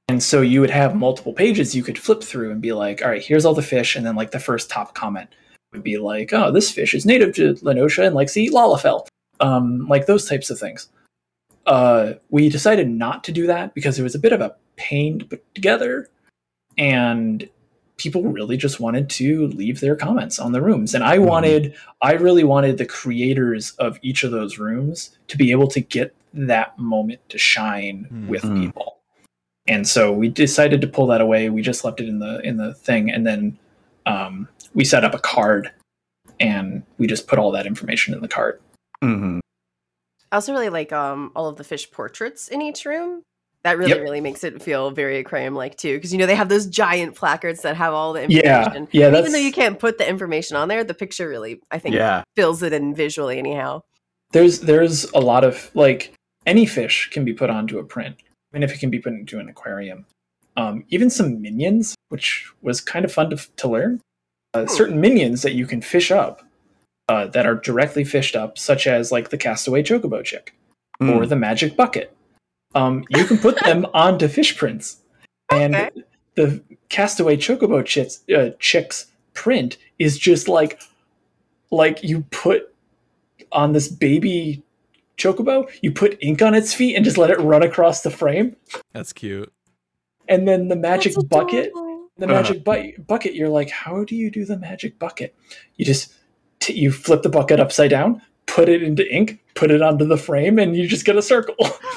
And so you would have multiple pages you could flip through and be like, all right, here's all the fish, and then like the first top comment would be like, oh, this fish is native to La Noscea and likes to eat lalafell, um, like those types of things uh, we decided not to do that because it was a bit of a pain to put together, and people really just wanted to leave their comments on the rooms. And I wanted, I really wanted the creators of each of those rooms to be able to get that moment to shine Hmm. with Hmm. people. And so we decided to pull that away. We just left it in the in the thing, and then um, we set up a card, and we just put all that information in the card. Mhm. I also really like um all of the fish portraits in each room. That really, Yep. really makes it feel very aquarium like too, because you know they have those giant placards that have all the information. yeah. That's Even though you can't put the information on there, the picture really, I think, Yeah. fills it in visually anyhow. there's there's a lot of like any fish can be put onto a print, even if it can be put into an aquarium. Um, even some minions, which was kind of fun to, to learn. Uh, Hmm. certain minions that you can fish up uh, that are directly fished up, such as like the castaway chocobo chick Mm. or the magic bucket. Um, you can put them onto fish prints, and Okay. the castaway chocobo chicks, uh, chicks print is just like like you put on this baby chocobo, you put ink on its feet and just let it run across the frame, That's cute. and then the magic bucket adorable. the Uh-huh. magic bu- bucket you're like how do you do the magic bucket you just t- you flip the bucket upside down put it into ink put it onto the frame and you just get a circle.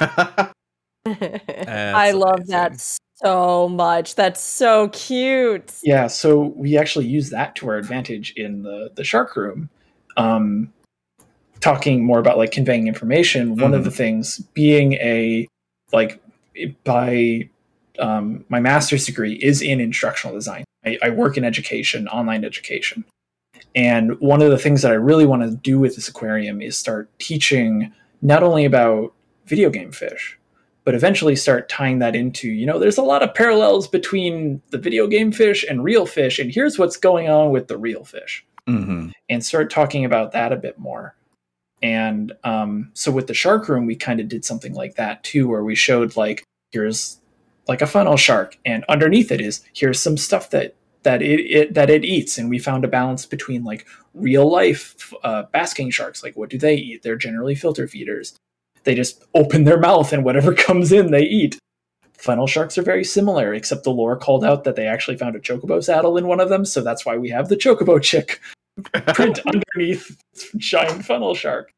I love that so much. That's so cute. yeah so we actually use that to our advantage in the the shark room. Um talking more about like conveying information one of the things being a like by um, my master's degree is in instructional design. I, I work in education online education and one of the things that i really want to do with this aquarium is start teaching not only about video game fish but eventually start tying that into you know there's a lot of parallels between the video game fish and real fish and here's what's going on with the real fish Mhm. and start talking about that a bit more and um, so with the shark room we kind of did something like that too where we showed like here's like a funnel shark and underneath it is here's some stuff that that it, it that it eats and we found a balance between like real life uh, basking sharks like what do they eat they're generally filter feeders they just open their mouth and whatever comes in they eat Funnel sharks are very similar, except the lore called out that they actually found a chocobo saddle in one of them, so that's why we have the chocobo chick print underneath giant funnel shark.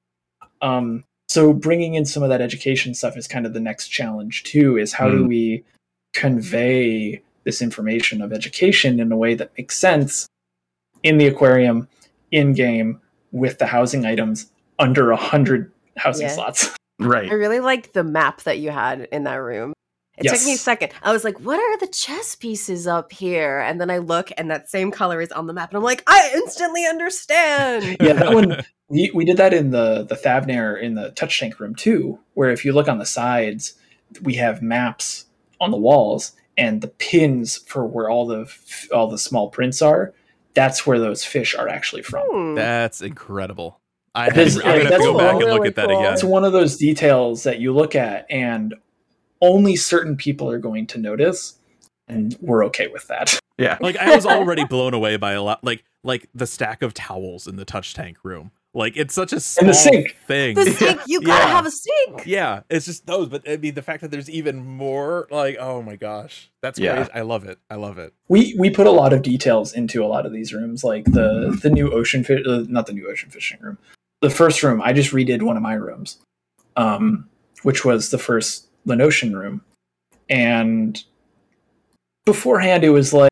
Um, so bringing in some of that education stuff is kind of the next challenge too. Is how do Mm. we convey this information of education in a way that makes sense in the aquarium, in game, with the housing items under a hundred housing Yeah. slots. right. I really like the map that you had in that room. It took me a second. I was like, what are the chess pieces up here? And then I look and that same color is on the map. And I'm like, I instantly understand. yeah, that one we, we did that in the the Thavnair in the touch tank room too, where if you look on the sides, we have maps on the walls and the pins for where all the all the small prints are. That's where those fish are actually from. Hmm. That's incredible. I That is- I'm gonna have to go back and really look at that cool. again. It's one of those details that you look at and only certain people are going to notice, and we're okay with that. Yeah. like I was already blown away by a lot like like the stack of towels in the touch tank room. Like it's such a small And the sink. thing. The sink, you gotta Yeah. have a sink. yeah, it's just those, but I mean the fact that there's even more like oh my gosh. That's Yeah. crazy. I love it. I love it. we we put a lot of details into a lot of these rooms like the the new ocean fish uh, not the new ocean fishing room the first room i just redid one of my rooms um which was the first La Noscean room and beforehand it was like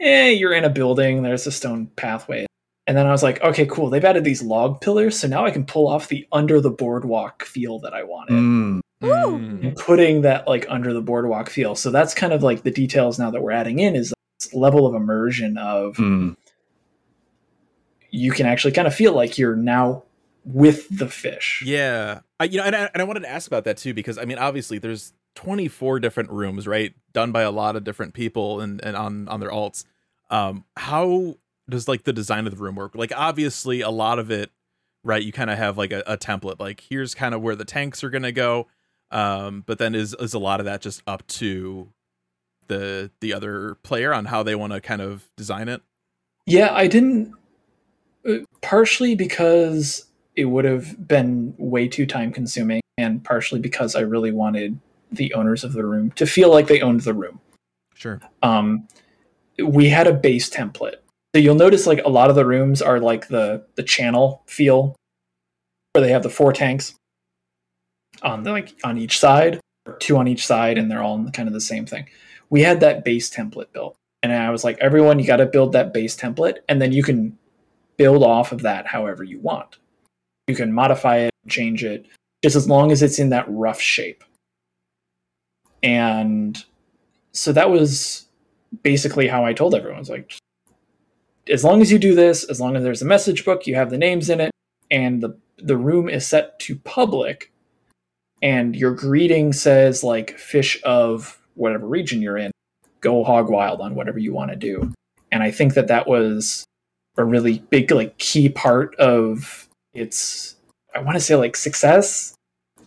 eh you're in a building there's a stone pathway and then i was like okay cool they've added these log pillars so now i can pull off the under the boardwalk feel that i wanted Mm, Mm. and putting that like under the boardwalk feel. So that's kind of like the details now that we're adding in is this level of immersion of mm. you can actually kind of feel like you're now with the fish. Yeah, I you know, and I, and I wanted to ask about that too because I mean, obviously, there's 24 different rooms, right, done by a lot of different people and and on on their alts. Um, how does like the design of the room work? Like, obviously, a lot of it, right? You kind of have like a, a template. Like, here's kind of where the tanks are gonna go. Um, but then is is a lot of that just up to the the other player on how they want to kind of design it? Yeah, I didn't uh, partially because it would have been way too time consuming and partially because I really wanted the owners of the room to feel like they owned the room. Sure. um, we had a base template. So you'll notice like a lot of the rooms are like the the channel feel, where they have the four tanks on the, like on each side, two on each side, and they're all kind of the same thing. We had that base template built, and I was like, everyone, you got to build that base template, and then you can build off of that however you want. You can modify it, change it, just as long as it's in that rough shape. And so that was basically how I told everyone. I was like, as long as you do this, as long as there's a message book, you have the names in it, and the the room is set to public, and your greeting says like fish of whatever region you're in, go hog wild on whatever you want to do. And I think that that was a really big like key part of its I want to say like success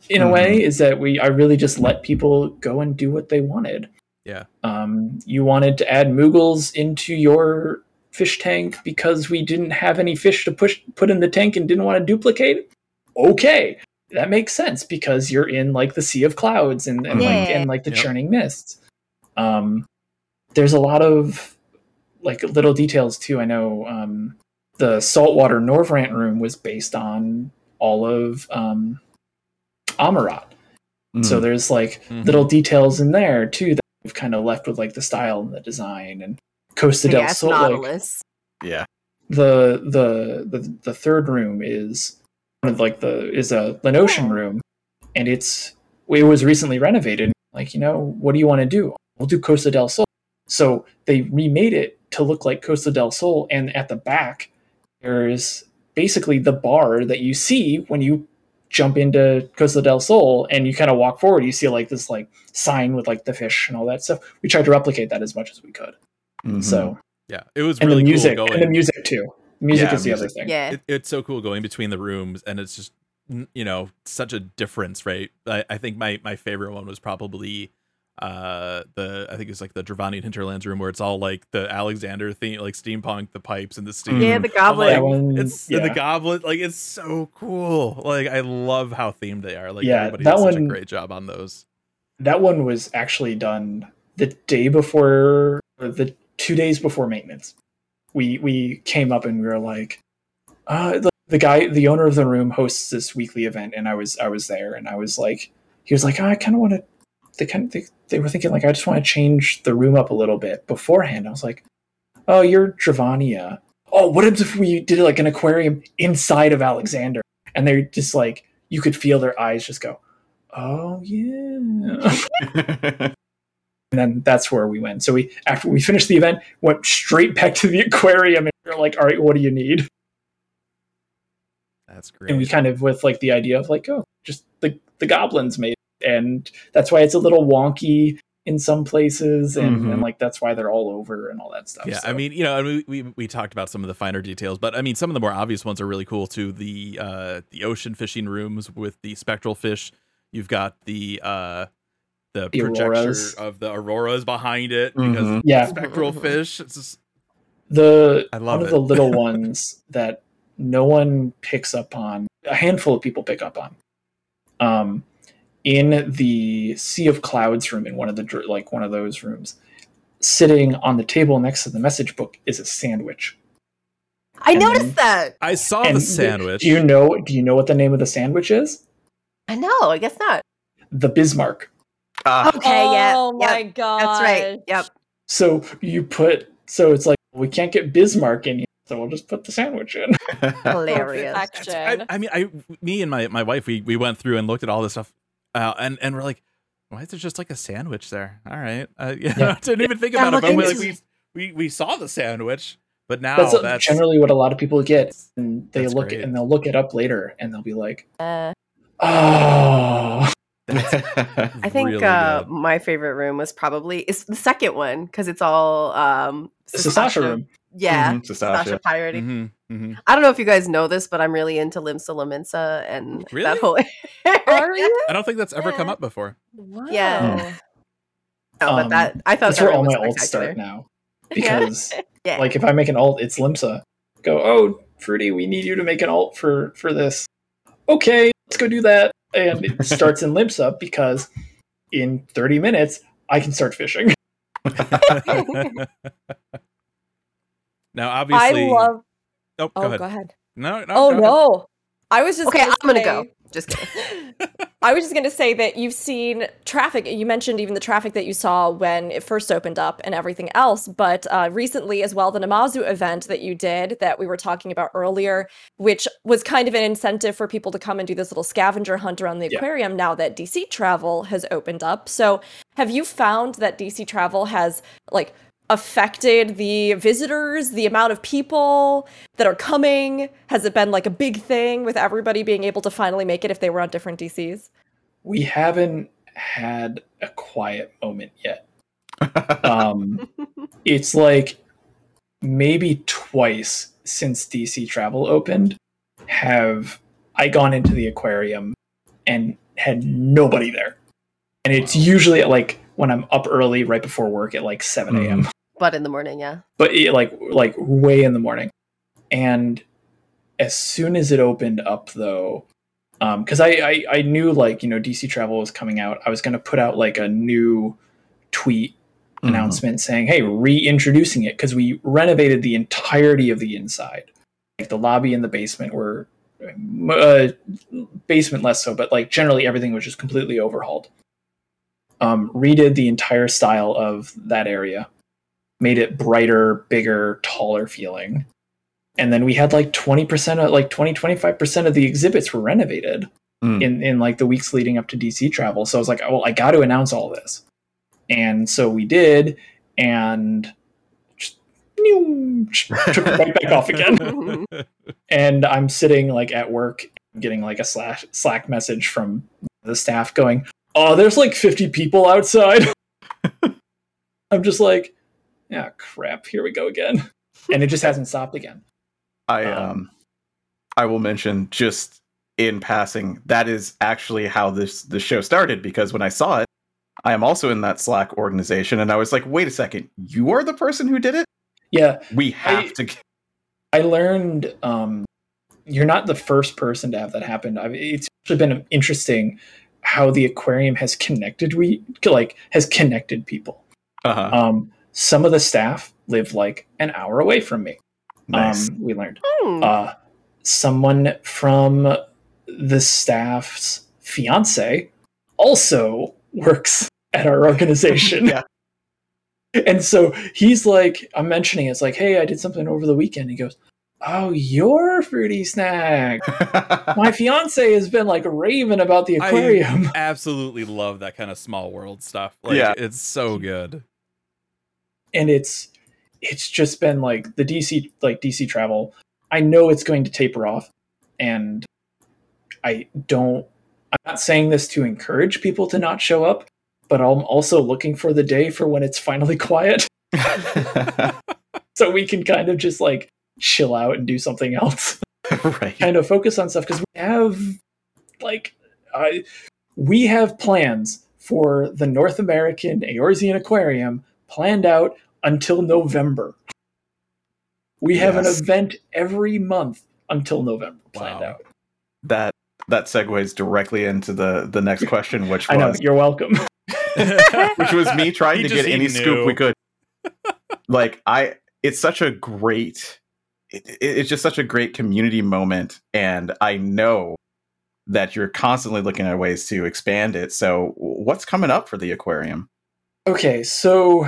in a way is that we I really just let people go and do what they wanted. Yeah. Um, you wanted to add Moogles into your fish tank because we didn't have any fish to push put in the tank and didn't want to duplicate. Okay, that makes sense because you're in like the sea of clouds and, and like and like the Yep. churning mists. Um, there's a lot of like little details too. I know um, the saltwater Norvrandt room was based on all of um, Amaurot. Mm. So there's like Mhm. little details in there too that we've kind of left with like the style and the design and Costa Big del ass Sol. Like, yeah. the the the the third room is one of like the is a La Noscean Oh. room, and it's it was recently renovated. Like you know, what do you want to do? We'll do Costa del Sol. So they remade it to look like Costa del Sol, and at the back there's basically the bar that you see when you jump into Costa del Sol and you kind of walk forward. You see like this like sign with like the fish and all that stuff. We tried to replicate that as much as we could. Mhm. So Yeah, it was and really the music cool going. and the music too. Music Yeah, is the music. other thing. Yeah. it, it's so cool going between the rooms and it's just you know such a difference right i, I think my my favorite one was probably uh the i think it's like the Dravanian hinterlands room where it's all like the alexander theme like steampunk the pipes and the steam Yeah, Mm. the goblet. like, one, it's and the goblet like it's so cool like i love how themed they are like Yeah, everybody that did such a great job on those that one was actually done the day before, or the two days before maintenance. We we came up and we were like, uh, the, the guy, the owner of the room hosts this weekly event, and I was I was there, and I was like, he was like, oh, I kind of want to. They kind of they, they were thinking like, I just want to change the room up a little bit beforehand. I was like, oh, you're Dravania. Oh, what if we did like an aquarium inside of Alexander? And they're just like, you could feel their eyes just go, oh yeah. and then that's where we went. So we after we finished the event, went straight back to the aquarium and we are like, all right, what do you need? That's great. And we kind of with like the idea of like, oh, just the the goblins made it. and that's why it's a little wonky in some places and, Mhm. and like that's why they're all over and all that stuff. Yeah, I mean, you know, I mean, we we talked about some of the finer details, but I mean, some of the more obvious ones are really cool too. The uh, the ocean fishing rooms with the spectral fish. You've got the uh, the, The projector auroras. of the auroras behind it because Mhm. yeah, spectral fish. It's just the I love one of the little ones that no one picks up on a handful of people pick up on um in the sea of clouds room in one of the like one of those rooms sitting on the table next to the message book is a sandwich I And noticed that. I saw the sandwich. do you know do you know what the name of the sandwich is I know. I guess not. the bismarck Ah, Okay. yeah. Oh my yep, god. That's right. Yep. so you put so it's like we can't get bismarck in here so we'll just put the sandwich in Hilarious. That's- I, I mean, I, me and my, my wife, we, we went through and looked at all this stuff, uh, and and we're like, why is there just like a sandwich there? All right, uh, yeah, Yeah. didn't even think Yeah, about it, but we, like, we we we saw the sandwich, but now that's, that's, generally what a lot of people get and they look great. and they'll look it up later and they'll be like Uh, oh I think really uh, my favorite room was probably it's the second one because it's all um it's the Sasha room Yeah, Mhm, Sasha Sasha. pirating. Mhm, mhm. I don't know if you guys know this, but I'm really into Limsa Lominsa and Really? that whole. Are you? I don't think that's ever come up before. Wow. Yeah. No, but Um, that I thought that's that where all my was alts start now because Yeah. like if i make an alt it's limsa go oh fruity we need you to make an alt for for this okay let's go do that and it starts in up because in 30 minutes i can start fishing now, obviously, I love. Oh, go Oh, ahead. go ahead. No, no. Oh go ahead. no. I was just okay, I'm gonna say- go. Just kidding. I was just going to say that you've seen traffic. You mentioned even the traffic that you saw when it first opened up and everything else. But uh, recently, as well, the Namazu event that you did that we were talking about earlier, which was kind of an incentive for people to come and do this little scavenger hunt around the Yeah. aquarium now that DC travel has opened up. So, have you found that DC travel has like affected the visitors, the amount of people that are coming? Has it been like a big thing with everybody being able to finally make it if they were on different DCs? we haven't had a quiet moment yet um it's like maybe twice since DC Travel opened have I gone into the aquarium and had nobody there. And it's usually at like when I'm up early right before work at like 7 a.m. but in the morning, yeah. But it, like like way in the morning. And as soon as it opened up though, um because I, I I knew like, you know, DC Travel was coming out. I was gonna put out like a new tweet Mhm. announcement saying, "Hey, reintroducing it because we renovated the entirety of the inside. Like the lobby and the basement were uh, basement less so, but like generally everything was just completely overhauled. Um, redid the entire style of that area, made it brighter, bigger, taller feeling." And then we had like 20% of like 20 25% of the exhibits were renovated Mm. in in like the weeks leading up to DC travel. So I was like, "Oh, I got to announce all this." And so we did, and just, took it right back off again. And I'm sitting like at work, getting like a slash Slack message from the staff going, "Oh, there's like 50 people outside." I'm just like, "Yeah, crap, here we go again," and it just hasn't stopped again. I Um, um I will mention just in passing that is actually how this the show started because when I saw it, I am also in that Slack organization and I was like, wait a second, you are the person who did it? Yeah, We have I- to I learned um, you're not the first person to have that happen. I mean, it's actually been interesting how the aquarium has connected we like has connected people. Uh-huh. Um, some of the staff live like an hour away from me. nice. Um, we learned. Hmm. Uh, someone from the staff's fiance also works at our organization. Yeah. And so he's like, I'm mentioning it's like, hey, I did something over the weekend. He goes, Oh, you're fruity snack. My fiance has been like raving about the I- aquarium. Absolutely love that kind of small world stuff. Like, Yeah. it's so good. And it's it's just been like the DC like DC travel. I know it's going to taper off, and I don't. I'm not saying this to encourage people to not show up, but I'm also looking for the day for when it's finally quiet, so we can kind of just like chill out and do something else. right. kind of focus on stuff because we have like I we have plans for the North American Eorzean Aquarium planned out until November. We have Yes. an event every month until November planned Wow. out. That that segues directly into the the next question, which I know, was you're welcome. which was me trying He to just- get he any scoop we could. Like I, it's such a great, it, it- it's just such a great community moment, and I know that you're constantly looking at ways to expand it. So, what's coming up for the aquarium? Okay, so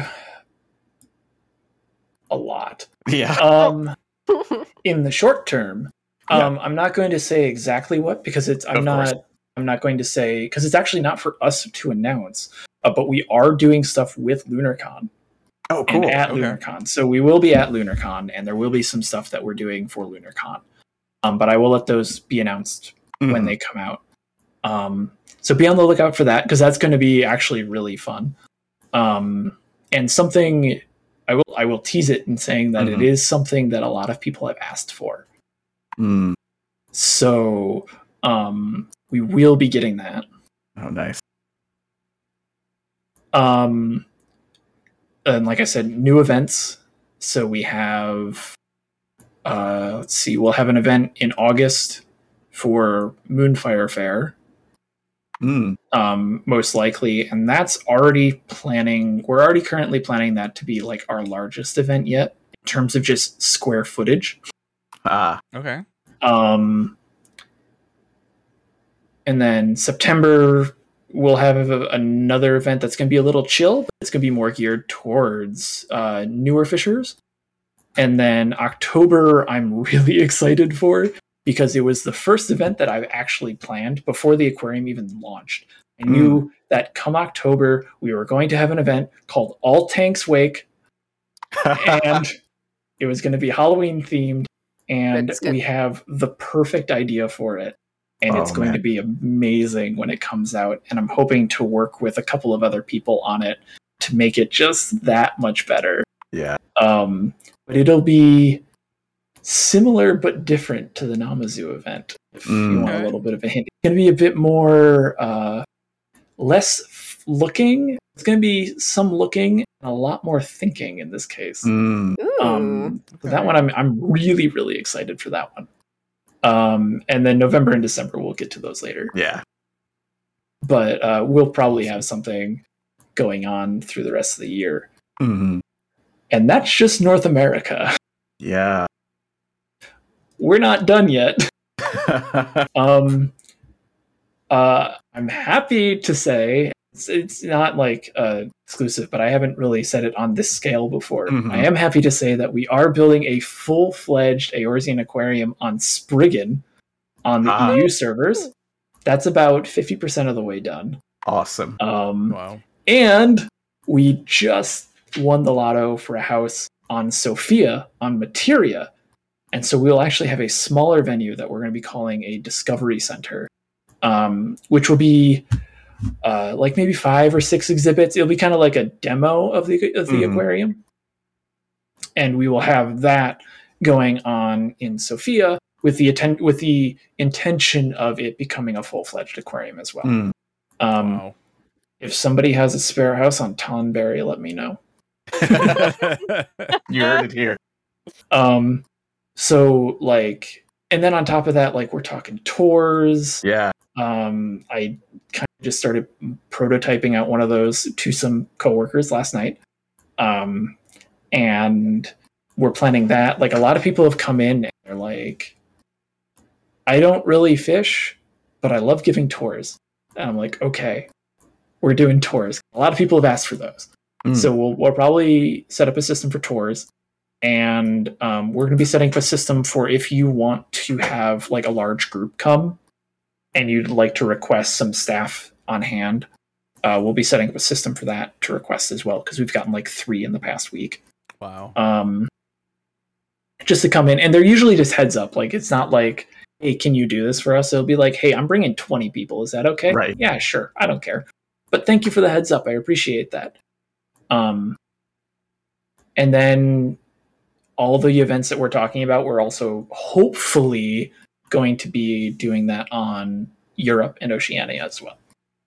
a lot. Yeah, Um in the short term, um I'm not going to say exactly what because it's I'm Of not course. I'm not going to say because it's actually not for us to announce. Uh, but we are doing stuff with LunarCon oh and cool. at Okay. LunarCon. So we will be at LunarCon, and there will be some stuff that we're doing for LunarCon. Um, but I will let those be announced when Mhm. they come out. Um, so be on the lookout for that because that's going to be actually really fun. Um, and something I will I will tease it in saying that it Mhm. is something that a lot of people have asked for. Mm. So um, we will be getting that. Oh, nice. Um, and like I said, new events. So we have, uh, let's see, we'll have an event in August for Moonfire Fair, Mm. um, most likely, and that's already planning. We're already currently planning that to be like our largest event yet in terms of just square footage. Ah, okay. Um, and then September we'll have a, another event that's going to be a little chill, but it's going to be more geared towards uh, newer fishers. And then October, I'm really excited for because it was the first event that I've actually planned before the aquarium even launched. I knew that come October we were going to have an event called All Tanks Wake, and it was going to be Halloween themed, and we have the perfect idea for it. And it's Oh, going man. to be amazing when it comes out. And I'm hoping to work with a couple of other people on it to make it just that much better. yeah. Um, but it'll be similar but different to the Namazu event. If you Mm. want a little bit of a hint, it's going to be a bit more uh, less f- looking. It's going to be some looking and a lot more thinking in this case. Mm. Um, so that one, I'm I'm really really excited for that one. Um, and then November and December, we'll get to those later. Yeah. But uh, we'll probably have something going on through the rest of the year, Mhm. and that's just North America. Yeah. We're not done yet. um, uh, I'm happy to say it's, it's not like uh, exclusive, but I haven't really said it on this scale before. Mhm. I am happy to say that we are building a full fledged Eorzean aquarium on Spriggan on the Ah. EU servers. That's about 50% of the way done. awesome. Um, Wow. and we just won the lotto for a house on Sophia on Materia. And so we'll actually have a smaller venue that we're going to be calling a Discovery Center, um, which will be uh, like maybe five or six exhibits. It'll be kind of like a demo of the of the Mhm. aquarium, and we will have that going on in Sophia with the atten- with the intention of it becoming a full fledged aquarium as well. Mm. Um, Wow. if somebody has a spare house on Tonberry, let me know. You heard it here. Um, so like, and then on top of that, like we're talking tours. Yeah. Um, I kind of just started prototyping out one of those to some coworkers last night. Um, and we're planning that. Like a lot of people have come in and they're like, I don't really fish, but I love giving tours. And I'm like, okay, we're doing tours. A lot of people have asked for those. Mm. So we'll, we'll probably set up a system for tours. And um, we're going to be setting up a system for if you want to have like a large group come and you'd like to request some staff on hand, uh, we'll be setting up a system for that to request as well because we've gotten like three in the past week Wow. um, just to come in, and they're usually just heads up. Like it's not like, "Hey, can you do this for us?" It'll be like, "Hey, I'm bringing 20 people. Is that okay?" Right. Yeah, sure. I don't care, but thank you for the heads up. I appreciate that. Um, and then all the events that we're talking about, we're also hopefully going to be doing that on Europe and Oceania as well.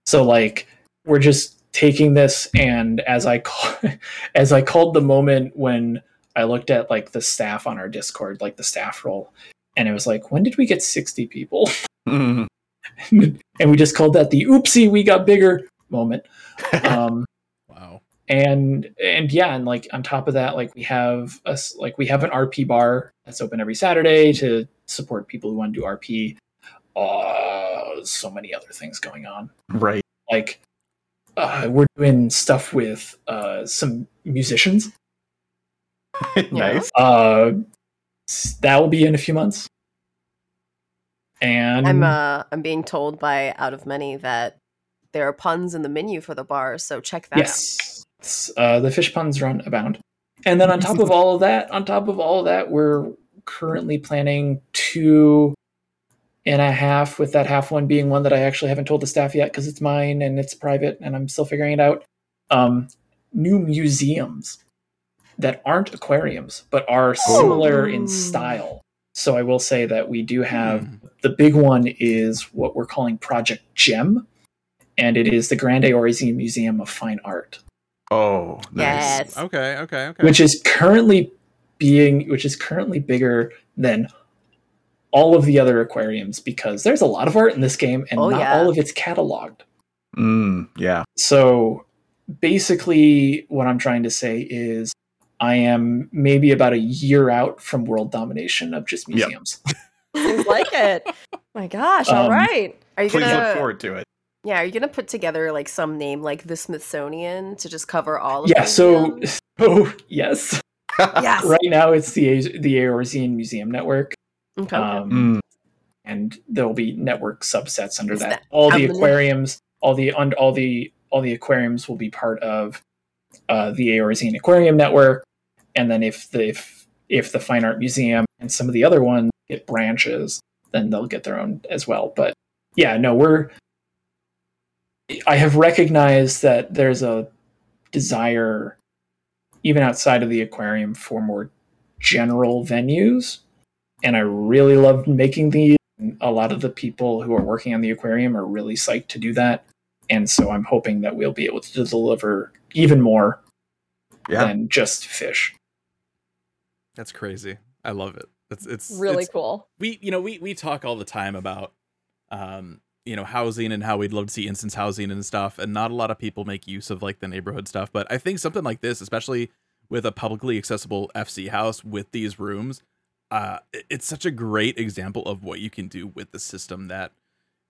So like we're just taking this and as I call, as I called the moment when I looked at like the staff on our Discord, like the staff role, and it was like, when did we get 60 people? Mm. and we just called that the oopsie, we got bigger moment. Um. And and yeah and like on top of that like we have us like we have an rp bar that's open every saturday to support people who want to do rp uh so many other things going on right. like uh, we're doing stuff with uh some musicians nice. uh that will be in a few months and I'm uh I'm being told by out of many that there are puns in the menu for the bar, so check that out. Uh, the fish puns run abound. And then on top of all of that on top of all of that we're currently planning two and a half with that half one being one that i actually haven't told the staff yet because it's mine and it's private and i'm still figuring it out. Um, new museums that aren't aquariums but are similar in style. So i will say that we do have Hmm. the big one is what we're calling project gem and it is the Grand Eorzean museum of fine art Oh, nice. Yes. Okay. Okay. Okay. which is currently being which is currently bigger than all of the other aquariums because there's a lot of art in this game and Oh, not yeah. all of it's cataloged. Mm, yeah. So basically what I'm trying to say is I am maybe about a year out from world domination of just museums. Seems like it. My gosh, all Um, right. Are you Please look gonna forward to it. Yeah, are you gonna put together like some name like the Smithsonian to just cover all of Yeah, so so yes. Yes. Right now it's the A- the Eorzean Museum Network. Okay. Um, Mm, and there'll be network subsets under that. that All the how many- aquariums, all the und all the all the aquariums will be part of uh, the Eorzean Aquarium Network, and then if the if, if the Fine Art Museum and some of the other ones get branches, then they'll get their own as well. But yeah, no, we're. I have recognized that there's a desire, even outside of the aquarium, for more general venues, and I really love making these. A lot of the people who are working on the aquarium are really psyched to do that, and so I'm hoping that we'll be able to deliver even more yeah. than just fish. That's crazy. I love it. It's it's Really it's- cool. we you know we we talk all the time about um you know housing and how we'd love to see instance housing and stuff and not a lot of people make use of like the neighborhood stuff. But i think something like this especially with a publicly accessible fc house with these rooms uh it's such a great example of what you can do with the system that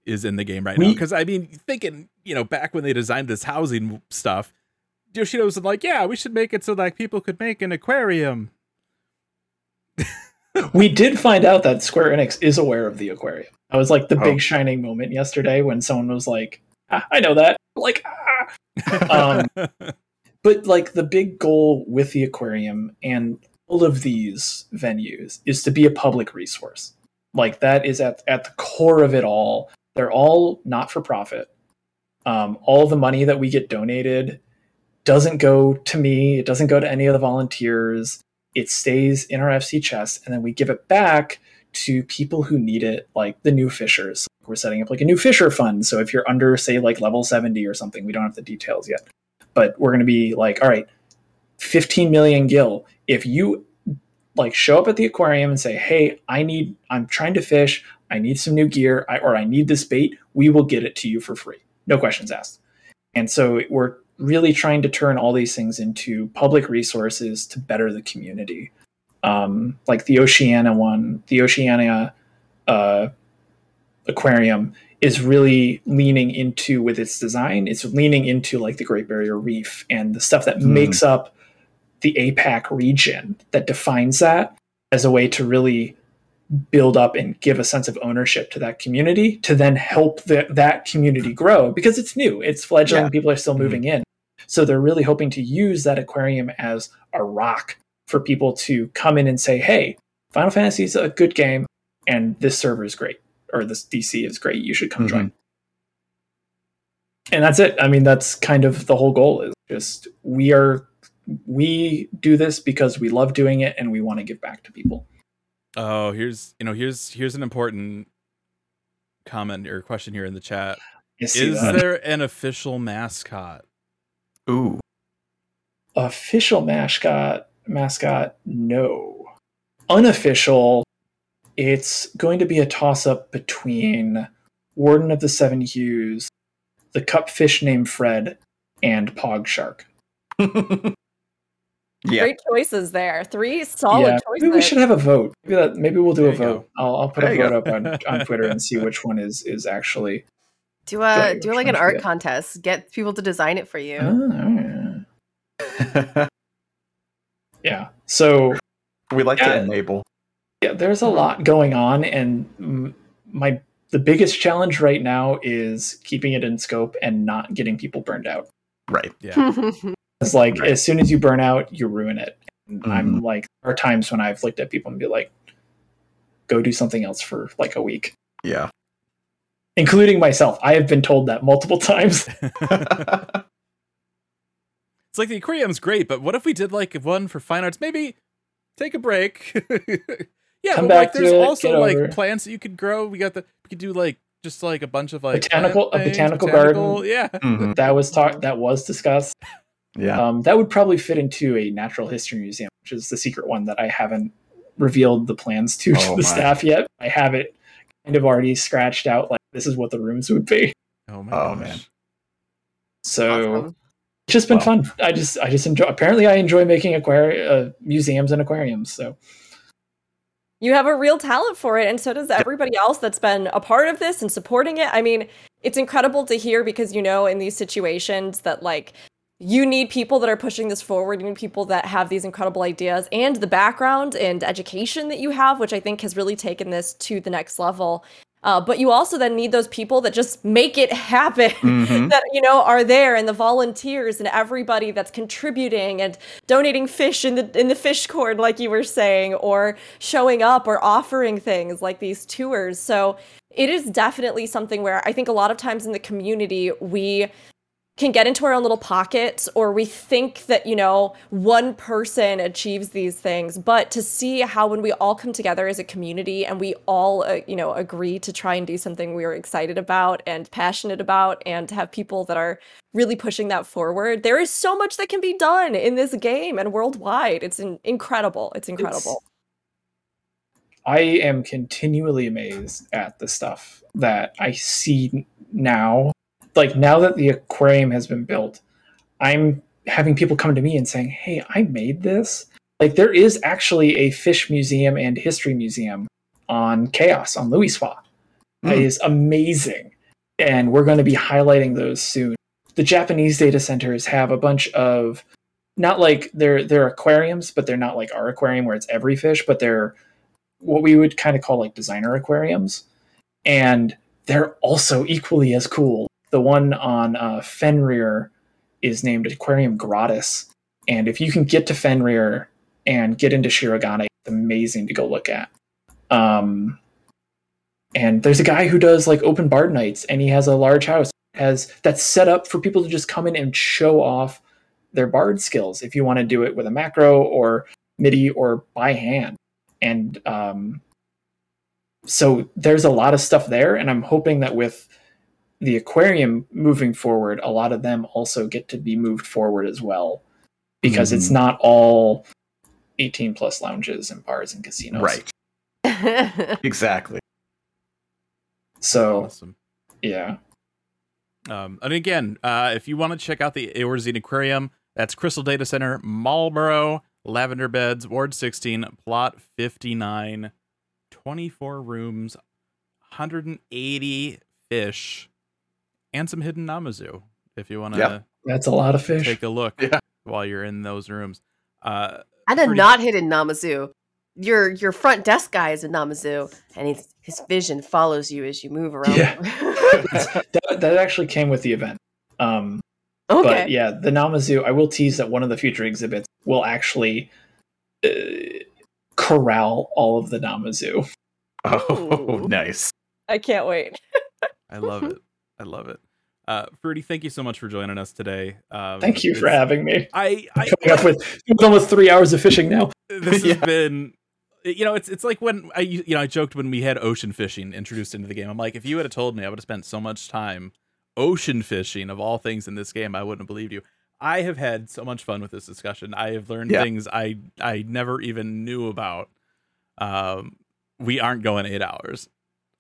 is in the game right now. Because i mean thinking you know back when they designed this housing stuff yoshida was like yeah we should make it so like people could make an aquarium. We did find out that Square Enix is aware of the aquarium. That was like the Oh. big shining moment yesterday when someone was like, "Ah, "I know that." Like, ah. Um, but like the big goal with the aquarium and all of these venues is to be a public resource. Like that is at at the core of it all. They're all not for profit. Um, all the money that we get donated doesn't go to me. It doesn't go to any of the volunteers. It stays in our FC chest, and then we give it back to people who need it, like the new fishers. We're setting up like a new fisher fund. So if you're under, say, like level 70 or something, we don't have the details yet but we're going to be like, all right, 15 million gil. If you like show up at the aquarium and say, hey, I need, I'm trying to fish, I need some new gear, I, or I need this bait, we will get it to you for free. No questions asked. And so we're really trying to turn all these things into public resources to better the community. Um, like the Oceania one, the Oceania uh, aquarium is really leaning into with its design. It's leaning into like the Great Barrier Reef and the stuff that Hmm. makes up the APAC region that defines that as a way to really build up and give a sense of ownership to that community to then help the, that community grow because it's new it's fledgling Yeah. people are still moving in so they're really hoping to use that aquarium as a rock for people to come in and say hey final fantasy is a good game and this server is great or this dc is great you should come Mhm. join and that's it i mean that's kind of the whole goal is just we are we do this because we love doing it and we want to give back to people Oh, here's you know here's here's an important comment or question here in the chat. Is that? there an official mascot? Ooh. official mascot mascot no unofficial it's going to be a toss up between warden of the seven hues the cupfish named fred and pog shark yeah. Great choices there. Three solid yeah choices. maybe we should have a vote maybe, that, maybe we'll do There a vote I'll, I'll put a There you vote go. up on, on twitter and see which one is is actually Do uh, a do like an art contest. Get people to design it for you. Oh, yeah so we like Yeah. to enable. yeah there's a lot going on and mm, my the biggest challenge right now is keeping it in scope and not getting people burned out Right. Yeah. it's like Right. as soon as you burn out you ruin it and Mhm. i'm like there are times when i've looked at people and be like go do something else for like a week Yeah. including myself i have been told that multiple times It's like the aquarium's great, but what if we did like one for fine arts? Maybe take a break. yeah, Come but like back to there's it, also like plants that you could grow. We got the we could do like just like a bunch of like Botanical- a botanical botanical- garden. Yeah. Mhm. that was talked that was discussed Yeah. um, that would probably fit into a natural history museum which is the secret one that i haven't revealed the plans to Oh, to my. the staff yet i have it kind of already scratched out like this is what the rooms would be Oh my Oh, gosh. man. so Awesome. It's just been Wow. fun. I just i just enjoy apparently i enjoy making aquari- uh, museums and aquariums so. You have a real talent for it and so does everybody else that's been a part of this and supporting it. I mean it's incredible to hear because you know in these situations that like you need people that are pushing this forward you need people that have these incredible ideas and the background and education that you have which i think has really taken this to the next level uh, but you also then need those people that just make it happen Mhm. that you know are there and the volunteers and everybody that's contributing and donating fish in the in the fish cord like you were saying or showing up or offering things like these tours so it is definitely something where i think a lot of times in the community we can get into our own little pockets or we think that you know one person achieves these things. But to see how when we all come together as a community and we all uh, you know agree to try and do something we are excited about and passionate about and to have people that are really pushing that forward there is so much that can be done in this game and worldwide. It's in- incredible. It's incredible. I am continually amazed at the stuff that I see now. Like now that the aquarium has been built, I'm having people come to me and saying, "Hey, I made this." Like there is actually a fish museum and history museum on Chaos on Louisoix. It Hmm. is amazing, and we're going to be highlighting those soon. The Japanese data centers have a bunch of not like they're they're aquariums, but they're not like our aquarium where it's every fish, but they're what we would kind of call like designer aquariums, and they're also equally as cool. The one on uh, Fenrir is named Aquarium Gratis, and if you can get to Fenrir and get into Shirogane, it's amazing to go look at. Um, and there's a guy who does like open bard nights, and he has a large house has that's set up for people to just come in and show off their bard skills. If you want to do it with a macro or MIDI or by hand, and um, so there's a lot of stuff there, and I'm hoping that with the aquarium moving forward, a lot of them also get to be moved forward as well, because it's Mhm. not all 18 plus lounges and bars and casinos. Right. Exactly. So Awesome. yeah, Um, and again, uh, if you want to check out the Eorzean Aquarium, that's Crystal Data Center, Malboro, Lavender Beds, Ward 16, Plot 59, 24 rooms, 180 fish, and some hidden Namazu. If you want to Yeah. that's a lot of fish. take a look Yeah. while you're in those rooms. Uh, And a Pretty- not hidden Namazu. Your your front desk guy is a Namazu, and his, his vision follows you as you move around. Yeah. that, that actually came with the event. Um, okay. But yeah, the Namazu, I will tease that one of the future exhibits will actually uh, corral all of the Namazu. Oh, Ooh. nice. I can't wait. I love it. I love it. Uh, Fruity, thank you so much for joining us today. Um, Thank you for having me. I, I Coming up with almost three hours of fishing now. this has Yeah. been you know it's it's like when i you know i joked when we had ocean fishing introduced into the game i'm like if you had told me i would have spent so much time ocean fishing of all things in this game i wouldn't have believed you i have had so much fun with this discussion i have learned Yeah. things i i never even knew about um we aren't going eight hours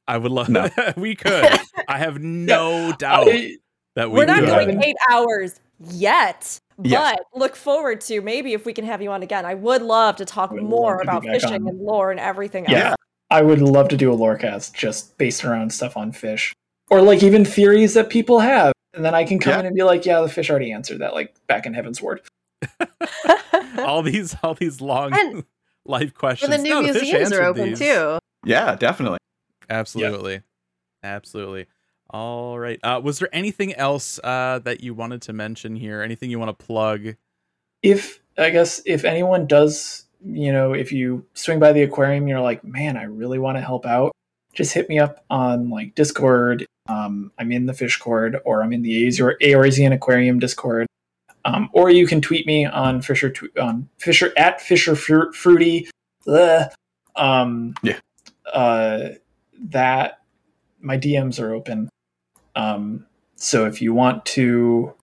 i would love No. we could i have no doubt I- that we We're not could Yeah. going eight hours yet, but Yes. look forward to maybe if we can have you on again. I would love to talk Would more to about fishing on. and lore and everything Yeah. else. I would love to do a lorecast just based around stuff on fish, or like even theories that people have, and then I can come Yeah. in and be like, "Yeah, the fish already answered that." Like back in Heavensward. all these all these long And- life and questions the new No, fish museums are open these. too. Yeah, definitely. Absolutely. Absolutely. All right. Uh, was there anything else uh, that you wanted to mention here? Anything you want to plug? if I guess if anyone does, you know, if you swing by the aquarium, you're like, man, I really want to help out. Just hit me up on like Discord. Um, I'm in the Fish Cord, or I'm in the Aor- Eorzean Aquarium Discord. Um, or you can tweet me on Fisher tw- on Fisher at Fisher Fru- Fruity. Ugh. Um, Yeah. Uh, that my DMs are open. Um, so if you want to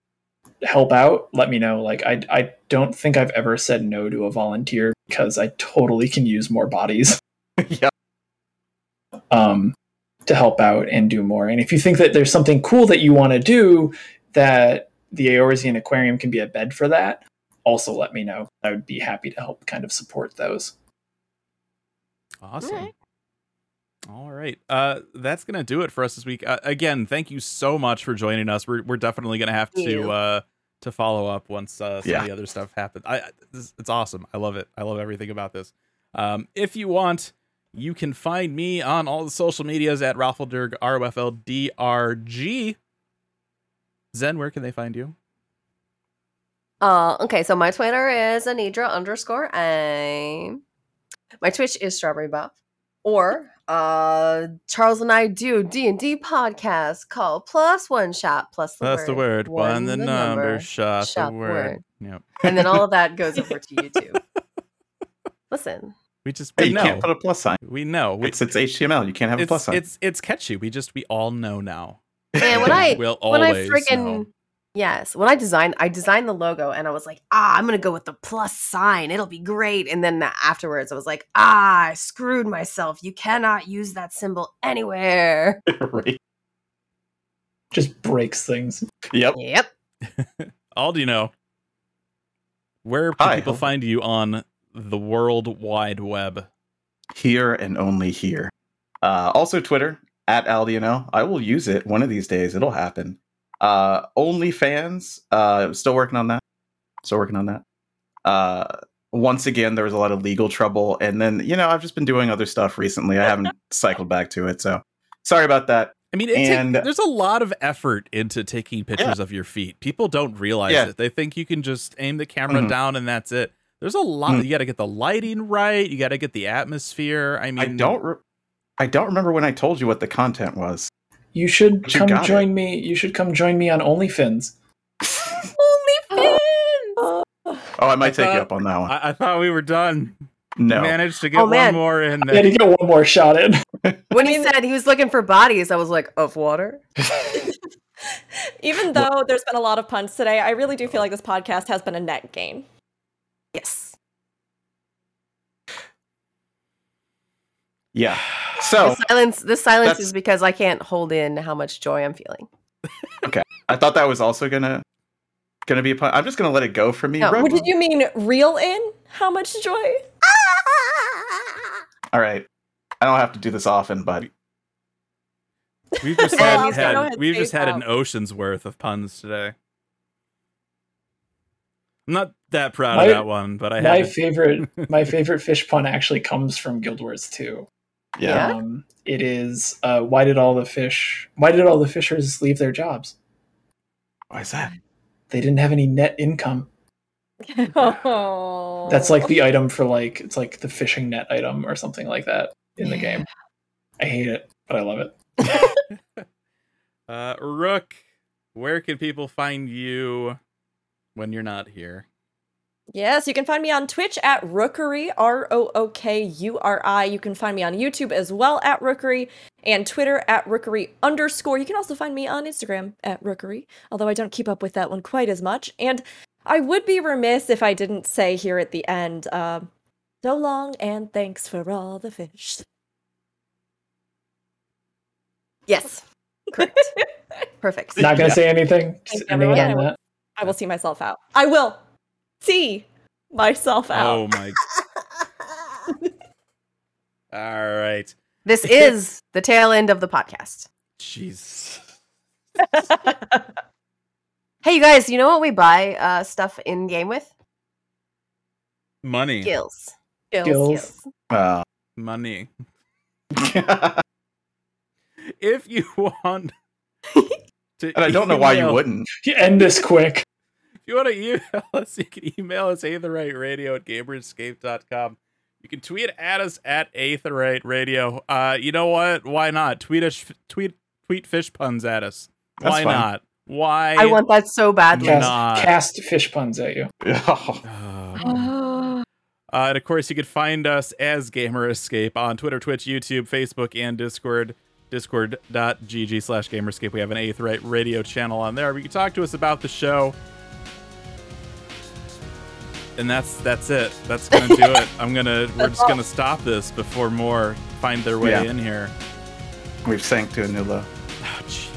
help out, let me know. Like I I don't think I've ever said no to a volunteer because I totally can use more bodies yeah. um to help out and do more. And if you think that there's something cool that you want to do that the Eorzean Aquarium can be a bed for that, also let me know. I would be happy to help kind of support those. Awesome. Alright. All right. Uh, that's gonna do it for us this week. Uh, again, thank you so much for joining us. We're we're definitely gonna have to uh to follow up once uh, some Yeah. of the other stuff happens. I I- this, it's awesome. I love it. I love everything about this. Um, if you want, you can find me on all the social medias at Ralphelderg R O F L D R G. Zen, where can they find you? Uh, okay, so my Twitter is Anidra underscore aim. My Twitch is Strawberry Buff. Or uh Charles and I do D and D podcast called Plus One Shot Plus the That's word. the word. One, the, number, shot, shot the the word. Yep. and then all of that goes over to YouTube. Listen, We just Hey, we you know. can't put a plus sign. we know. We, It's it's HTML. You can't have a plus sign. it's it's catchy. We just we all know now. man, when I will when I always friggin' know. Yes, when I designed, I designed the logo, and I was like, ah, I'm gonna go with the plus sign. It'll be great. And then afterwards, I was like, ah, I screwed myself. You cannot use that symbol anywhere. right. Just breaks things. Yep. Yep. All do you know? Where can Hi, people hello. find you on the World Wide Web? Here and only here. Uh, also Twitter at Aldiano. I will use it one of these days. It'll happen. Uh, OnlyFans. Uh, still working on that. Still working on that. Uh, once again, there was a lot of legal trouble, and then you know I've just been doing other stuff recently. I haven't cycled back to it, so sorry about that. I mean, it take- there's a lot of effort into taking pictures of your feet. People don't realize Yeah. it. They think you can just aim the camera Mhm. down and that's it. There's a lot. Mhm. You got to get the lighting right. You got to get the atmosphere. I mean, I don't. Re- I don't remember when I told you what the content was. You should But come got join me. You should come join me on OnlyFins. OnlyFans. Oh, I might I take you up on that one. I, I thought we were done. no. Managed to get Oh, one more in I had to get one more shot in. When he said he was looking for bodies, I was like, of water. Even though there's been a lot of puns today, I really do feel like this podcast has been a net gain. Yes. Yeah. So the silence. The silence is because I can't hold in how much joy I'm feeling. Okay, I thought that was also gonna gonna be a pun. I'm just gonna let it go for me. No, Ro- What did you mean, real in? How much joy? All right. I don't have to do this often, but We've just Well, had, had we've just face had an ocean's worth of puns today. I'm not that proud My- of that one, but I my had to, favorite my favorite fish pun actually comes from Guild Wars 2. Yeah. Yeah? Um, it is uh, why did all the fish why did all the fishers leave their jobs? Why is that? They didn't have any net income. oh. That's like the item for like it's like the fishing net item or something like that in the game. I hate it, but I love it. uh, Rook. Where can people find you when you're not here? Yes, you can find me on Twitch at Rookuri, R O O K U R I. You can find me on YouTube as well at Rookuri and Twitter at Rookuri underscore. You can also find me on Instagram at Rookuri, although I don't keep up with that one quite as much. And I would be remiss if I didn't say here at the end, uh, so long and thanks for all the fish. Yes. Correct. Perfect. Not gonna say anything. Thank Just ending it everyone. on that. I will see myself out. I will see myself out. Oh my! All right. This is the tail end of the podcast. Jeez. Hey, you guys, you know what we buy uh, stuff in game with? Money. Skills. Skills. Gills. Uh, Money. If you want to and I don't know why you wouldn't. You end this quick. If you want to email us, you can email us aetheryteradio at gamerescape.com. You can tweet at us at aetheryteradio. Uh, you know what? Why not? Tweet us, tweet, tweet fish puns at us. That's Why fine. not? Why? I want that so badly. Cast, cast fish puns at you. Uh, Uh, and of course, you can find us as Gamer Escape on Twitter, Twitch, YouTube, Facebook, and Discord. Discord.gg slash Gamerescape. We have an Aetheryte radio channel on there. You can talk to us about the show. And that's that's it. That's gonna do it. I'm gonna we're just gonna stop this before more find their way Yeah. in here. we've sank to a new low. Oh, jeez.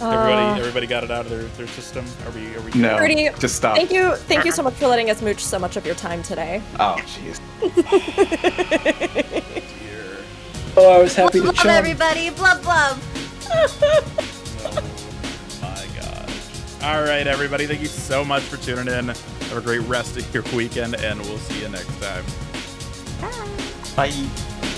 Everybody, uh. everybody got it out of their, their system. Are we? Are we? No, Rudy, just stop. Thank you, thank you so much for letting us mooch so much of your time today. Oh, jeez. Dear. Oh, I was happy to Love chum. everybody. Blub blub. My god. All right, everybody. Thank you so much for tuning in. Have a great rest of your weekend, and we'll see you next time. Bye.